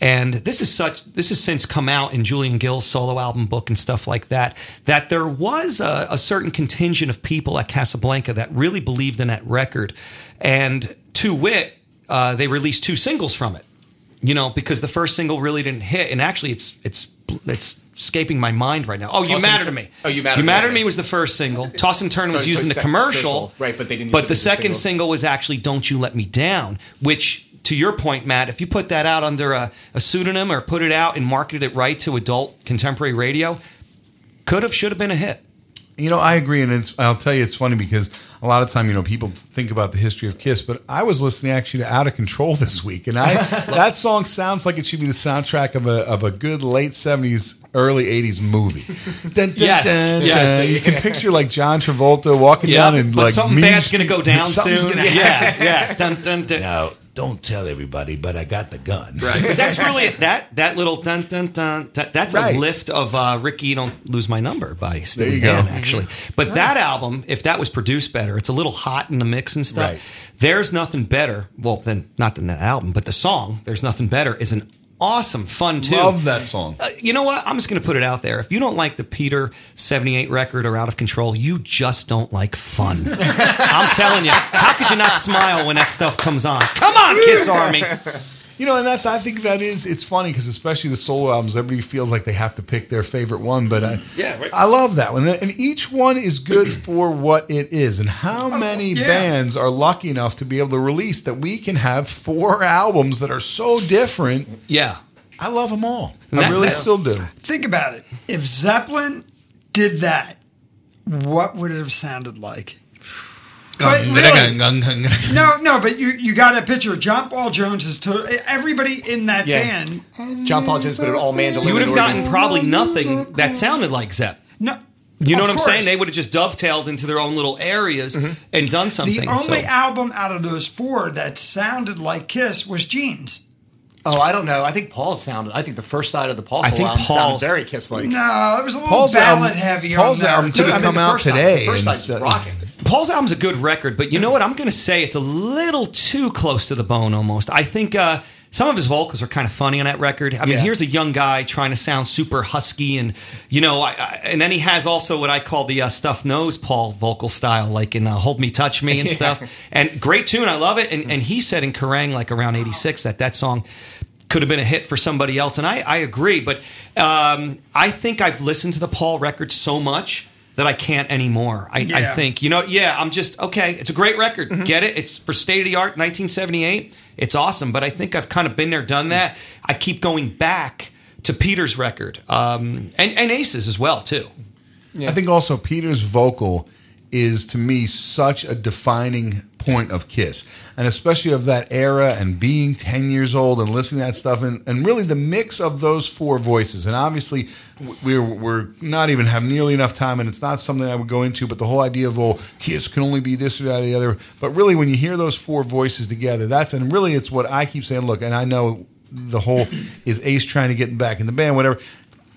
And this is such. This has since come out in Julian Gill's solo album book and stuff like that. That there was a, a certain contingent of people at Casablanca that really believed in that record, and to wit, uh, they released two singles from it you know, because the first single really didn't hit, and actually, it's it's it's escaping my mind right now. Oh, you matter to me. Oh, You Matter You to matter to Me. was the first single. Toss and Turn was used in the commercial, commercial, right, but they didn't But the second single. single was actually "Don't You Let Me Down," which. To your point, Matt, if you put that out under a, a pseudonym or put it out and marketed it right to adult contemporary radio, could have, should have been a hit. You know, I agree, and it's, I'll tell you, it's funny because a lot of time, you know, people think about the history of Kiss, but I was listening actually to Out of Control this week, and I that song sounds like it should be the soundtrack of a of a good late seventies, early eighties movie. Dun, dun, Yes, dun, yes. dun. You can picture like John Travolta walking Yeah, down and but like something Mean bad's gonna go down something's soon. gonna Yeah, happen. yeah. Dun, dun, dun. Now, don't tell everybody, but I got the gun. Right. that's really that that little dun dun dun. dun that's Right. a lift of uh, "Ricky, Don't Lose My Number" by Steely you go. Dan, actually. But that album, if that was produced better, it's a little hot in the mix and stuff. Right. There's nothing better. Well, then not than that album, but the song "There's Nothing Better" is an awesome, fun tune. Love that song. Uh, you know what? I'm just going to put it out there. If you don't like the Peter 78 record or Out of Control, you just don't like fun. I'm telling you. How could you not smile when that stuff comes on? Come on, Kiss Army. You know, and that's I think that is it's funny because especially the solo albums, everybody feels like they have to pick their favorite one. But I, Yeah, right. I love that one, and each one is good for what it is. And how oh, many yeah. bands are lucky enough to be able to release that we can have four albums that are so different? Yeah. I love them all. And I really still do. Think about it. If Zeppelin did that, what would it have sounded like? But really- no, no, but you you got to picture John Paul Jones is to everybody in that Yeah. band. John Paul Jones put it all mandolin. You would have gotten probably nothing that sounded like Zepp. No, You know Of what I'm saying? course. They would have just dovetailed into their own little areas mm-hmm. and done something. The only so- album out of those four that sounded like Kiss was Gene's. Oh, I don't know. I think Paul sounded. I think the first side of the Paul I think album Paul's- sounded very Kiss-like. No, it was a little Paul's um, ballad album- heavy Paul's on there. album could have I mean, come the out first side- today. the first and side's stuff. rocking. Paul's album's a good record, but you know what? I'm going to say it's a little too close to the bone almost. I think uh, some of his vocals are kind of funny on that record. I mean, Yeah. here's a young guy trying to sound super husky, and you know, I, I, and then he has also what I call the uh, stuff nose Paul vocal style, like in uh, "Hold Me, Touch Me" and stuff. And great tune, I love it. And, and he said in Kerrang, like around '86, that that song could have been a hit for somebody else, and I, I agree. But um, I think I've listened to the Paul record so much that I can't anymore. I, I think you know, yeah, I'm just okay. It's a great record. Mm-hmm. Get it? It's for state of the art, 1978. It's awesome. But I think I've kind of been there, done that. I keep going back to Peter's record um, and and Aces as well too. I think also Peter's vocal is to me such a defining point of Kiss, and especially of that era and being 10 years old and listening to that stuff, and, and really the mix of those four voices. And obviously, we're, we're not even have nearly enough time, and it's not something I would go into, but the whole idea of, well, Kiss can only be this or that or the other. But really, when you hear those four voices together, that's, and really it's what I keep saying, look, and I know the whole is Ace trying to get back in the band, whatever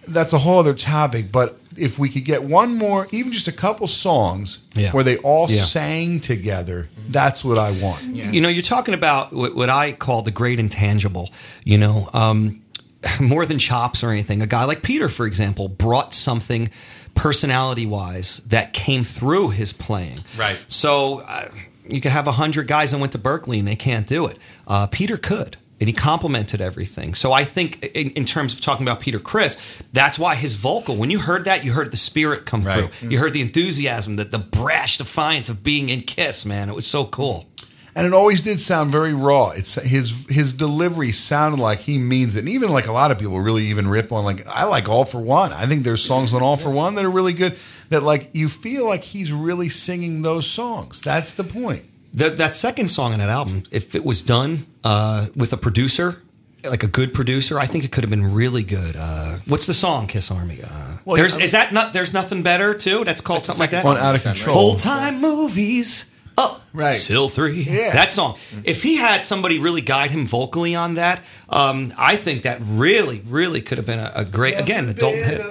that's a whole other topic. But if we could get one more, even just a couple songs Yeah. where they all Yeah. sang together, that's what I want. You know, you're talking about what, what I call the great intangible. You know, um, more than chops or anything. A guy like Peter, for example, brought something personality wise that came through his playing. Right. So uh, you could have a hundred guys that went to Berklee and they can't do it. Uh, Peter could. And he complimented everything. So I think, in, in terms of talking about Peter Criss, that's why his vocal, when you heard that, you heard the spirit come Right. through. You mm. heard the enthusiasm, the, the brash defiance of being in Kiss, man. It was so cool. And it always did sound very raw. It's his his delivery sounded like he means it. And even like a lot of people really even rip on like I like All for One. I think there's songs on All for One that are really good that like you feel like he's really singing those songs. That's the point. The, that second song on that album, if it was done uh, with a producer, like a good producer, I think it could have been really good. Uh, what's the song, Kiss Army? Uh, Well, there's, yeah, is that not? There's nothing better too. That's called something like that. On Out of Control. Old time movies. Oh, Right. Still three. Yeah. That song. If he had somebody really guide him vocally on that, um, I think that really, really could have been a, a great, again, adult hit.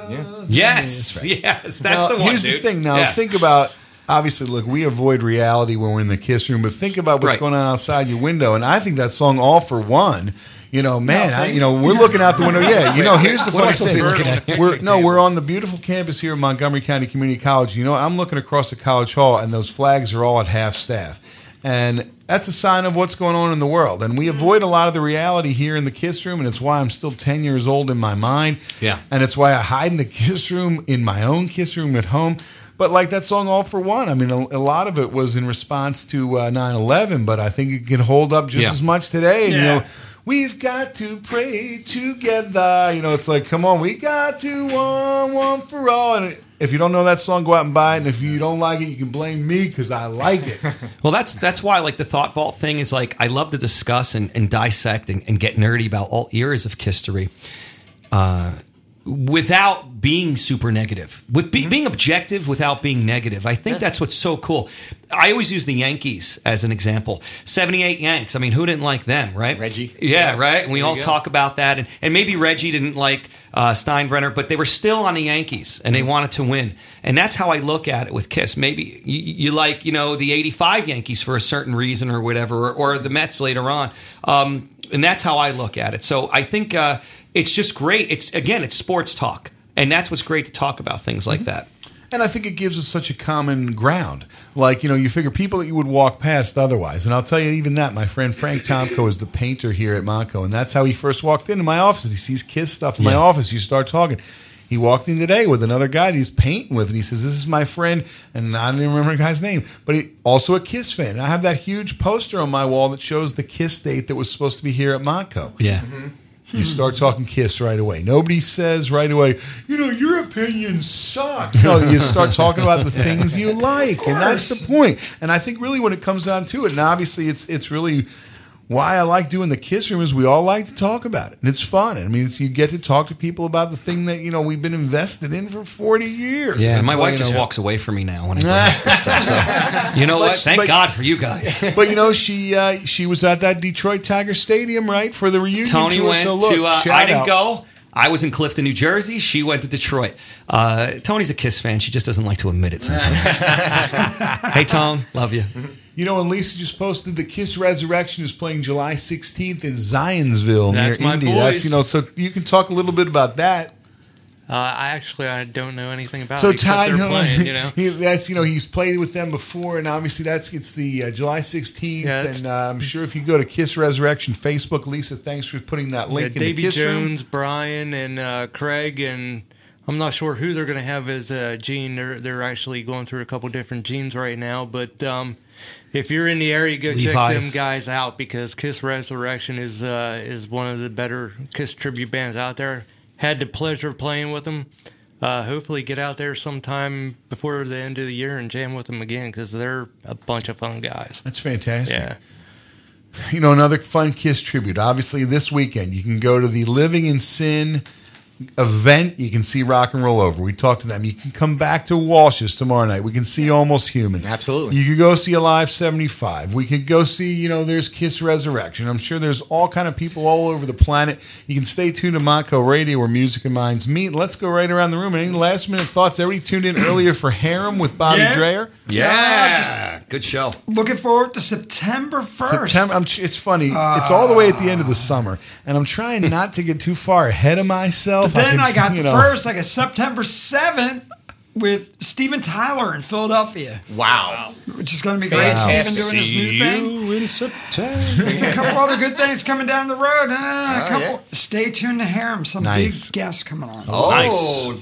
Yes. Yes. That's Now, the one. Here's dude. the thing. Now, Yeah. think about. Obviously, look, we avoid reality when we're in the kiss room, but think about what's Right. going on outside your window. And I think that song, "All for One," you know, man, I, you know, we're looking out the window. Yeah, you know, here's the what funny thing. looking at? We're no, we're on the beautiful campus here at Montgomery County Community College. You know, I'm looking across the college hall, and those flags are all at half staff, and that's a sign of what's going on in the world. And we avoid a lot of the reality here in the kiss room, and it's why I'm still 10 years old in my mind. Yeah. And it's why I hide in the kiss room, in my own kiss room at home. But like that song, All for One, I mean, a, a lot of it was in response to uh, 9-11, but I think it can hold up just Yeah. as much today. And, You know, we've got to pray together. You know, it's like, come on, we got to one, one for all. And if you don't know that song, go out and buy it. And if you don't like it, you can blame me because I like it. Well, that's that's why like the thought vault thing is like I love to discuss and, and dissect and, and get nerdy about all eras of history, uh, without being super negative, with be, being objective without being negative. I think that's what's so cool. I always use the Yankees as an example. Seventy-eight Yanks. I mean, who didn't like them, right? Reggie. Yeah, right. And we There all talk about that, and, and maybe Reggie didn't like uh, Steinbrenner, but they were still on the Yankees, and they wanted to win. And that's how I look at it with Kiss. Maybe you, you like, you know, the '85 Yankees for a certain reason or whatever, or, or the Mets later on. Um, and that's how I look at it. So I think uh, it's just great. It's again, it's sports talk, and that's what's great to talk about things like mm-hmm. that. And I think it gives us such a common ground. Like, you know, you figure people that you would walk past otherwise. And I'll tell you, even that, my friend Frank Tomko is the painter here at Monco. And that's how he first walked into my office. He sees Kiss stuff in my office. You start talking. He walked in today with another guy that he's painting with. And he says, This is my friend. And I don't even remember the guy's name, but he also a Kiss fan. And I have that huge poster on my wall that shows the Kiss date that was supposed to be here at Monco. Yeah. Mm-hmm. You hmm. start talking Kiss right away. Nobody says right away, you know, your opinion sucks. No, you start talking about the things you like, and that's the point. And I think really when it comes down to it, and obviously it's it's really why I like doing the Kiss Room is we all like to talk about it, and it's fun. I mean, it's, you get to talk to people about the thing that you know we've been invested in for forty years. Yeah, It's my wife just know- walks away from me now when I bring up this stuff. So you know But- what? Thank but- God for you guys. But you know, she uh, she was at that Detroit Tiger Stadium, right, for the reunion Tony tour. went so look, to. Uh, shout I didn't out. go. I was in Clifton, New Jersey. She went to Detroit. Uh, Tony's a Kiss fan. She just doesn't like to admit it sometimes. hey, Tom, love you. You know, and Lisa just posted the Kiss Resurrection is playing July 16th in Zionsville That's near my Indy. boys. That's you know, so you can talk a little bit about that. Uh, I actually I don't know anything about So it except Todd, they're you know, playing. You know, he, that's you know he's played with them before, and obviously that's it's the uh, July 16th, Yeah, and uh, I'm sure if you go to Kiss Resurrection Facebook, Lisa, thanks for putting that yeah, link in the Davy Kiss room. Jones, Brian, and uh, Craig, and I'm not sure who they're going to have as uh, Gene. They're they're actually going through a couple different genes right now, but. Um, if you're in the area, go check them guys out because Kiss Resurrection is uh, is one of the better Kiss tribute bands out there. Had the pleasure of playing with them. Uh, hopefully, get out there sometime before the end of the year and jam with them again because they're a bunch of fun guys. That's fantastic. Yeah. You know, another fun Kiss tribute. Obviously, this weekend you can go to the Living in Sin event. You can see Rock and Roll Over. We talked to them. You can come back to Walsh's tomorrow night. We can see Almost Human. Absolutely. You could go see Alive 75. We could go see, you know, there's Kiss Resurrection. I'm sure there's all kind of people all over the planet. You can stay tuned to Monco Radio where music and minds meet. Let's go right around the room. Any last minute thoughts? Everybody tuned in earlier for Harem with Bobby Yeah. Dreyer? Yeah, good show. Looking forward to September 1st. September. I'm, it's funny. it's all the way at the end of the summer, and I'm trying not to get too far ahead of myself. But then can- I, got you the know, first, like a September 7th with Steven Tyler in Philadelphia. Wow. Which is going to be great. Wow. Steven doing his new thing. in September. a couple other good things coming down the road. Uh, a Oh, couple. yeah. Stay tuned to Harem. Some Nice. big guests coming on. Oh, nice.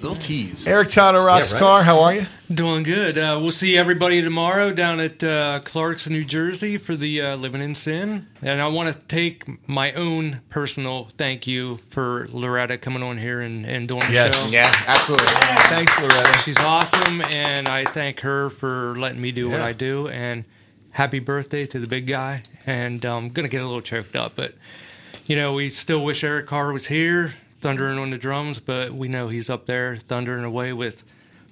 little tease. Eric Todd Rocks Yeah, right. Car. How are you? Doing good. Uh, we'll see everybody tomorrow down at uh, Clark's, New Jersey for the uh, Living in Sin. And I want to take my own personal thank you for Loretta coming on here and, and doing the Yes. show. Yeah, absolutely. Thanks, Loretta. She's awesome, and I thank her for letting me do what I do. And happy birthday to the big guy. And I'm going to get a little choked up, but, you know, we still wish Eric Carr was here, thundering on the drums, but we know he's up there thundering away with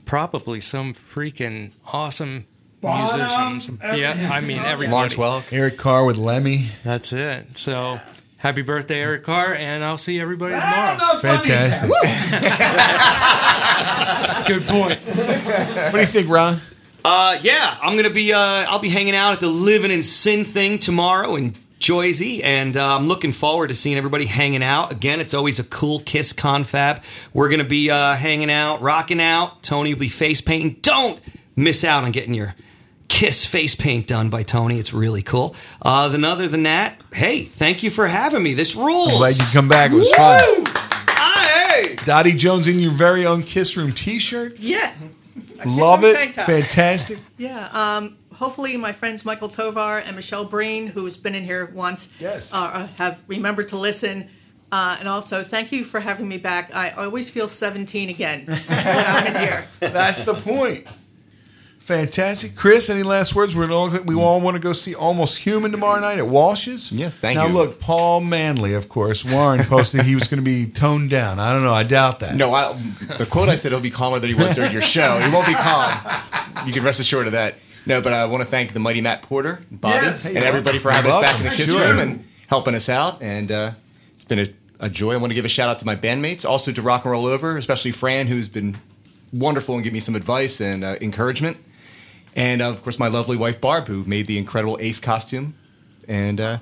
probably some freaking awesome musicians. Yeah, I mean everybody. Eric Carr with Lemmy. That's it. So happy birthday, Eric Carr, and I'll see everybody tomorrow. Fantastic. Good point. What do you think, Ron? Uh, yeah, I'm gonna be. Uh, I'll be hanging out at the Living in Sin thing tomorrow in Joyzy, and uh, I'm looking forward to seeing everybody hanging out. Again, it's always a cool Kiss confab. We're gonna be uh, hanging out, rocking out. Tony will be face painting. Don't miss out on getting your Kiss face paint done by Tony. It's really cool. Uh, then other than that, hey, thank you for having me. This rules. I'm glad you come back. It was fun. Hey. Dottie Jones in your very own Kiss Room T-shirt. Yes. Love it. Room tank top. Fantastic. Yeah. Um, hopefully, my friends Michael Tovar and Michelle Breen, who's been in here once, yes. uh, have remembered to listen. Uh, and also, thank you for having me back. I always feel 17 again when I'm in here. That's the point. Fantastic, Chris. Any last words? We're all, we all want to go see Almost Human tomorrow night at Walsh's. Yes, thank now, you. Now look, Paul Manley, of course. Warren posted he was going to be toned down. I don't know. I doubt that. No, I, the quote I said he'll be calmer than he was during your show. He won't be calm. You can rest assured of that. No, but I want to thank the mighty Matt Porter, Bobby, Yes, hey, and everybody for having us back in the Sure. Room and helping us out. And uh, it's been a, a joy. I want to give a shout out to my bandmates, also to Rock and Roll Over, especially Fran, who's been wonderful and give me some advice and uh, encouragement. And uh, of course, my lovely wife Barb, who made the incredible Ace costume. And uh,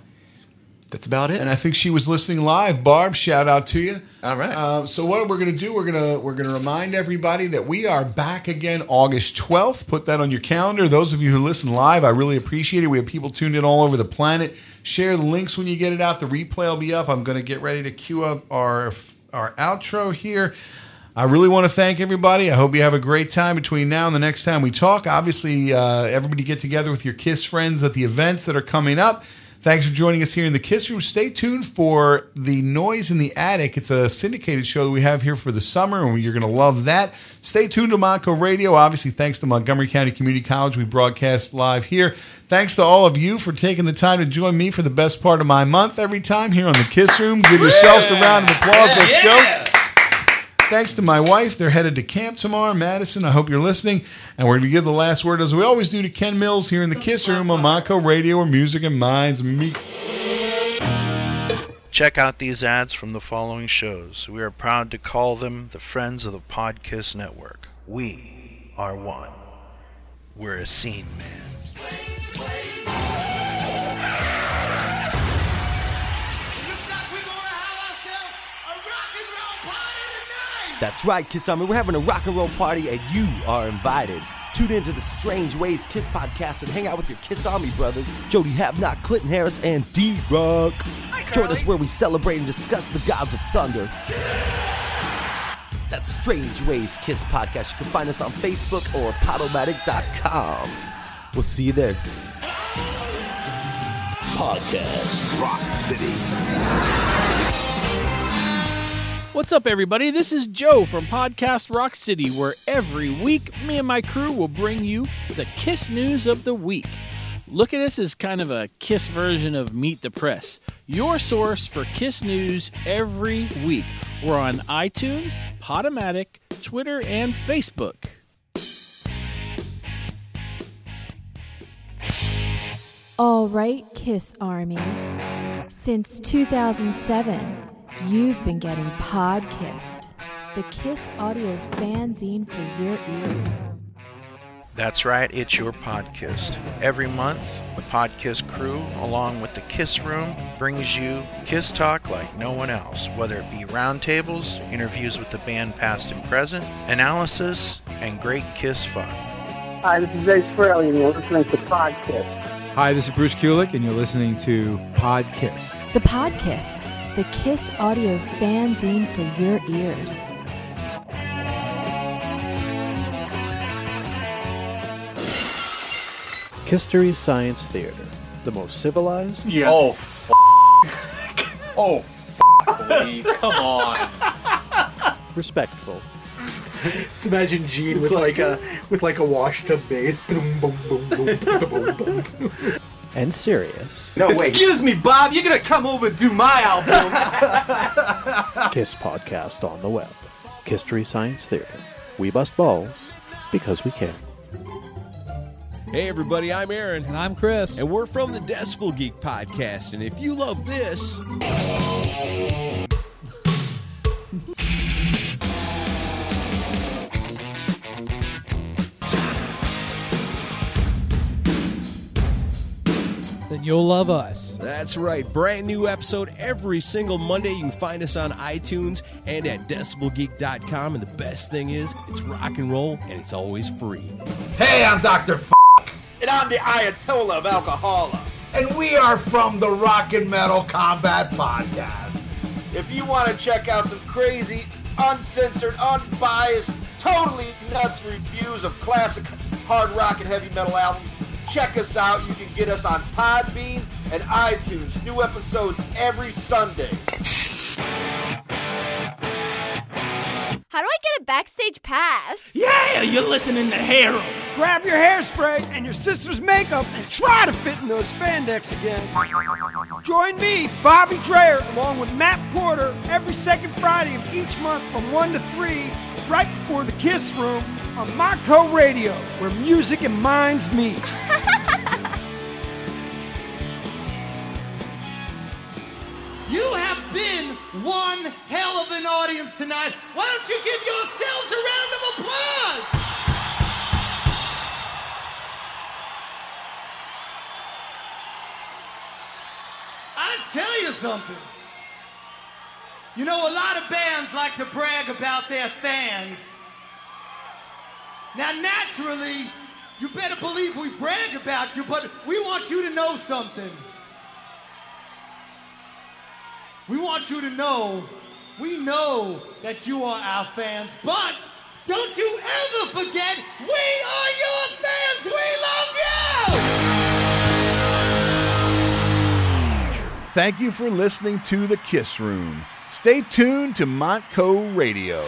that's about it. And I think she was listening live. Barb, shout out to you. All right. Uh, so what we're going to do? We're going to we're going to remind everybody that we are back again August twelfth. Put that on your calendar. Those of you who listen live, I really appreciate it. We have people tuned in all over the planet. Share the links when you get it out. The replay will be up. I'm going to get ready to queue up our our outro here. I really want to thank everybody. I hope you have a great time between now and the next time we talk. Obviously, uh, everybody get together with your Kiss friends at the events that are coming up. Thanks for joining us here in the Kiss Room. Stay tuned for the Noise in the Attic. It's a syndicated show that we have here for the summer, and you're going to love that. Stay tuned to Monco Radio. Obviously, thanks to Montgomery County Community College, we broadcast live here. Thanks to all of you for taking the time to join me for the best part of my month every time here on the Kiss Room. Give yourselves a round of applause. Let's go. Thanks to my wife. They're headed to camp tomorrow, Madison. I hope you're listening. And we're going to give the last word, as we always do, to Ken Mills here in the Kiss Room on Monco Radio, where music and minds meet. Check out these ads from the following shows. We are proud to call them the Friends of the Podkiss Network. We are one. We're a scene man. That's right, Kiss Army. We're having a rock and roll party, and you are invited. Tune into the Strange Ways Kiss podcast and hang out with your Kiss Army brothers, Jody Havnock, Clinton Harris, and D Rock. Join us where we celebrate and discuss the gods of thunder. That's Strange Ways Kiss podcast. You can find us on Facebook or Podomatic.com. We'll see you there. Podcast Rock City. What's up, everybody? This is Joe from Podcast Rock City, where every week me and my crew will bring you the Kiss news of the week. Look at us as kind of a Kiss version of Meet the Press, your source for Kiss news every week. We're on iTunes, Podomatic, Twitter, and Facebook. All right, Kiss Army. Since 2007, you've been getting Podkissed, the Kiss audio fanzine for your ears. That's right, it's your podcast. Every month, the Podkiss crew, along with the Kiss Room, brings you Kiss Talk like no one else, whether it be roundtables, interviews with the band past and present, analysis, and great Kiss fun. Hi, this is Ace Frehley, and you're listening to Podkiss. Hi, this is Bruce Kulick, and you're listening to Podkiss. The Podkissed, the Kiss audio fanzine for your ears. History Science Theater, the most civilized. Yeah. Oh, f- oh, f- Lee, come on. Respectful. Just imagine Gene with like a with like a washtub bass. And serious. Excuse me, Bob. You're gonna come over and do my album. Kiss podcast on the web. History Science Theater. We bust balls because we can. Hey, everybody, I'm Aaron. And I'm Chris. And we're from the Decibel Geek Podcast. And if you love this. You'll love us. That's right. Brand new episode every single Monday. You can find us on iTunes and at decibelgeek.com. And the best thing is, it's rock and roll and it's always free. Hey, I'm Dr. F. And I'm the Ayatollah of Alcohola. And we are from the Rock and Metal Combat Podcast. If you want to check out some crazy, uncensored, unbiased, totally nuts reviews of classic hard rock and heavy metal albums, check us out. You can get us on Podbean and iTunes. New episodes every Sunday. How do I get a backstage pass? Yeah, you're listening to Harold. Grab your hairspray and your sister's makeup and try to fit in those spandex again. Join me, Bobby Dreyer, along with Matt Porter, every second Friday of each month from 1 to 3, right before the Kiss Room on Monco Radio, where music and minds meet. You have been one hell of an audience tonight. Why don't you give yourselves a round of applause? I tell you something. You know, a lot of bands like to brag about their fans. Now, naturally, you better believe we brag about you, but we want you to know something. We want you to know, we know that you are our fans, but don't you ever forget, we are your fans. We love you. Thank you for listening to The Kiss Room. Stay tuned to Monco Radio.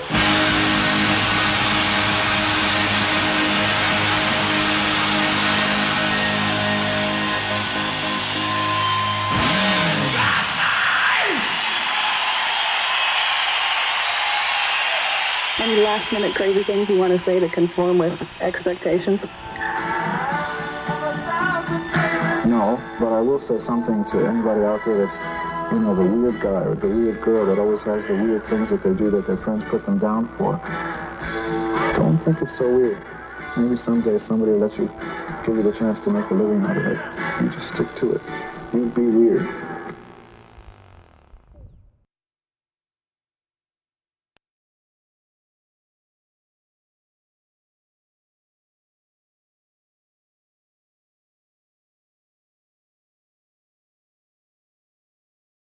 Any last minute crazy things you want to say to conform with expectations? No, but I will say something to anybody out there that's, you know, the weird guy or the weird girl that always has the weird things that they do that their friends put them down for. Don't think it's so weird. Maybe someday somebody will let you, give you the chance to make a living out of it. You just stick to it. You be weird.